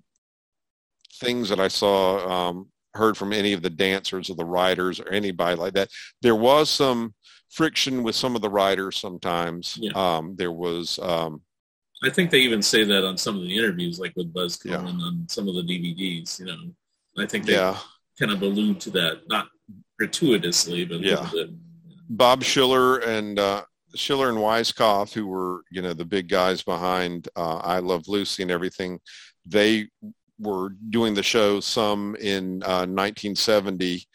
Speaker 6: things that I saw, um, heard from any of the dancers or the writers or anybody like that. There was some friction with some of the writers sometimes.
Speaker 5: Yeah.
Speaker 6: Um, there was, um,
Speaker 5: I think they even say that on some of the interviews, like with Buz
Speaker 6: Yeah.
Speaker 5: Kohan on some of the DVDs, you know. I think they
Speaker 6: yeah,
Speaker 5: kind of allude to that, not gratuitously, but
Speaker 6: Yeah.
Speaker 5: bit.
Speaker 6: Bob Schiller and uh, Schiller and Weiskopf, who were you know the big guys behind uh, I Love Lucy and everything, they were doing the show some in uh, 1970,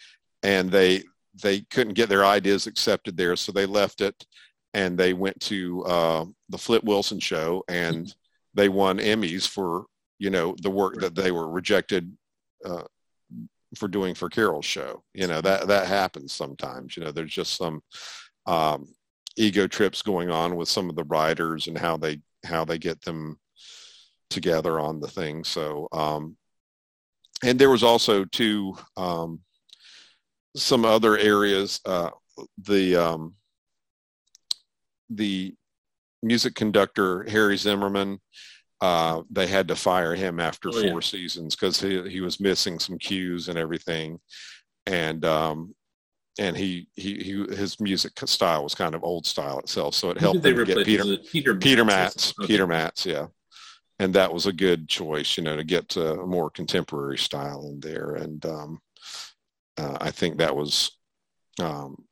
Speaker 6: and they they couldn't get their ideas accepted there, so they left it and they went to uh, the Flip Wilson show and they won Emmys for you know the work that they were rejected uh, for doing for Carol's show. You know that that happens sometimes. You know, there's just some um, ego trips going on with some of the writers and how they how they get them together on the thing. So, um, and there was also too um, some other areas. Uh, the um, the music conductor Harry Zimmerman. Uh, they had to fire him after
Speaker 5: Oh,
Speaker 6: four
Speaker 5: yeah.
Speaker 6: seasons because he he was missing some cues and everything, and um, and he, he he his music style was kind of old style itself, so it helped
Speaker 5: they
Speaker 6: them get? Peter
Speaker 5: Peter
Speaker 6: Peter?
Speaker 5: Matz, Okay.
Speaker 6: Peter Matz, yeah, and that was a good choice, you know, to get to a more contemporary style in there, and um, uh, I think that was, um,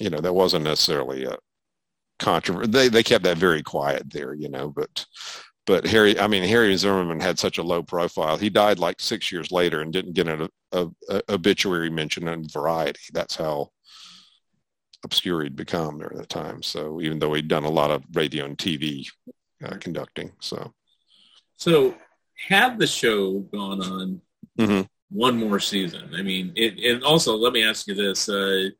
Speaker 6: you know, that wasn't necessarily a controversy. They they kept that very quiet there, you know, but but Harry, I mean, Harry Zimmerman had such a low profile. He died like six years later and didn't get an a, a, obituary mention in Variety. That's how obscure he'd become during the time. So even though he'd done a lot of radio and TV uh, conducting, so
Speaker 5: So had the show gone on
Speaker 6: Mhm.
Speaker 5: one more season, I mean, it, and also let me ask you this: uh,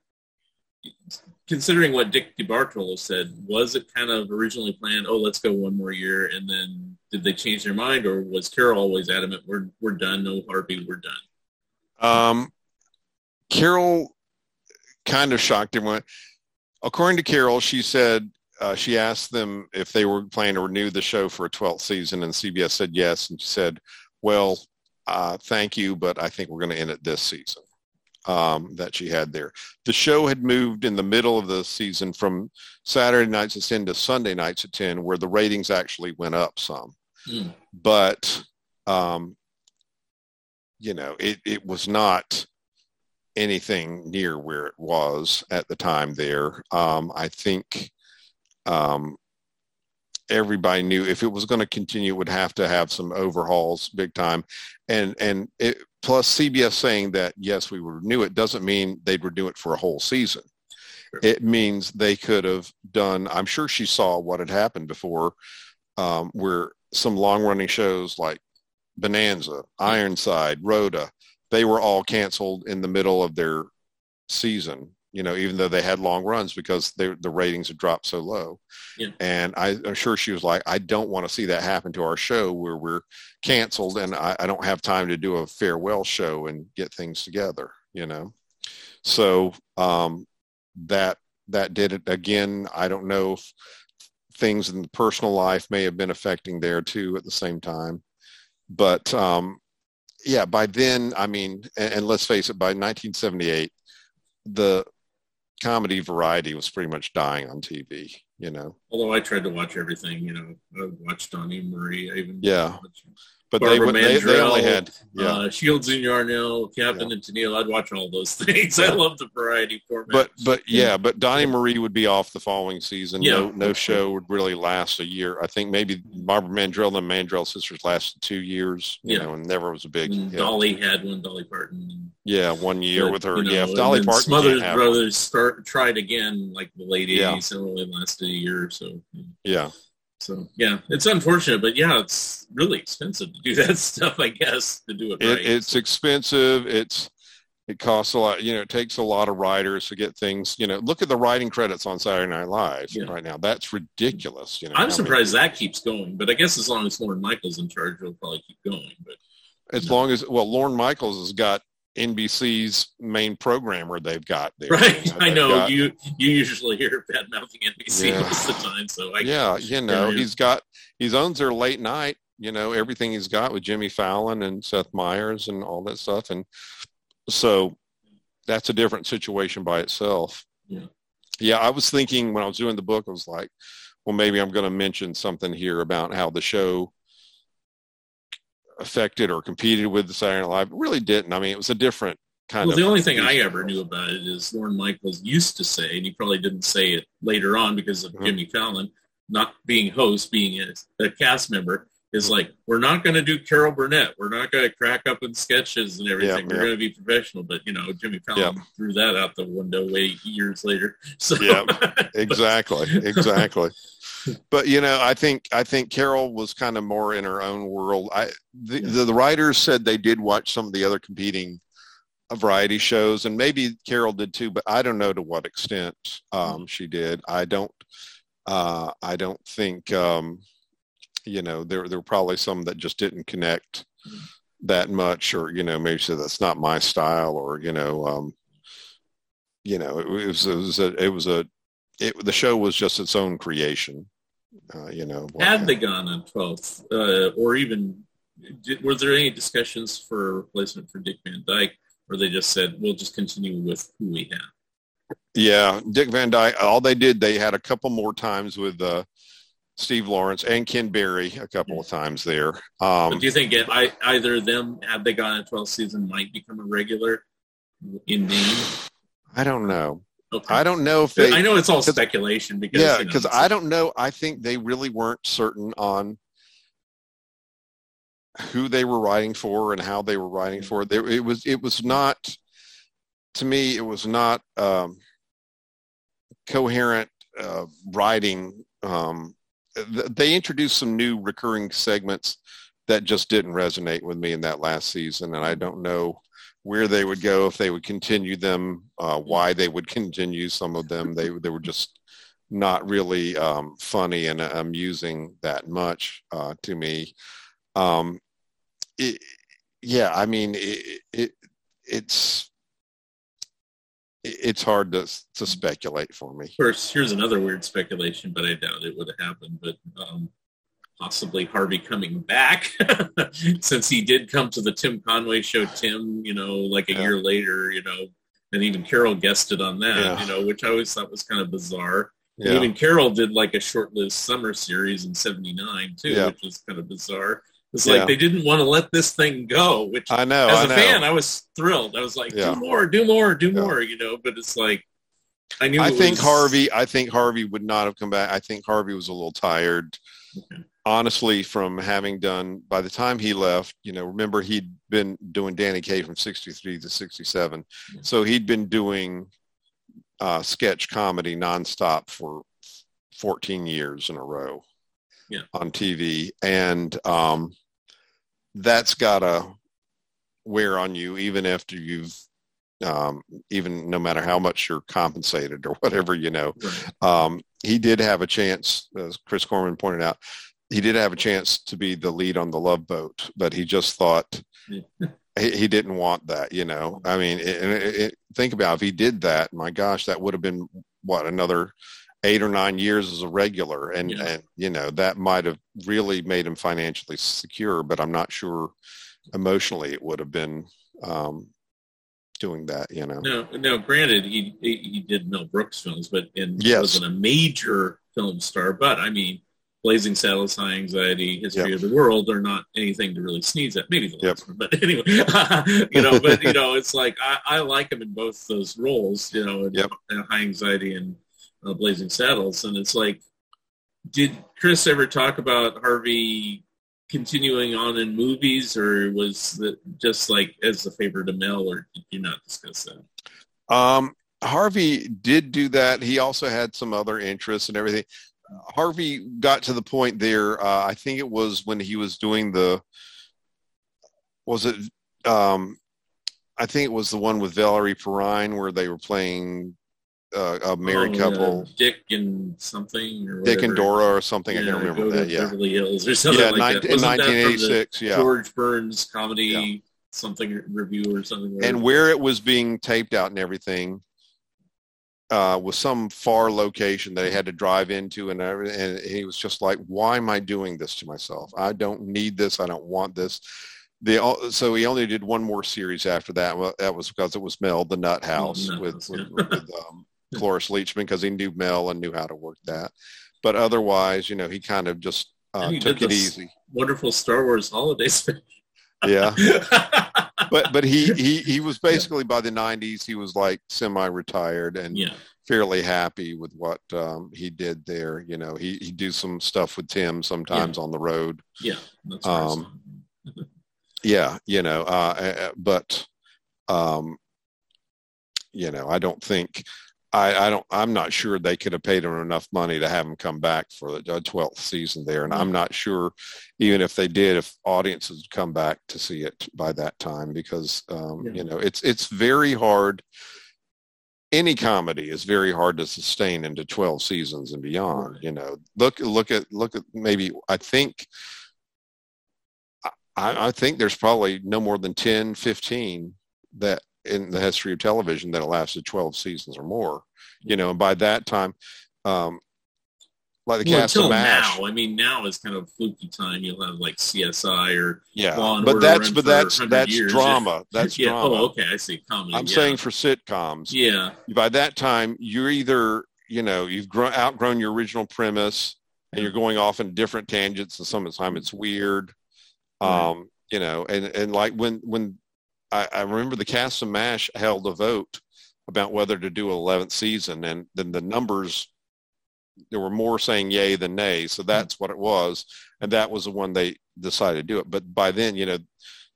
Speaker 5: considering what Dick DeBartolo said, was it kind of originally planned? Oh, let's go one more year, and then did they change their mind, or was Carol always adamant, "We're we're done, no Harvey, we're done"?
Speaker 6: Um, Carol kind of shocked everyone. According to Carol, she said uh, she asked them if they were planning to renew the show for a 12th season, and CBS said yes. And she said, "Well, uh, thank you, but I think we're going to end it this season." Um, that she had there. The show had moved in the middle of the season from Saturday nights at 10 to Sunday nights at 10, where the ratings actually went up some
Speaker 5: Hmm.
Speaker 6: but um, you know, it, it was not anything near where it was at the time there. Um, I think um, everybody knew if it was going to continue, it would have to have some overhauls big time. And, and it, plus CBS saying that, yes, we would renew it doesn't mean they'd renew it for a whole season. It means they could have done, I'm sure she saw what had happened before um, where some long running shows like Bonanza, Ironside, Rhoda, they were all canceled in the middle of their season, you know, even though they had long runs because they, the ratings had dropped so low.
Speaker 5: Yeah.
Speaker 6: And I, I'm sure she was like, I don't want to see that happen to our show where we're canceled and I, I don't have time to do a farewell show and get things together, you know? So um, that, that did it again. I don't know if things in the personal life may have been affecting there too at the same time. But um, yeah, by then, I mean, and, and let's face it, by 1978, the comedy variety was pretty much dying on TV, you know.
Speaker 5: Although I tried to watch everything, you know, I watched Donny Marie. I even
Speaker 6: Yeah.
Speaker 5: watched-
Speaker 6: but
Speaker 5: Barbara
Speaker 6: they, they they only
Speaker 5: Mandrell,
Speaker 6: had yeah.
Speaker 5: uh, Shields and Yarnell, Captain and Tennille. I'd watch all those things. I love the variety format.
Speaker 6: but but yeah, but Donny Marie would be off the following season.
Speaker 5: Yeah.
Speaker 6: No no show would really last a year. I think maybe Barbara Mandrell and the Mandrell sisters lasted two years. You
Speaker 5: Yeah.
Speaker 6: know, and never was a big
Speaker 5: And
Speaker 6: hit.
Speaker 5: Dolly had one, Dolly Parton.
Speaker 6: Yeah, one year
Speaker 5: But,
Speaker 6: with her.
Speaker 5: you know,
Speaker 6: yeah, if Dolly Parton
Speaker 5: Smothers Brothers start, tried again like the late
Speaker 6: Yeah.
Speaker 5: 80s and only lasted a year or so.
Speaker 6: Yeah,
Speaker 5: So yeah, it's unfortunate, but yeah, it's really expensive to do that stuff. I guess to do it,
Speaker 6: it,
Speaker 5: right.
Speaker 6: it's expensive. It's it costs a lot. You know, it takes a lot of writers to get things. You know, look at the writing credits on Saturday Night Live
Speaker 5: Yeah.
Speaker 6: right now. That's ridiculous. You know,
Speaker 5: I'm
Speaker 6: many-
Speaker 5: surprised that keeps going, but I guess as long as Lorne Michaels in charge, it'll probably keep going. But
Speaker 6: as long as well, Lorne Michaels has got NBC's main programmer. They've got there.
Speaker 5: right,
Speaker 6: You
Speaker 5: I know
Speaker 6: got-
Speaker 5: you you usually hear bad mouthing NBC
Speaker 6: Yeah.
Speaker 5: most of the time, so I
Speaker 6: yeah, you know,
Speaker 5: yeah.
Speaker 6: he's got he owns their late night. You know, everything he's got with Jimmy Fallon and Seth Meyers and all that stuff, and so that's a different situation by itself.
Speaker 5: Yeah.
Speaker 6: Yeah, I was thinking when I was doing the book, I was like, well, maybe I'm going to mention something here about how the show affected or competed with the Saturday Night Live. It really didn't. I mean, it was a different kind
Speaker 5: Well,
Speaker 6: of.
Speaker 5: the only thing I ever knew about it is Lorne Michaels used to say, and he probably didn't say it later on because of
Speaker 6: Mhm.
Speaker 5: Jimmy Fallon not being host, being a, a cast member, is like, we're not going to do Carol Burnett. We're not going to crack up in sketches and everything.
Speaker 6: Yeah,
Speaker 5: we're
Speaker 6: yeah.
Speaker 5: going to be professional. But, you know, Jimmy Fallon
Speaker 6: Yeah.
Speaker 5: threw that out the window way years later. So,
Speaker 6: Yeah, exactly exactly but you know i think i think carol was kind of more in her own world. I the, the, the writers said they did watch some of the other competing variety shows and maybe carol did too but i don't know to what extent um, she did. I don't uh, i don't think um, you know there there were probably some that just didn't connect that much or you know maybe said that's not my style or you know um, you know it, was it was a it was a it, the show was just its own creation uh, you know
Speaker 5: had they gone on 12th, uh, or even, did, were there any discussions for a replacement for Dick Van Dyke, or they just said, we'll just continue with who we have?
Speaker 6: yeah dick van dyke all they did they had a couple more times with uh, steve lawrence and ken berry a couple of times there
Speaker 5: But
Speaker 6: um,
Speaker 5: do you think it, I, either of them, had they gone on 12th season, might become a regular in name?
Speaker 6: i don't know
Speaker 5: Okay.
Speaker 6: i don't know if they
Speaker 5: I know it's all speculation because
Speaker 6: yeah
Speaker 5: you know,
Speaker 6: because i don't know. I think they really weren't certain on who they were writing for and how they were writing for. There it was it was not to me it was not um coherent uh writing. Um th- they introduced some new recurring segments that just didn't resonate with me in that last season and i don't know where they would go if they would continue them uh why they would continue some of them they they were just not really um funny and amusing that much uh to me um it, yeah i mean it, it it's it's hard to to speculate for me
Speaker 5: Of course, here's another weird speculation, but I doubt it would have happened. But um, possibly Harvey coming back, since he did come to the Tim Conway show. Tim, you know, like a
Speaker 6: Yeah.
Speaker 5: year later, you know, and even Carol guested on that,
Speaker 6: Yeah.
Speaker 5: you know, which I always thought was kind of bizarre. And
Speaker 6: yeah
Speaker 5: Even Carol did like a short-lived summer series in '79 too,
Speaker 6: Yeah.
Speaker 5: which was kind of bizarre. It's like they didn't want to let this thing go, which
Speaker 6: i know
Speaker 5: as
Speaker 6: I
Speaker 5: a
Speaker 6: know.
Speaker 5: fan, I was thrilled. I was like, do more, do more, do more, you know. But it's like, I knew.
Speaker 6: I think
Speaker 5: was-
Speaker 6: Harvey. I think Harvey would not have come back. I think Harvey was a little tired,
Speaker 5: Okay.
Speaker 6: Honestly, from having done. By the time he left, you know, remember he'd been doing Danny Kaye from '63 to '67,
Speaker 5: Yeah.
Speaker 6: so he'd been doing uh, sketch comedy nonstop for 14 years in a row
Speaker 5: Yeah.
Speaker 6: on TV, and um, that's gotta wear on you even after you've um, even no matter how much you're compensated or whatever, you know,
Speaker 5: Right.
Speaker 6: um, he did have a chance, as Chris Korman pointed out, he did have a chance to be the lead on the Love Boat, but he just thought he, he didn't want that. You know, I mean, it, it, it, think about if he did that. My gosh, that would have been what another eight or nine years as a regular, and
Speaker 5: Yeah.
Speaker 6: and you know that might have really made him financially secure. But I'm not sure emotionally it would have been um, doing that. You know.
Speaker 5: No, no. Granted, he he he did Mel Brooks films, but and
Speaker 6: Yes.
Speaker 5: wasn't a major film star. But I mean, Blazing Saddles, High Anxiety, History
Speaker 6: Yep.
Speaker 5: of the World are not anything to really sneeze at. Maybe the
Speaker 6: Yep.
Speaker 5: last one, but anyway, you know. But you know, it's like I, I like him in both those roles. You know, in,
Speaker 6: Yep.
Speaker 5: in High Anxiety and uh, Blazing Saddles, and it's like, did Chris ever talk about Harvey continuing on in movies, or was that just like as a favor to Mel, or did you not discuss that?
Speaker 6: Um, Harvey did do that. He also had some other interests and everything. Harvey got to the point there. Uh, I think it was when he was doing the. Was it? Um, I think it was the one with Valerie Perrine where they were playing uh, a married
Speaker 5: Oh,
Speaker 6: couple,
Speaker 5: yeah, Dick and something, or
Speaker 6: Dick and. Dora or something. I
Speaker 5: Yeah,
Speaker 6: can't remember that. Yeah,
Speaker 5: Beverly Hills or something
Speaker 6: yeah,
Speaker 5: like that.
Speaker 6: in
Speaker 5: that from the
Speaker 6: 1986. Yeah,
Speaker 5: George Burns comedy something review or something. where-
Speaker 6: and where it was being taped out and everything uh, was some far location that he had to drive into and everything. And he was just like, why am I doing this to myself? I don't need this. I don't want this. The, so he only did one more series after that. Well, that was because it was Mel, the Nut House, with, with, with um, Cloris Leachman because he knew Mel and knew how to work that. But otherwise, you know, he kind of just uh, took it easy.
Speaker 5: wonderful Star Wars holiday special.
Speaker 6: Yeah. but but he he he was basically by the 90s he was like semi-retired and
Speaker 5: yeah,
Speaker 6: fairly happy with what um, he did there you know he he do some stuff with tim sometimes on the road
Speaker 5: yeah. That's.
Speaker 6: Um, yeah you know uh, uh, but um you know i don't think I, I don't. I'm not sure they could have paid him enough money to have him come back for the 12th season there, and I'm not sure, even if they did, if audiences would come back to see it by that time, because um,
Speaker 5: Yeah.
Speaker 6: you know it's it's very hard. Any comedy is very hard to sustain into 12 seasons and beyond.
Speaker 5: Right.
Speaker 6: You know, look look at look at maybe I think I, I think there's probably no more than 10, 15 that in the history of television that lasted 12 seasons or more. You know, and by that time, um, like the
Speaker 5: well,
Speaker 6: cast
Speaker 5: until
Speaker 6: of MASH,
Speaker 5: now, I mean, now is kind of fluky time. You'll have like CSI or
Speaker 6: yeah,
Speaker 5: Law
Speaker 6: but that's but that's
Speaker 5: 100
Speaker 6: that's
Speaker 5: years.
Speaker 6: drama. That's
Speaker 5: yeah.
Speaker 6: drama.
Speaker 5: Oh, okay, I see. Comedy.
Speaker 6: I'm
Speaker 5: yeah.
Speaker 6: saying for sitcoms,
Speaker 5: yeah,
Speaker 6: by that time you're either you know you've grown, outgrown your original premise and you're going off in different tangents and some of the time it's weird
Speaker 5: Right.
Speaker 6: um you know and and like when when I, I remember the cast of mash held a vote about whether to do an 11th season and then the numbers there were more saying yay than nay so that's what it was and that was the one they decided to do it. But by then you know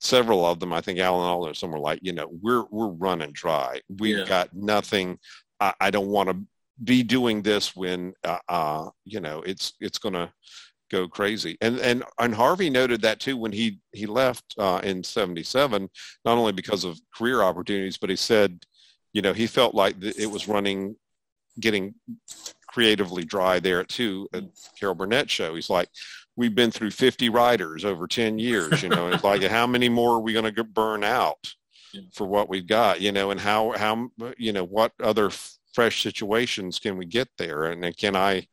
Speaker 6: several of them i think alan alda and some were like you know we're we're running dry. We've
Speaker 5: Yeah.
Speaker 6: got nothing. I, I don't want to be doing this when uh, uh you know it's it's gonna go crazy. And and and harvey noted that too when he he left uh in 77 not only because of career opportunities but he said you know he felt like th- it was running getting creatively dry there too at carol burnett show. He's like we've been through 50 writers over 10 years you know it's like how many more are we going to burn out for what we've got? You know and how how you know what other f- fresh situations can we get there? And then can i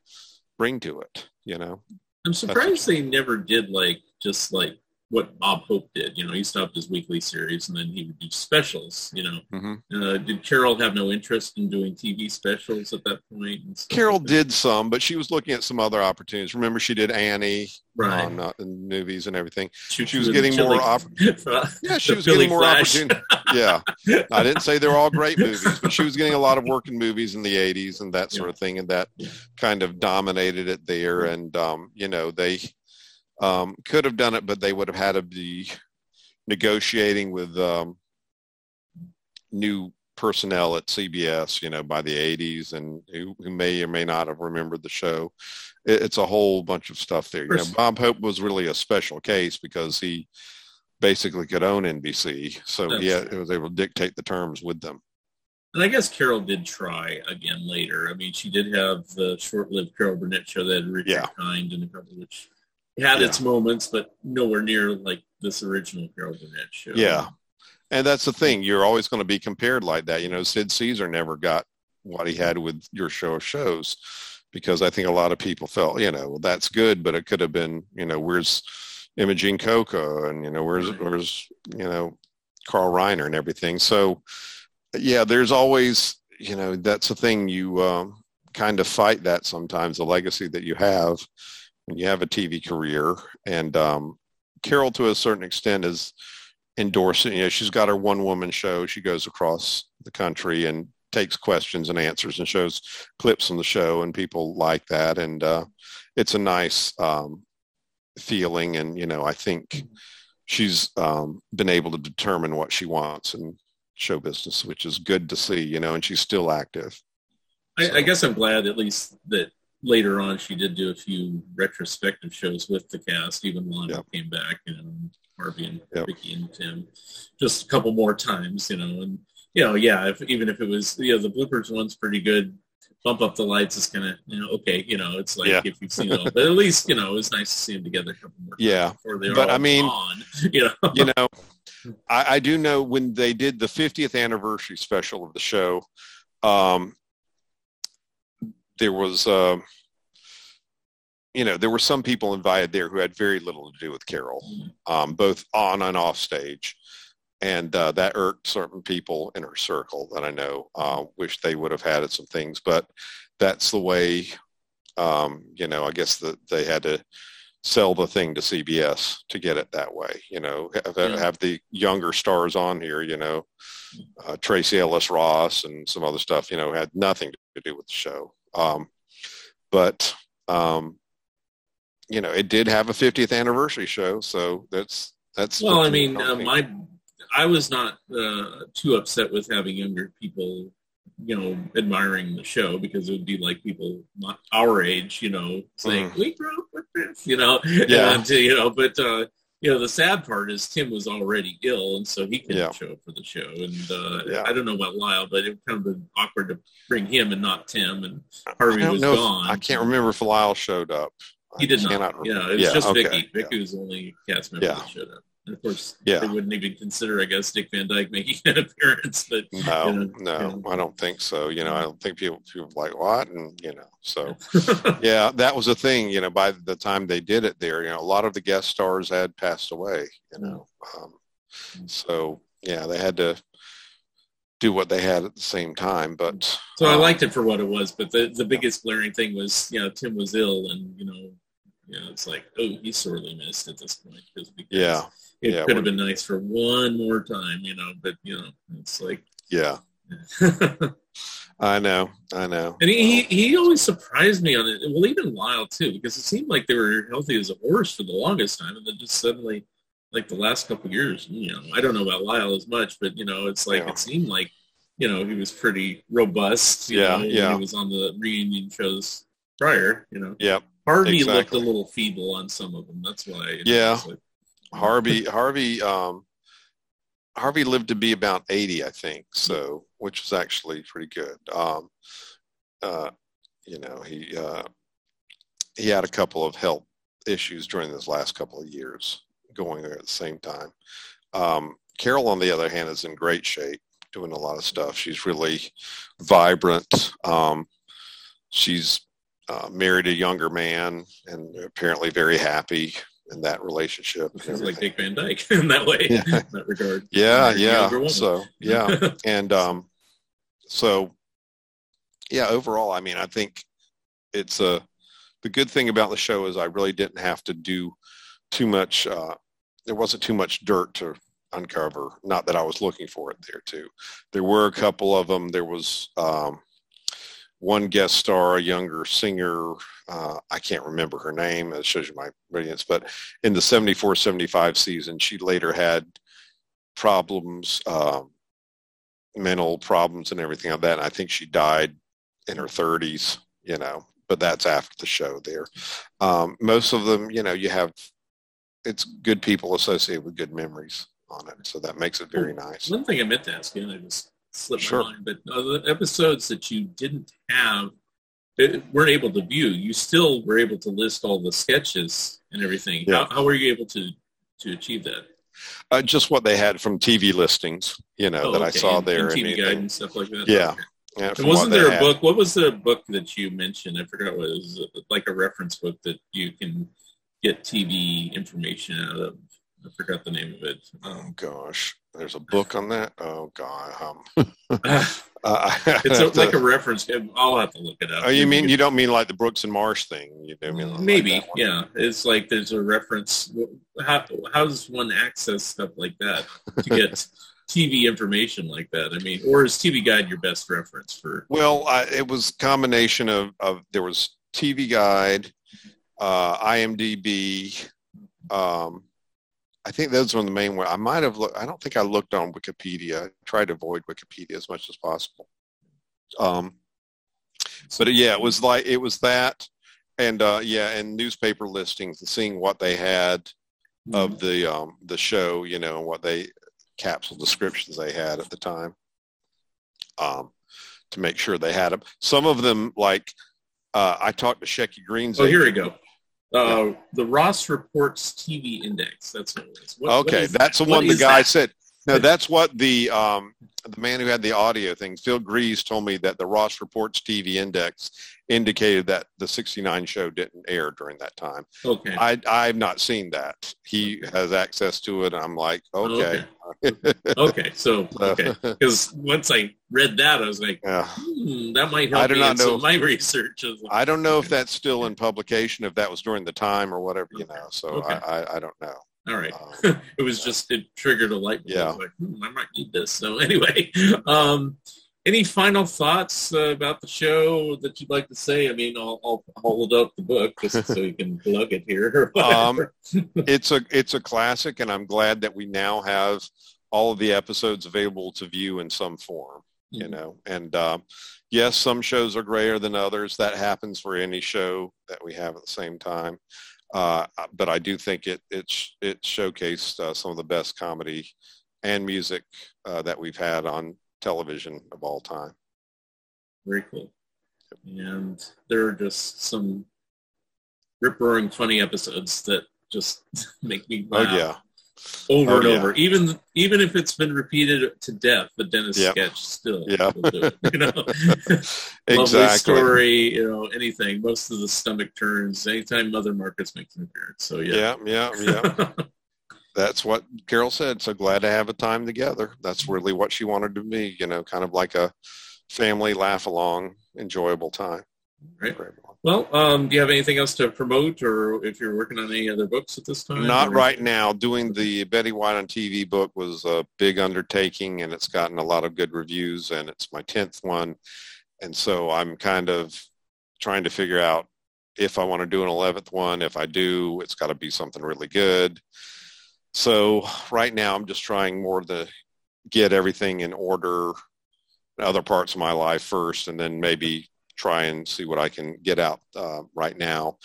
Speaker 6: bring to it you know
Speaker 5: I'm surprised they never did like just like what Bob Hope did. You know, he stopped his weekly series and then he would do specials. You know,
Speaker 6: Mhm.
Speaker 5: uh, did Carol have no interest in doing TV specials at that point?
Speaker 6: carol
Speaker 5: like that?
Speaker 6: did some but she was looking at some other opportunities remember she did annie
Speaker 5: right.
Speaker 6: on uh, in movies and everything
Speaker 5: She,
Speaker 6: she was getting more
Speaker 5: Chili-
Speaker 6: opp- yeah she was getting more
Speaker 5: Flash.
Speaker 6: opportunity yeah i didn't say they were all great movies but she was getting a lot of work in movies in the 80s and that sort of thing and that
Speaker 5: Yeah.
Speaker 6: kind of dominated it there and um, you know they um, could have done it but they would have had to be negotiating with um, new personnel at cbs you know by the 80s and who, who may or may not have remembered the show. It, it's a whole bunch of stuff there. You know bob hope was really a special case because he basically could own nbc so
Speaker 5: That's
Speaker 6: yeah it was able to dictate the terms with them.
Speaker 5: And I guess Carol did try again later. I mean, she did have the short-lived Carol Burnett show that had Richard
Speaker 6: Yeah.
Speaker 5: Kind and a couple, of which had
Speaker 6: Yeah.
Speaker 5: its moments, but nowhere near like this original Carol Burnett show.
Speaker 6: Yeah. And that's the thing. You're always going to be compared like that. You know, Sid Caesar never got what he had with your show of shows because I think a lot of people felt, you know, well, that's good, but it could have been, you know, where's Imogene Coca and, you know, where's,
Speaker 5: Right.
Speaker 6: where's, you know, Carl Reiner and everything. So, yeah, there's always, you know, that's the thing. You um, kind of fight that sometimes, the legacy that you have you have a TV career. And um, Carol, to a certain extent, is endorsing. You know, she's got her one woman show. She goes across the country and takes questions and answers and shows clips from the show, and people like that. And uh, it's a nice um, feeling. And you know, I think she's um, been able to determine what she wants in show business, which is good to see. You know, and she's still active.
Speaker 5: I, I guess I'm glad at least that later on she did do a few retrospective shows with the cast, even Lana yep. came back, you know, Harvey and yep. Vicki and Tim, just a couple more times, you know, and you know, yeah, if, even if it was, you know, the bloopers one's pretty good. Bump up the lights is kind of, you know, okay, you know, it's like yeah. if you've seen it all, but at least, you know, it was nice to see them together a couple more
Speaker 6: yeah.
Speaker 5: before they were
Speaker 6: but I mean,
Speaker 5: on, you know,
Speaker 6: you know, I, I do know when they did the 50th anniversary special of the show, um, there was, uh, you know, there were some people invited there who had very little to do with Carol, um, both on and off stage. And uh, that irked certain people in her circle that I know uh, wish they would have had at some things. But that's the way, um, you know, I guess that they had to sell the thing to CBS to get it that way. You know, have, have the younger stars on here, you know, uh, Tracee Ellis Ross and some other stuff, you know, had nothing to do with the show. Um, but um, you know, it did have a 50th anniversary show, so that's that's.
Speaker 5: Well, I mean, uh, my I was not uh, too upset with having younger people, you know, admiring the show because it would be like people not our age, you know, saying mm. we grew up with this, you know, yeah, and, you know, but uh, you know, the sad part is Tim was already ill, and so he couldn't yeah. show up for the show. And uh, yeah. I don't know about Lyle, but it kind of been awkward to bring him and not Tim. And Harvey was gone.
Speaker 6: If, I can't remember if Lyle showed up.
Speaker 5: He did not. Yeah, it was yeah, just okay. Vicki. Vicki was the only cast member that showed up. And of course, yeah. they wouldn't even consider, I guess, Dick Van Dyke making an appearance. But
Speaker 6: no, you know, no, you know. I don't think so. You know, I don't think people people like what, and you know, so yeah, that was a thing. You know, by the time they did it there, you know, a lot of the guest stars had passed away. You know, um, so yeah, they had to do what they had at the same time. But
Speaker 5: so um, I liked it for what it was. But the the biggest glaring thing was, you know, Tim was ill, and you know, you know, it's like, oh, he's sorely missed at this point because
Speaker 6: yeah,
Speaker 5: it
Speaker 6: yeah,
Speaker 5: could have been nice for one more time, you know. But you know, it's like
Speaker 6: yeah. I know, I know.
Speaker 5: And he, he, he always surprised me on it. Well, even Lyle too, because it seemed like they were healthy as a horse for the longest time, and then just suddenly, like the last couple years, you know, I don't know about Lyle as much, but you know, it's like yeah. it seemed like, you know, he was pretty robust.
Speaker 6: yeah,
Speaker 5: know,
Speaker 6: yeah.
Speaker 5: He was on the reunion shows prior, you know.
Speaker 6: Yeah.
Speaker 5: Harvey exactly. looked a little feeble on some of them. That's why.
Speaker 6: Yeah. Like, Harvey, Harvey, um, Harvey lived to be about 80, I think. So, which was actually pretty good. Um, uh, you know, he, uh, he had a couple of health issues during this last couple of years going there at the same time. Um, Carol, on the other hand, is in great shape, doing a lot of stuff. She's really vibrant. Um, she's uh, married a younger man and apparently very happy in that relationship.
Speaker 5: It's like Dick Van Dyke in that way, yeah. in that regard.
Speaker 6: Yeah, yeah. So yeah, and um, so yeah. Overall, I mean, I think it's a the good thing about the show is I really didn't have to do too much. Uh, there wasn't too much dirt to uncover. Not that I was looking for it there too. There were a couple of them. There was. Um, one guest star, a younger singer. Uh, I can't remember her name. It shows you my brilliance. But in the 74-75 season, she later had problems, uh, mental problems and everything like that. And I think she died in her 30s, you know, but that's after the show there. Um, most of them, you know, you have, it's good people associated with good memories on it. So that makes it very nice.
Speaker 5: One thing I meant to ask you, and I was slipped sure. my mind. But uh, the episodes that you didn't have, uh, weren't able to view, you still were able to list all the sketches and everything. Yeah. How, how were you able to to achieve that?
Speaker 6: Uh, just what they had from TV listings, you know, oh, that okay. I saw
Speaker 5: and,
Speaker 6: there.
Speaker 5: And TV guide and stuff like that.
Speaker 6: Yeah. Yeah
Speaker 5: and wasn't there a had. book? What was the book that you mentioned? I forgot what it was. Like a reference book that you can get TV information out of. I forgot the name of it.
Speaker 6: Oh
Speaker 5: Um,
Speaker 6: gosh, there's a book on that. Oh god, um,
Speaker 5: it's
Speaker 6: uh,
Speaker 5: a, like a reference. I'll have to look it up.
Speaker 6: Oh, you mean you don't mean like the Brooks and Marsh thing? You do mean
Speaker 5: Maybe,
Speaker 6: one?
Speaker 5: yeah. It's like there's a reference. How how does one access stuff like that to get TV information like that? I mean, or is TV Guide your best reference for?
Speaker 6: Well, I, it was a combination of, of there was TV Guide, uh, IMDb. Um, I think those were the main one. I might have looked. I don't think I looked on Wikipedia. I tried to avoid Wikipedia as much as possible. Um, but yeah, it was like it was that, and uh, yeah, and newspaper listings and seeing what they had of the um, the show, you know, and what they capsule descriptions they had at the time, um, to make sure they had them. Some of them, like uh, I talked to Shecky Greene's.
Speaker 5: Oh, here we go. Uh, the Ross Reports TV Index. That's what it is. What- what
Speaker 6: okay,
Speaker 5: is
Speaker 6: that's
Speaker 5: that?
Speaker 6: the
Speaker 5: What
Speaker 6: one the guy
Speaker 5: that?
Speaker 6: said. No, that's what the um, the man who had the audio thing, Phil Grease, told me that the Ross Reports TV Index indicated that the '69 show didn't air during that time.
Speaker 5: Okay.
Speaker 6: I I've not seen that. He has access to it. I'm like, okay,
Speaker 5: okay. So okay, because once I read that, I was like,
Speaker 6: yeah.
Speaker 5: hmm, that might help
Speaker 6: I do
Speaker 5: me
Speaker 6: not know.
Speaker 5: my research. I like,
Speaker 6: I don't know if that's still in publication, if that was during the time or whatever, you know. So
Speaker 5: Okay.
Speaker 6: I, I I don't know.
Speaker 5: All right.
Speaker 6: Um,
Speaker 5: it was just it triggered a light bulb. I
Speaker 6: Yeah.
Speaker 5: was like, hmm, I might need this. So anyway, um, any final thoughts uh, about the show that you'd like to say? I mean, I'll, I'll hold up the book just so you can plug it here.
Speaker 6: Um, it's a it's a classic, and I'm glad that we now have all of the episodes available to view in some form. You
Speaker 5: Mhm.
Speaker 6: know, and um, yes, some shows are grayer than others. That happens for any show that we have at the same time. Uh, but I do think it it's it showcased uh, some of the best comedy and music uh, that we've had on television of all time.
Speaker 5: Very cool. And there are just some rip-roaring funny episodes that just make me laugh
Speaker 6: Oh yeah,
Speaker 5: over
Speaker 6: Oh,
Speaker 5: and
Speaker 6: yeah.
Speaker 5: over. Even even if it's been repeated to death, the Dennis
Speaker 6: Yep.
Speaker 5: sketch still
Speaker 6: Yeah.
Speaker 5: do it. You know, lovely
Speaker 6: exactly.
Speaker 5: story. You know, anything. Most of the stomach turns anytime Mother Marcus makes an appearance. So yeah,
Speaker 6: Yeah, yeah, yeah. that's what Carol said. So glad to have a time together. That's really what she wanted to be, you know, kind of like a family laugh along, enjoyable time.
Speaker 5: Right. well, um, do you have anything else to promote, or if you're working on any other books at this time?
Speaker 6: Not
Speaker 5: or-
Speaker 6: right now. Doing the Betty White on TV book was a big undertaking and it's gotten a lot of good reviews and it's my 10th one. And so I'm kind of trying to figure out if I want to do an 11th one. If I do, it's got to be something really good. So right now I'm just trying more to get everything in order, other parts of my life first, and then maybe try and see what I can get out uh, right now.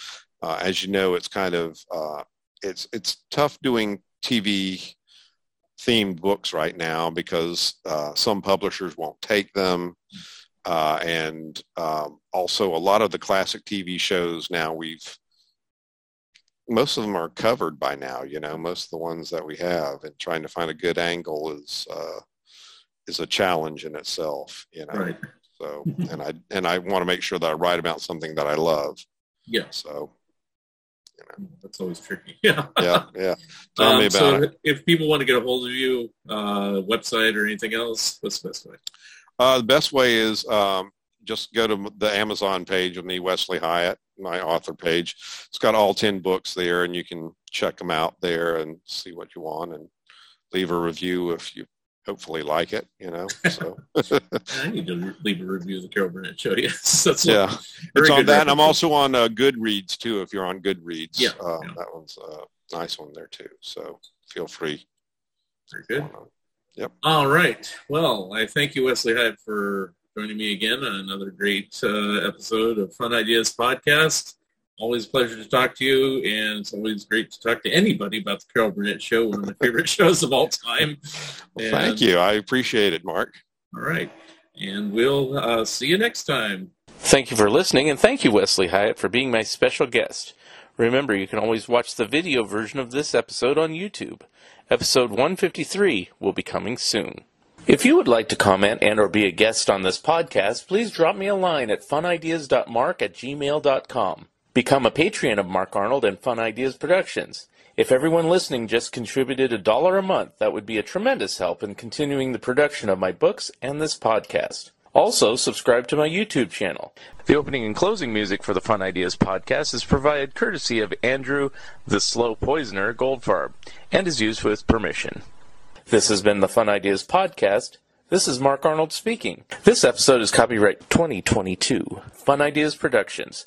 Speaker 6: Uh, as you know, it's kind of uh, it's it's tough doing TV themed books right now because uh, some publishers won't take them, uh, and um, also a lot of the classic TV shows now we've most of them are covered by now. You know, most of the ones that we have, and trying to find a good angle is uh, is a challenge in itself. You know,
Speaker 5: Right.
Speaker 6: So and I and I want to make sure that I write about something that I love.
Speaker 5: Yeah,
Speaker 6: So you know.
Speaker 5: that's always tricky. Yeah.
Speaker 6: yeah, yeah. Tell
Speaker 5: Um,
Speaker 6: me about
Speaker 5: so
Speaker 6: it.
Speaker 5: if people want to get a hold of you, uh, website or anything else, what's the best way?
Speaker 6: Uh, the best way is um, just go to the Amazon page of me, Wesley Hyatt, my author page. It's got all 10 books there, and you can check them out there and see what you want and leave a review if you hopefully like it, you know. So,
Speaker 5: I need to leave a review of the Carol Burnett show. Yes, that's
Speaker 6: yeah.
Speaker 5: very
Speaker 6: It's on that. And I'm also on uh, Goodreads, too, if you're on Goodreads.
Speaker 5: Yeah,
Speaker 6: Um,
Speaker 5: yeah.
Speaker 6: That one's a nice one there, too. So feel free.
Speaker 5: very good.
Speaker 6: Uh,
Speaker 5: All right. Well, I thank you, Wesley Hyatt, for joining me again on another great uh, episode of Fun Ideas Podcast. Always a pleasure to talk to you, and it's always great to talk to anybody about the Carol Burnett Show, one of my favorite shows of all time.
Speaker 6: Well, thank you. I appreciate it, Mark.
Speaker 5: All right. And we'll uh, see you next time.
Speaker 1: Thank you for listening, and thank you, Wesley Hyatt, for being my special guest. Remember, you can always watch the video version of this episode on YouTube. Episode 153 will be coming soon. If you would like to comment and or be a guest on this podcast, please drop me a line at funideas.mark at gmail.com. Become a patron of Mark Arnold and Fun Ideas Productions. If everyone listening just contributed a dollar a month, that would be a tremendous help in continuing the production of my books and this podcast. Also, subscribe to my YouTube channel. The opening and closing music for the Fun Ideas podcast is provided courtesy of Andrew the Slow Poisoner Goldfarb and is used with permission. This has been the Fun Ideas podcast. This is Mark Arnold speaking. This episode is copyright 2022. Fun Ideas Productions.